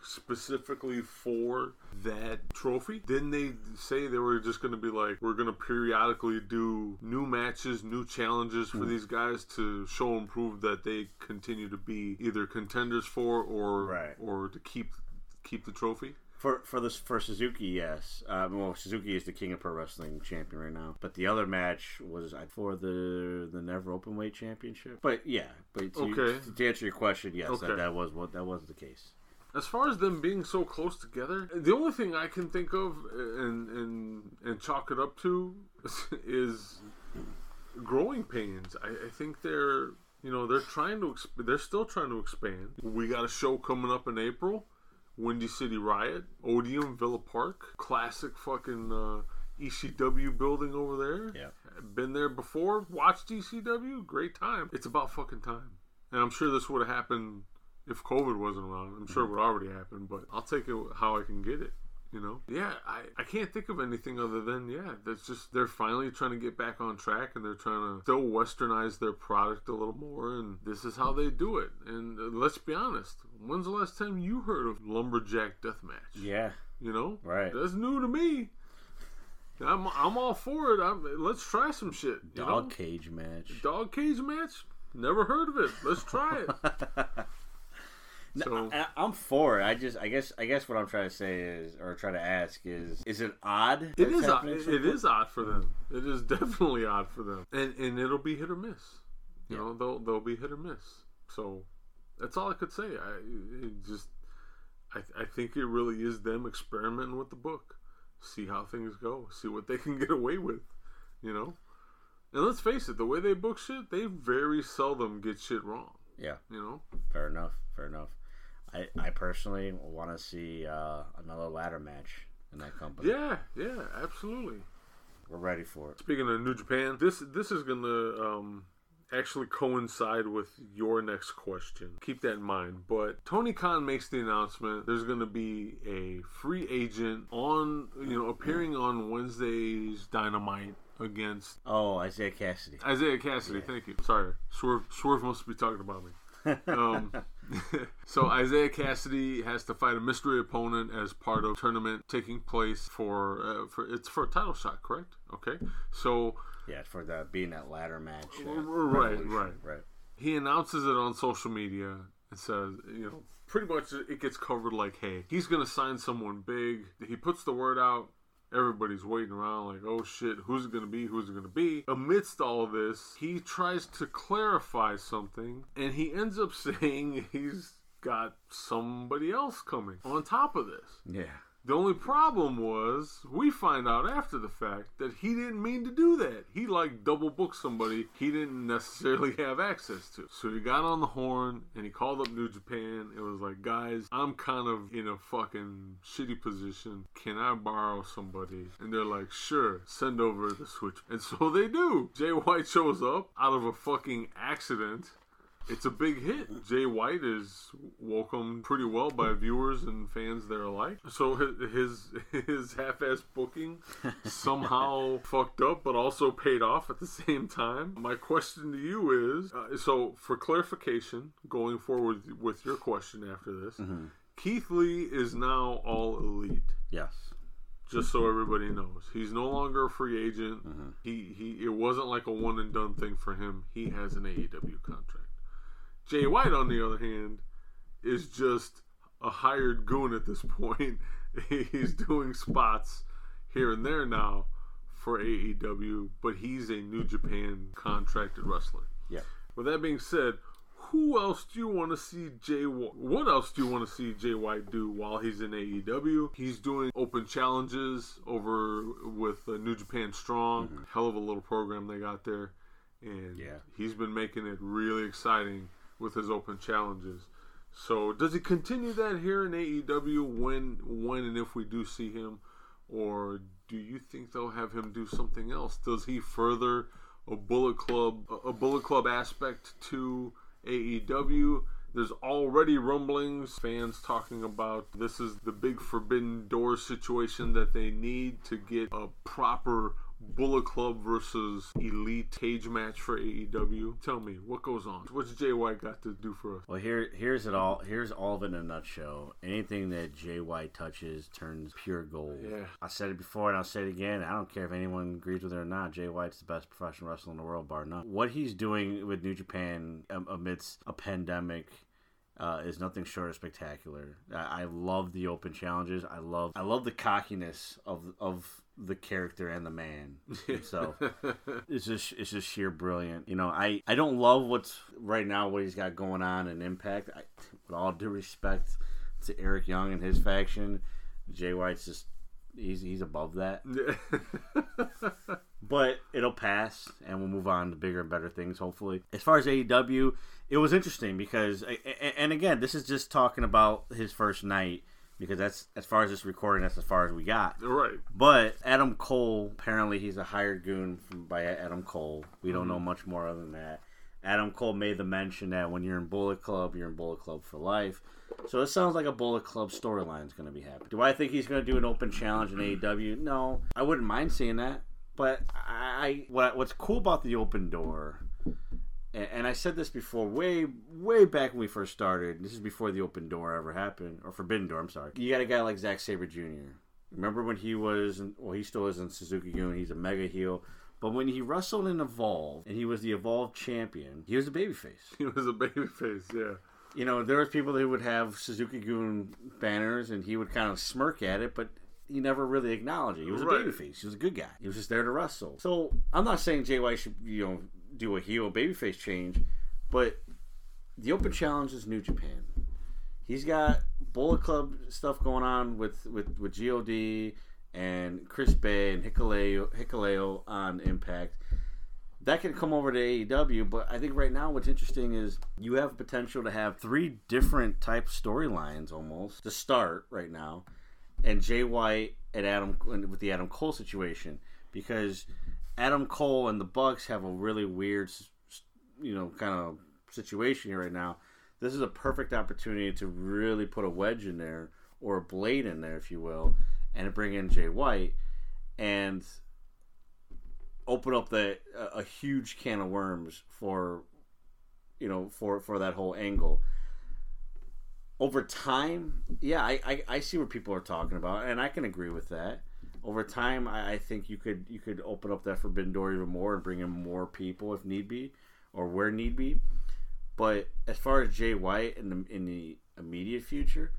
specifically for that trophy? Didn't they say they were just going to be like, we're going to periodically do new matches, new challenges for Hmm. these guys to show and prove that they continue to be either contenders for or Right. or to keep keep the trophy? For for this for Suzuki, yes. Um, well, Suzuki is the King of Pro Wrestling champion right now. But the other match was for the the Never Openweight Championship. But yeah, but to, Okay. to answer your question, yes, Okay. that, that was what that was the case. As far as them being so close together, the only thing I can think of and and and chalk it up to <laughs> is growing pains. I, I think they're you know they're trying to exp- they're still trying to expand. We got a show coming up in April, Windy City Riot, Odeum Villa Park, classic fucking uh, ECW building over there. Yeah. Been there before, watched ECW, great time. It's about fucking time. And I'm sure this would have happened if COVID wasn't around. I'm sure it would already happen, but I'll take it how I can get it. You know? Yeah, I, I can't think of anything other than, yeah, that's just, they're finally trying to get back on track and they're trying to still westernize their product a little more, and this is how they do it. And uh, let's be honest, when's the last time you heard of Lumberjack Deathmatch? Yeah, You know? Right. That's new to me. I'm, I'm all for it. I'm, let's try some shit. Dog know? cage match. Dog cage match? Never heard of it. Let's try it. <laughs> So- I, I'm for it. I just, I guess, I guess what I'm trying to say is, or try to ask is, is it odd? It it's odd. It, it is odd for them. It is <laughs> definitely odd for them, and and it'll be hit or miss. You Yeah. know, they'll they'll be hit or miss. So that's all I could say. I it just I I think it really is them experimenting with the book, see how things go, see what they <laughs> can get away with. You know, and let's face it, the way they book shit, they very seldom get shit wrong. Yeah, You know, fair enough. Fair enough. I, I personally want to see uh, another ladder match in that company. yeah, yeah, absolutely. We're ready for it. Speaking of New Japan, this this is gonna um, actually coincide with your next question. Keep that in mind. But Tony Khan makes the announcement there's going to be a free agent on, you know, appearing on Wednesday's Dynamite against Oh, Isiah Kassidy. Isiah Kassidy. Thank you. Sorry, Swerve. Swerve must be talking about me. <laughs> um, <laughs> so Isiah Kassidy has to fight a mystery opponent as part of tournament taking place for uh, for it's for a title shot, correct? Okay, so Yeah, for the being that ladder match. uh, right, Revolution. right, right. he announces it on social media and says, you know, pretty much it gets covered like, hey, he's gonna sign someone big. He puts the word out. Everybody's waiting around like, oh shit, who's it gonna be? Who's it gonna be? Amidst all this, he tries to clarify something, and he ends up <laughs> saying he's got somebody else coming on top of this. Yeah. The only problem was we find out after the fact that he didn't mean to do that. He like double booked somebody he didn't necessarily <laughs> have access to. So he got on the horn and he called up New Japan. It was like, guys, I'm kind of in a fucking shitty position. Can I borrow somebody? And they're like, sure, send over the switch. And so they do. Jay White shows up out of a fucking accident. It's a big hit. Jay White is welcomed pretty well by viewers and fans there alike. So his <laughs> his, half-ass booking somehow <laughs> fucked up, but also paid off at the same time. My question to you is: uh, so for clarification, going forward with your question after this, Keith Lee is now all elite Yes. just so everybody knows. He's no longer a free agent. He he it wasn't like a one and done thing for him. He has an AEW contract. Jay White on the other hand is just a hired goon at this point. <laughs> He's doing spots here and there now for AEW, but he's a New Japan contracted wrestler. Yeah. With that being said, who else do you want to see Jay? What else do you want to see Jay White do while he's in AEW? He's doing open challenges over with uh, New Japan Strong. Hell of a little program they got there, and Yeah. he's been making it really exciting with his open challenges. So does he continue that here in AEW when when and if we do see him, or do you think they'll have him do something else? Does he further a Bullet Club a Bullet Club aspect to AEW? There's already rumblings, fans talking about this is the big forbidden door situation that they need to get a proper Bullet Club versus Elite cage match for AEW. Tell me, what goes on? What's Jay White got to do for us? Well, here, here's it all. Here's all of it in a nutshell. Anything that Jay White touches turns pure gold. Yeah. I said it before, and I'll say it again. I don't care if anyone agrees with it or not. Jay White's the best professional wrestler in the world, bar none. What he's doing with New Japan um, amidst a pandemic. Uh, is nothing short of spectacular. I, I love the open challenges. I love I love the cockiness of of the character and the man himself. <laughs> it's just it's just sheer brilliant. You know, I I don't love what's right now what he's got going on in Impact. I, with all due respect to Eric Young and his faction, Jay White's just he's he's above that. <laughs> but it'll pass, and we'll move on to bigger and better things. Hopefully, as far as AEW, it was interesting because, and again, this is just talking about his first night because that's as far as this recording. That's as far as we got. Right. But Adam Cole, apparently he's a hired goon from, by Adam Cole. We don't know mm-hmm. much more other than that. Adam Cole made the mention that when you're in Bullet Club, you're in Bullet Club for life. So it sounds like a Bullet Club storyline is going to be happening. Do I think he's going to do an open challenge in AEW? No, I wouldn't mind seeing that. But I, what, what's cool about the open door, and, and I said this before, way, way back when we first started. This is before the open door ever happened, or forbidden door. I'm sorry. You got a guy like Zack Sabre Jr. Remember when he was, well, he still is in Suzuki Gun. He's a mega heel. But when he wrestled in Evolve and he was the Evolve champion, he was a babyface. He was a babyface, yeah. You know, there was people who would have Suzuki Gun banners and he would kind of smirk at it, but he never really acknowledged it. He was Right. a babyface. He was a good guy. He was just there to wrestle. So I'm not saying JY should, you know, do a heel babyface change, but the Open Challenge is New Japan. He's got Bullet Club stuff going on with with with God and Chris Bey and Hikuleo, Hikuleo on Impact. That can come over to AEW, but I think right now what's interesting is you have potential to have three different type storylines almost to start right now, and Jay White and Adam with the Adam Cole situation because Adam Cole and the Bucks have a really weird you know kind of situation here right now. This is a perfect opportunity to really put a wedge in there or a blade in there, if you will, and bring in Jay White and open up the a, huge can of worms for you know for for that whole angle over time yeah I, I i see what people are talking about and i can agree with that over time I, I think you could you could open up that forbidden door even more and bring in more people if need be or where need be but as far as jay white in the in the immediate future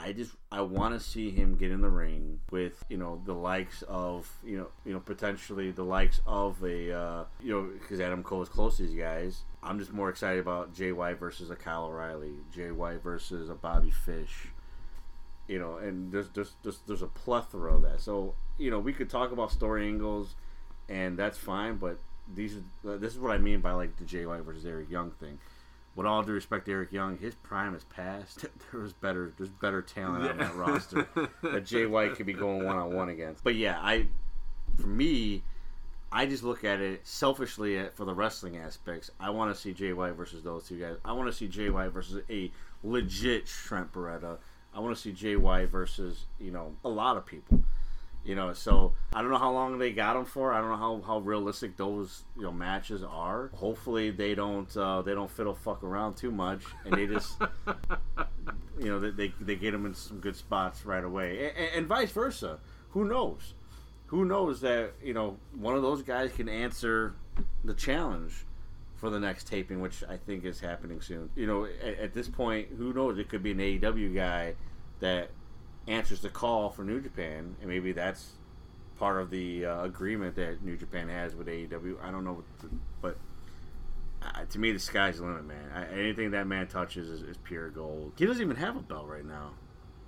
I just I want to see him get in the ring with you know the likes of you know you know potentially the likes of a uh, you know because Adam Cole is close to these guys. I'm just more excited about Jay White versus a Kyle O'Reilly, Jay White versus a Bobby Fish. You know, and there's there's there's, there's a plethora of that. So you know we could talk about story angles, and that's fine. But these are uh, this is what I mean by like the Jay White versus Eric Young thing with all due respect to Eric Young, his prime is past. <laughs> There was better, there's better talent on that roster that Jay <laughs> White could be going one on one against. But yeah, I, for me, I just look at it selfishly at, for the wrestling aspects. I want to see Jay White versus those two guys. I want to see Jay White versus a legit Trent Beretta. I want to see JY versus you know a lot of people. You know, so I don't know how long they got them for. I don't know how, how realistic those you know matches are. Hopefully they don't uh, they don't fiddle fuck around too much and they just <laughs> you know they, they get them in some good spots right away and, and vice versa. Who knows? Who knows that you know one of those guys can answer the challenge for the next taping, which I think is happening soon. You know, at, at this point, who knows? It could be an AEW guy that answers the call for New Japan, and maybe that's part of the uh, agreement that New Japan has with AEW. I don't know, but uh, to me, the sky's the limit, man. I, anything that man touches is, is, pure gold. He doesn't even have a belt right now.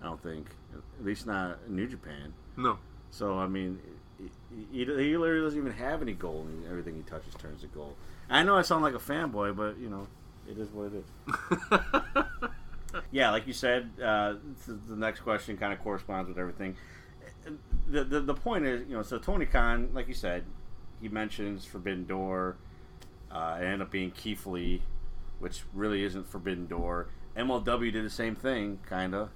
I don't think, at least not in New Japan. No. So I mean, he, he, he literally doesn't even have any gold, and everything he touches turns to gold. I know I sound like a fanboy, but you know, it is what it is. <laughs> yeah, like you said, uh, the next question kind of corresponds with everything. The, the, the point is, you know, so Tony Khan, like you said, he mentions Forbidden Door. Uh, it ended up being Keith Lee, which really isn't Forbidden Door. MLW did the same thing, kind of.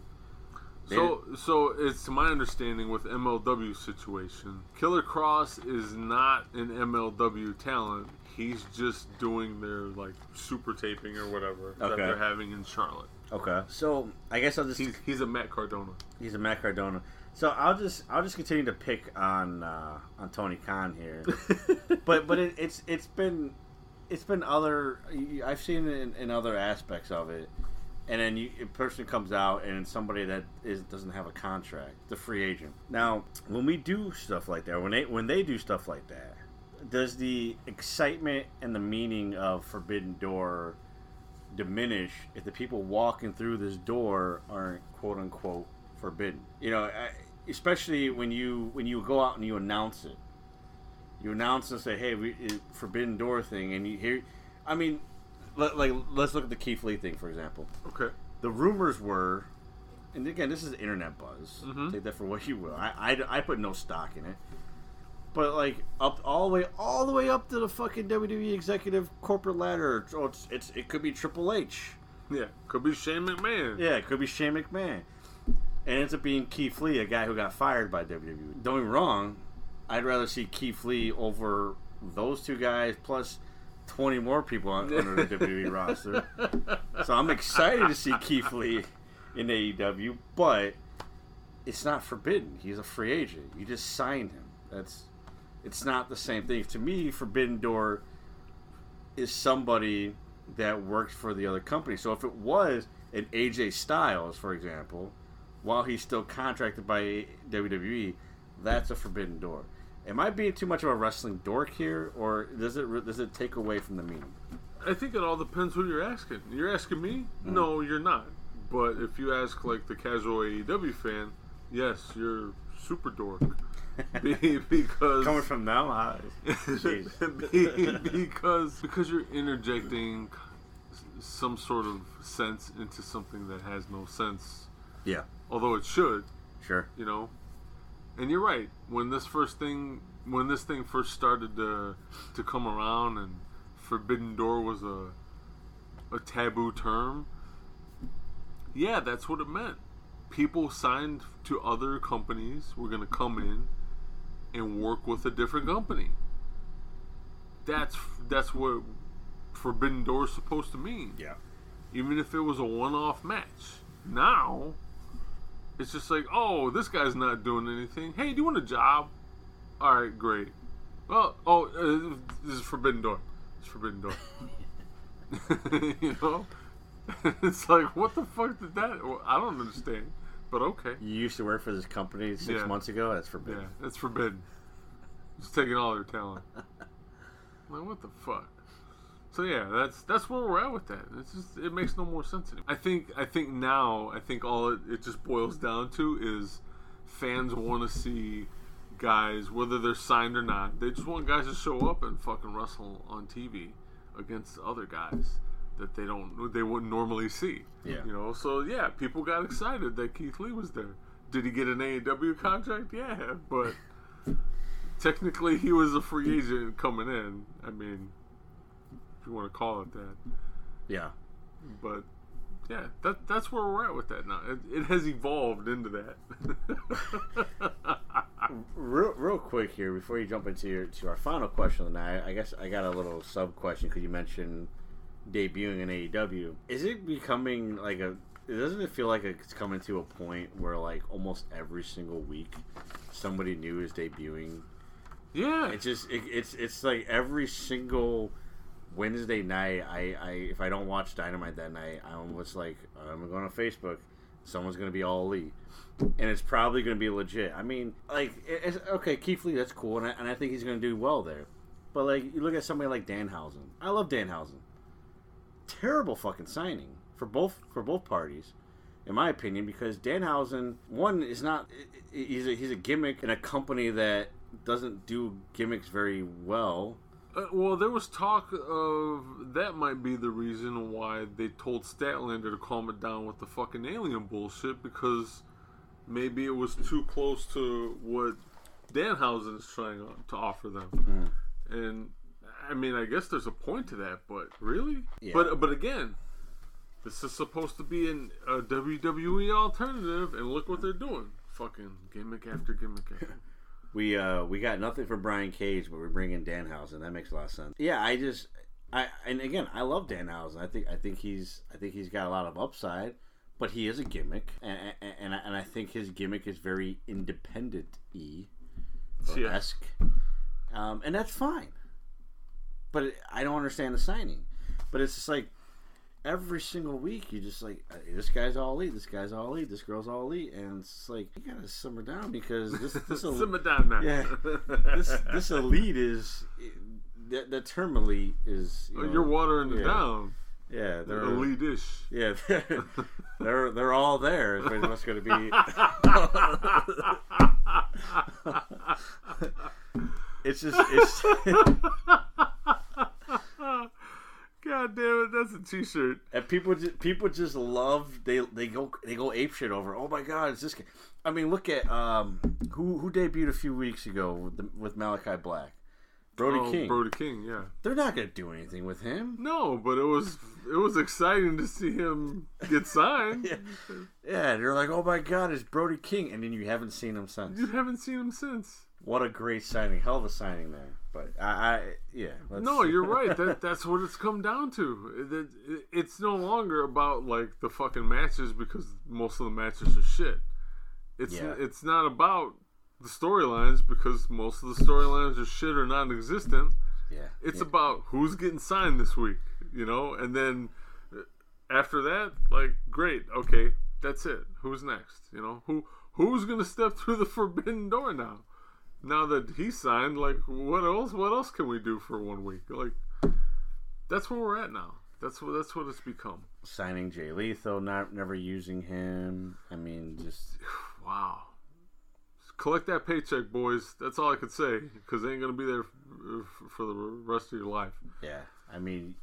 So, so it's to my understanding with MLW situation, Killer Kross is not an MLW talent. He's just doing their like super taping or whatever okay. that they're having in Charlotte. Okay. So I guess I'll just he's, he's a Matt Cardona. He's a Matt Cardona. So I'll just I'll just continue to pick on uh, on Tony Khan here, <laughs> but but it, it's it's been it's been other I've seen it in, in other aspects of it, and then you, a person comes out and it's somebody that is doesn't have a contract, the free agent. Now when we do stuff like that, when they when they do stuff like that, does the excitement and the meaning of Forbidden Door diminish if the people walking through this door aren't quote unquote forbidden. You know, especially when you when you go out and you announce it. You announce and say, "Hey, we forbidden door thing," and you hear. I mean, let, like let's look at the Keith Lee thing for example. Okay. The rumors were, and again, this is internet buzz. Mm-hmm. Take that for what you will. I, I, I put no stock in it but like up all the way all the way up to the fucking WWE executive corporate ladder. Oh, it's, it's it could be Triple H. Yeah, could be Shane McMahon. Yeah, it could be Shane McMahon. And it ends up being Keith Lee, a guy who got fired by WWE. Don't get me wrong, I'd rather see Keith Lee over those two guys plus 20 more people on, under the WWE <laughs> roster. So I'm excited to see Keith Lee in AEW, but it's not forbidden. He's a free agent. You just signed him. That's it's not the same thing. To me, Forbidden Door is somebody that worked for the other company. So if it was an AJ Styles, for example, while he's still contracted by WWE, that's a Forbidden Door. Am I being too much of a wrestling dork here, or does it does it take away from the meaning? I think it all depends who you're asking. You're asking me? Mm. No, you're not. But if you ask like the casual AEW fan, yes, you're super dork. <laughs> because coming from them, I, <laughs> because because you're interjecting some sort of sense into something that has no sense. Yeah. Although it should. Sure. You know. And you're right. When this first thing when this thing first started to to come around and Forbidden Door was a a taboo term. Yeah, that's what it meant. People signed to other companies were going to come in and work with a different company. That's that's what Forbidden Door is supposed to mean. Yeah. Even if it was a one-off match. Now, it's just like, oh, this guy's not doing anything. Hey, do you want a job? All right, great. Well, oh, uh, this is Forbidden Door. It's Forbidden Door. <laughs> <laughs> you know, <laughs> it's like, what the fuck did that? Well, I don't understand, but okay. You used to work for this company six Yeah. months ago. That's forbidden. Yeah, it's forbidden. It's taking all their talent. <laughs> like, what the fuck? So yeah, that's that's where we're at with that. It's just it makes no more sense anymore. I think I think now I think all it, it just boils down to is fans want to see guys whether they're signed or not. They just want guys to show up and fucking wrestle on TV against other guys that they don't they wouldn't normally see. Yeah. You know, so yeah, people got excited that Keith Lee was there. Did he get an AEW contract? Yeah, but technically he was a free agent coming in. I mean, if you want to call it that. Yeah. But yeah, that that's where we're at with that now. It, it has evolved into that. <laughs> Real, real quick here before you jump into your to our final question of the night, I guess I got a little sub question because you mentioned debuting in AEW. Is it becoming like a? Doesn't it feel like it's coming to a point where like almost every single week somebody new is debuting? Yeah, It's just it, it's it's like every single Wednesday night. I, I if I don't watch Dynamite that night, I'm just like I'm going to Facebook. Someone's going to be all elite, and it's probably going to be legit. I mean, like it's, okay, Keith Lee, that's cool, and I, and I think he's going to do well there. But like you look at somebody like Danhausen. I love Danhausen. Terrible fucking signing for both for both parties in my opinion, because Danhausen one is not he's a, he's a gimmick in a company that doesn't do gimmicks very well. Uh, well, there was talk of that might be the reason why they told Statlander to calm it down with the fucking alien bullshit because maybe it was too close to what Danhausen is trying to offer them. And I mean, I guess there's a point to that, but really? Yeah. But but again, this is supposed to be an, a WWE alternative, and look what they're doing. Fucking gimmick after gimmick after. <laughs> We uh we got nothing for Brian Cage, but we're bringing Danhausen. That makes a lot of sense. Yeah, I just I and again I love Danhausen. I think I think he's I think he's got a lot of upside, but he is a gimmick, and and and I, and I think his gimmick is very independent e esque, um, and that's fine. But it, I don't understand the signing. But it's just like every single week you just like uh, this guy's all elite, this guy's all elite, this girl's all elite, and it's like you gotta simmer down because this <laughs> this Simmer down now. Yeah, <laughs> this this elite is that, that term elite is you Oh, know, You're watering it down. Yeah, they're elite-ish. Yeah, <laughs> they're they're, they're all there. Is pretty much going to be. it's just it's. God damn it, that's a t-shirt. And people just people just love they they go they go ape shit over. Oh my god, it's this guy. I mean, look at um who who debuted a few weeks ago with, the, with Malakai Black, Brody Oh, King. Brody King, yeah. They're not gonna do anything with him. No, but it was it was exciting to see him get signed. <laughs> Yeah, they're like, oh my god, it's Brody King, and then you haven't seen him since. You haven't seen him since. What a great signing! Hell of a signing there. But I, I yeah. No, <laughs> you're right. That that's what it's come down to. It, it- it's no longer about like the fucking matches because most of the matches are shit. It's Yeah. it's not about the storylines because most of the storylines are shit or non-existent. Yeah. It's Yeah. about who's getting signed this week, you know, and then uh, after that, like, great, okay, that's it. Who's next? You know, who who's gonna step through the <laughs> forbidden door now? Now that he signed, like, what else? What else can we do for one week? Like, that's where we're at now. That's what that's what it's become. signing Jay Lethal, not never using him. I mean, just <sighs> Wow. Collect that paycheck, boys. That's all I could say because they ain't gonna be there f- for the rest of your life. yeah. I mean,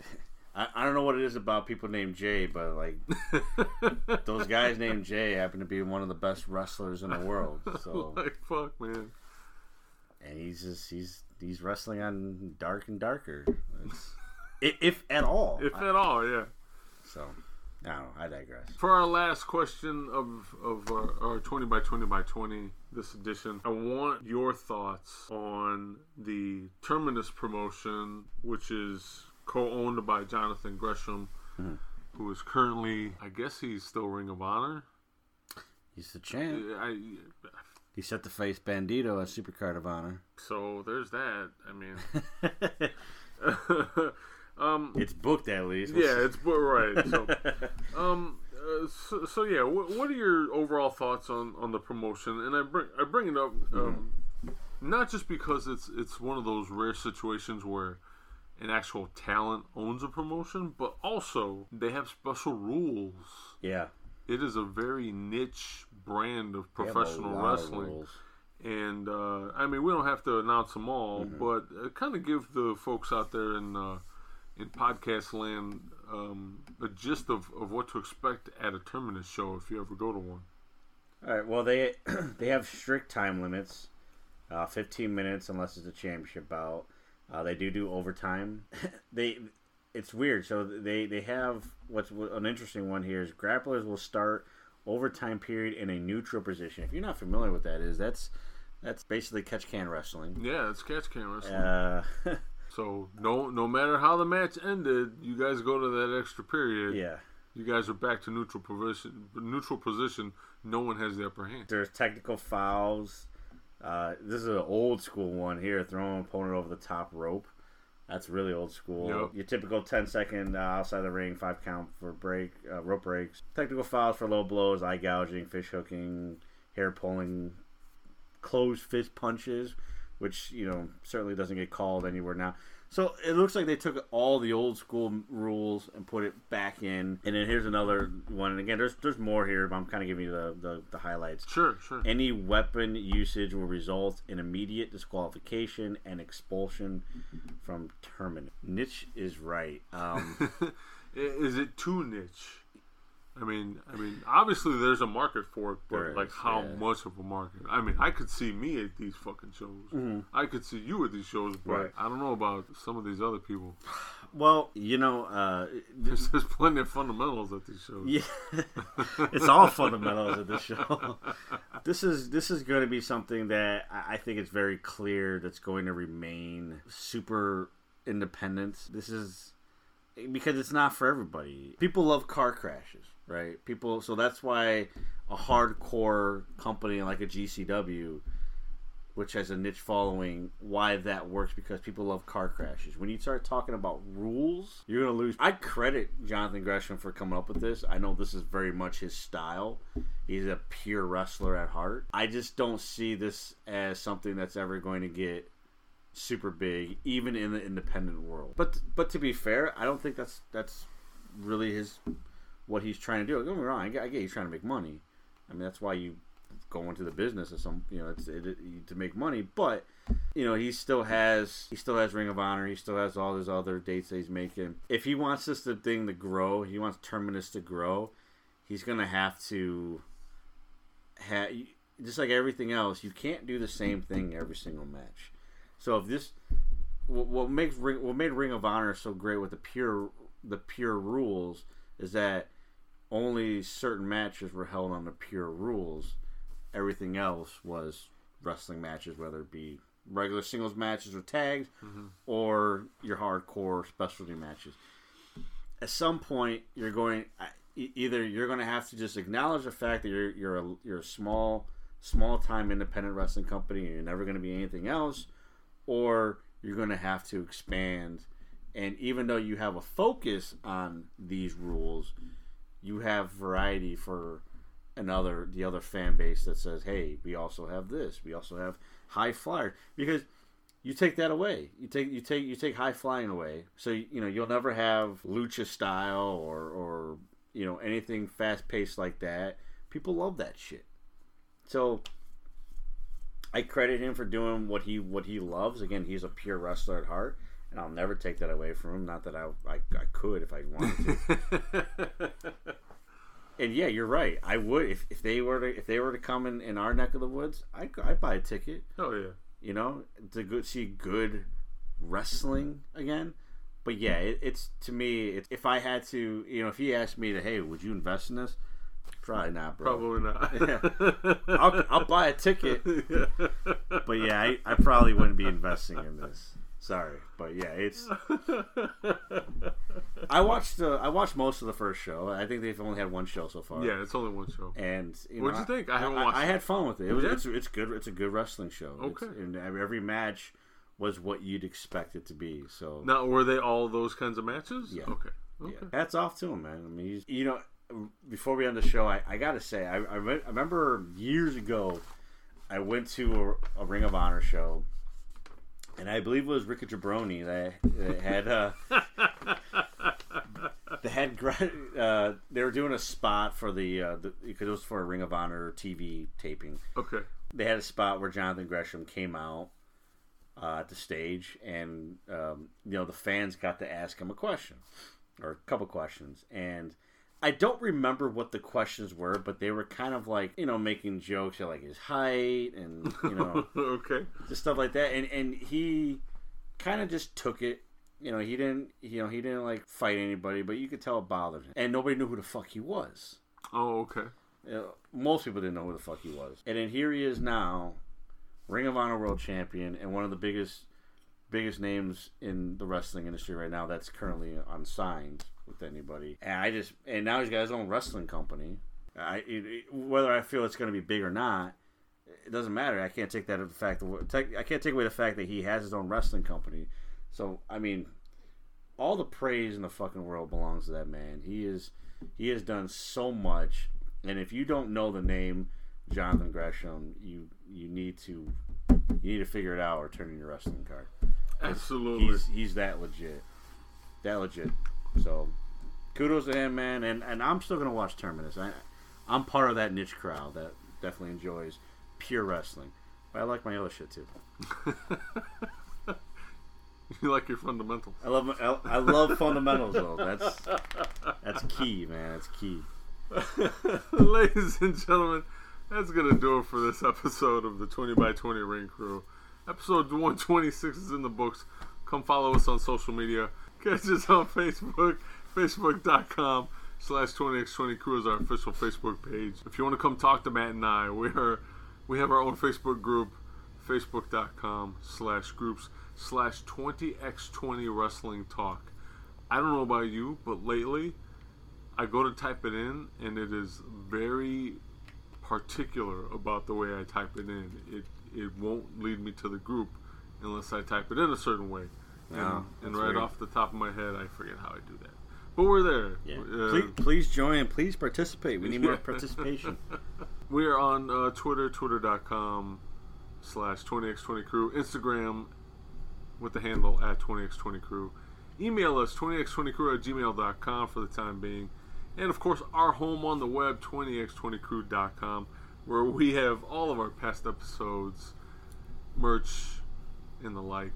<laughs> I, I don't know what it is about people named Jay, but like <laughs> those guys named Jay happen to be one of the best wrestlers in the world. So <laughs> like fuck, man. And he's just he's he's wrestling on dark and darker, It's- i- if at all. <laughs> If at all, yeah. So, I don't know. I digress. For our last question of of our, our twenty by twenty by twenty this edition, I want your thoughts on the Terminus promotion, which is co-owned by Jonathan Gresham, Mm-hmm. who is currently, I guess he's still Ring of Honor. He's the champ. I, He set to face Bandito at Supercard of Honor. so there's that. I mean, <laughs> um, It's booked at least. yeah, it's right. So, um, uh, so, so yeah, what, what are your overall thoughts on, on the promotion? And I bring I bring it up um, not just because it's it's one of those rare situations where an actual talent owns a promotion, but also they have special rules. yeah. It is a very niche brand of They have a professional lot of wrestling. And uh, I mean, we don't have to announce them all, Mm-hmm. but uh, kind of give the folks out there in uh, in podcast land um, a gist of, of what to expect at a Terminus show if you ever go to one. All right. Well, they <clears throat> they have strict time limits, uh, 15 minutes unless it's a championship bout. Uh, they do do overtime. <laughs> they it's weird. So they they have what's an interesting one here is grapplers will start overtime period in a neutral position. If you're not familiar with that, is that's that's basically catch can wrestling. Yeah, it's catch can wrestling. Uh, <laughs> so no no matter how the match ended, you guys go to that extra period. yeah. You guys are back to neutral position. Neutral position. No one has the upper hand. There's technical fouls. Uh, this is an old school one here, throwing an opponent over the top rope. That's really old school. Yep. Your typical 10 second uh, outside the ring, five count for break, uh, rope breaks. Technical fouls for low blows, eye gouging, fish hooking, hair pulling, closed fist punches, which you know certainly doesn't get called anywhere now. So it looks like they took all the old school rules and put it back in. And then here's another one. And again, there's there's more here, but I'm kind of giving you the, the, the highlights. Sure, sure. Any weapon usage will result in immediate disqualification and expulsion from tournament. Niche is right. Um, <laughs> Is it too niche? I mean, I mean, obviously there's a market for it, but There like is, how yeah. much of a market? I mean, I could see me at these fucking shows. I could see you at these shows, but Mm-hmm. Right. I don't know about some of these other people. well, you know, uh, <laughs> There's, there's plenty of fundamentals at these shows. Yeah, <laughs> it's all fundamentals at this show. <laughs> This is this is going to be something that I I think it's very clear that's going to remain super independent. This is because it's not for everybody. People love car crashes, right? People, so that's why a hardcore company like a GCW which has a niche following, why that works because people love car crashes. When you start talking about rules, you're to lose. I credit Jonathan Gresham for coming up with this. I know this is very much his style. He's a pure wrestler at heart. I just don't see this as something that's ever going to get super big, even in the independent world. But but to be fair, I don't think that's that's really his what he's trying to do. Don't get me wrong. I get, I get he's trying to make money. I mean, that's why you go into the business of some, you know, it's it, it- to make money. But you know, he still has he still has Ring of Honor. He still has all his other dates that he's making. If he wants this thing to grow, he wants Terminus to grow. He's gonna have to have just like everything else. You can't do the same thing every single match. So if this what, makes what made Ring of Honor so great with the pure the pure rules is that only certain matches were held on the pure rules. Everything else was wrestling matches, whether it be regular singles matches or tags, mm-hmm. or your hardcore specialty matches. At some point, you're going either you're going to have to just acknowledge the fact that you're you're a, you're a small small time independent wrestling company and you're never going to be anything else, or you're going to have to expand. And even though you have a focus on these rules, you have variety for another the other fan base that says, "Hey, we also have this. We also have high flyer." Because you take that away, you take you take you take high flying away. So you know you'll never have lucha style or or you know anything fast paced like that. People love that shit. So I credit him for doing what he what he loves. Again, he's a pure wrestler at heart, and I'll never take that away from him. Not that I I, I could if I wanted to. <laughs> and yeah, you're right. I would if, if they were to if they were to come in, in our neck of the woods, I I'd buy a ticket. Oh yeah. you know, to go see good wrestling again. But yeah, it, it's to me. It, if I had to, you know, if he asked me to, hey, would you invest in this? Probably not, bro. Probably not. <laughs> Yeah. I'll, I'll buy a ticket. <laughs> But yeah, I, I probably wouldn't be investing in this. Sorry, but yeah, it's. <laughs> I watched the I watched most of the first show. I think they've only had one show so far. Yeah, it's only one show. And you What'd you think? I haven't watched I, it. had fun with it. It was it's, it's good. It's a good wrestling show. It's- Okay. and every match was what you'd expect it to be. So Now, were they all those kinds of matches? Yeah. Okay. yeah, Okay. hats off to him, man. I mean, he's, you know, before we end the show, I, I gotta say, I, I, re- I remember years ago, I went to a, a Ring of Honor show, and I believe it was Ricky Jabroni that, that had uh, <laughs> they had uh, they were doing a spot for the uh, the because it was for a Ring of Honor TV taping. Okay. They had a spot where Jonathan Gresham came out uh, at the stage, and um, you know the fans got to ask him a question or a couple questions, and I don't remember what the questions were, but they were kind of like you know making jokes at like his height and you know <laughs> okay. just stuff like that, and and he kind of just took it. You know, he didn't. You know, he didn't like fight anybody, but you could tell it bothered him, and nobody knew who the fuck he was. Oh, okay. You know, most people didn't know who the fuck he was, and then here he is now, Ring of Honor World Champion, and one of the biggest, biggest names in the wrestling industry right now. That's currently unsigned with anybody, and I just and now he's got his own wrestling company. I it, it- whether I feel it's going to be big or not, it doesn't matter. I can't take that the fact that I can't take away the fact that he has his own wrestling company. So I mean, all the praise in the fucking world belongs to that man. He is he has done so much, and if you don't know the name Jonathan Gresham, you you need to you need to figure it out or turn in your wrestling card. Absolutely. he's he's that legit, that legit. So kudos to him, man. And and I'm still gonna watch Terminus. I I'm part of that niche crowd that definitely enjoys pure wrestling. But I like my other shit too. <laughs> You like your fundamentals. I love my, I, love fundamentals though. That's that's key, man. That's key. <laughs> Ladies and gentlemen, that's going to do it for this episode of the 20 by 20 Ring Crew. Episode 126 is in the books. Come follow us on social media. Catch us on Facebook, facebook.com slash 20x20 crew is our official Facebook page. If you want to come talk to Matt and I, we are we have our own Facebook group, facebook.com slash groups slash 20x20 wrestling talk. I don't know about you, but lately I go to type it in, and it is very particular about the way I type it in. It it won't lead me to the group unless I type it in a certain way. And, Oh, and right weird. off the top of my head, I forget how I do that. But we're there. Yeah. Uh, please, please join. Please participate. We need more <laughs> participation. we are on uh, Twitter, twitter.com slash 20x20crew, Instagram with the handle at 20x20crew. Email us, 20x20crew at gmail.com for the time being. And of course, our home on the web, 20x20crew.com, where we have all of our past episodes, merch, and the like.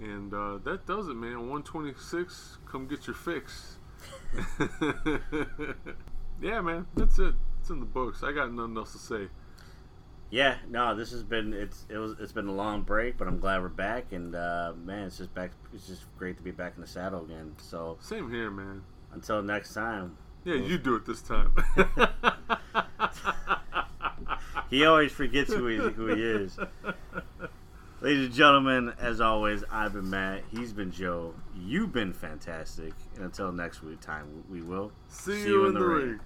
And uh, that does it, man. 126, come get your fix. <laughs> yeah, man, that's it. It's in the books. I got nothing else to say. Yeah, no, this has been it's it was it's been a long break, but I'm glad we're back, and uh, man, it's just back. It's just great to be back in the saddle again. So Same here, man. until next time, Yeah, you do it this time. <laughs> he always forgets who he who he is. <laughs> Ladies and gentlemen, as always, I've been Matt. He's been Joe. You've been fantastic, and until next week time, we will See, you in the ring.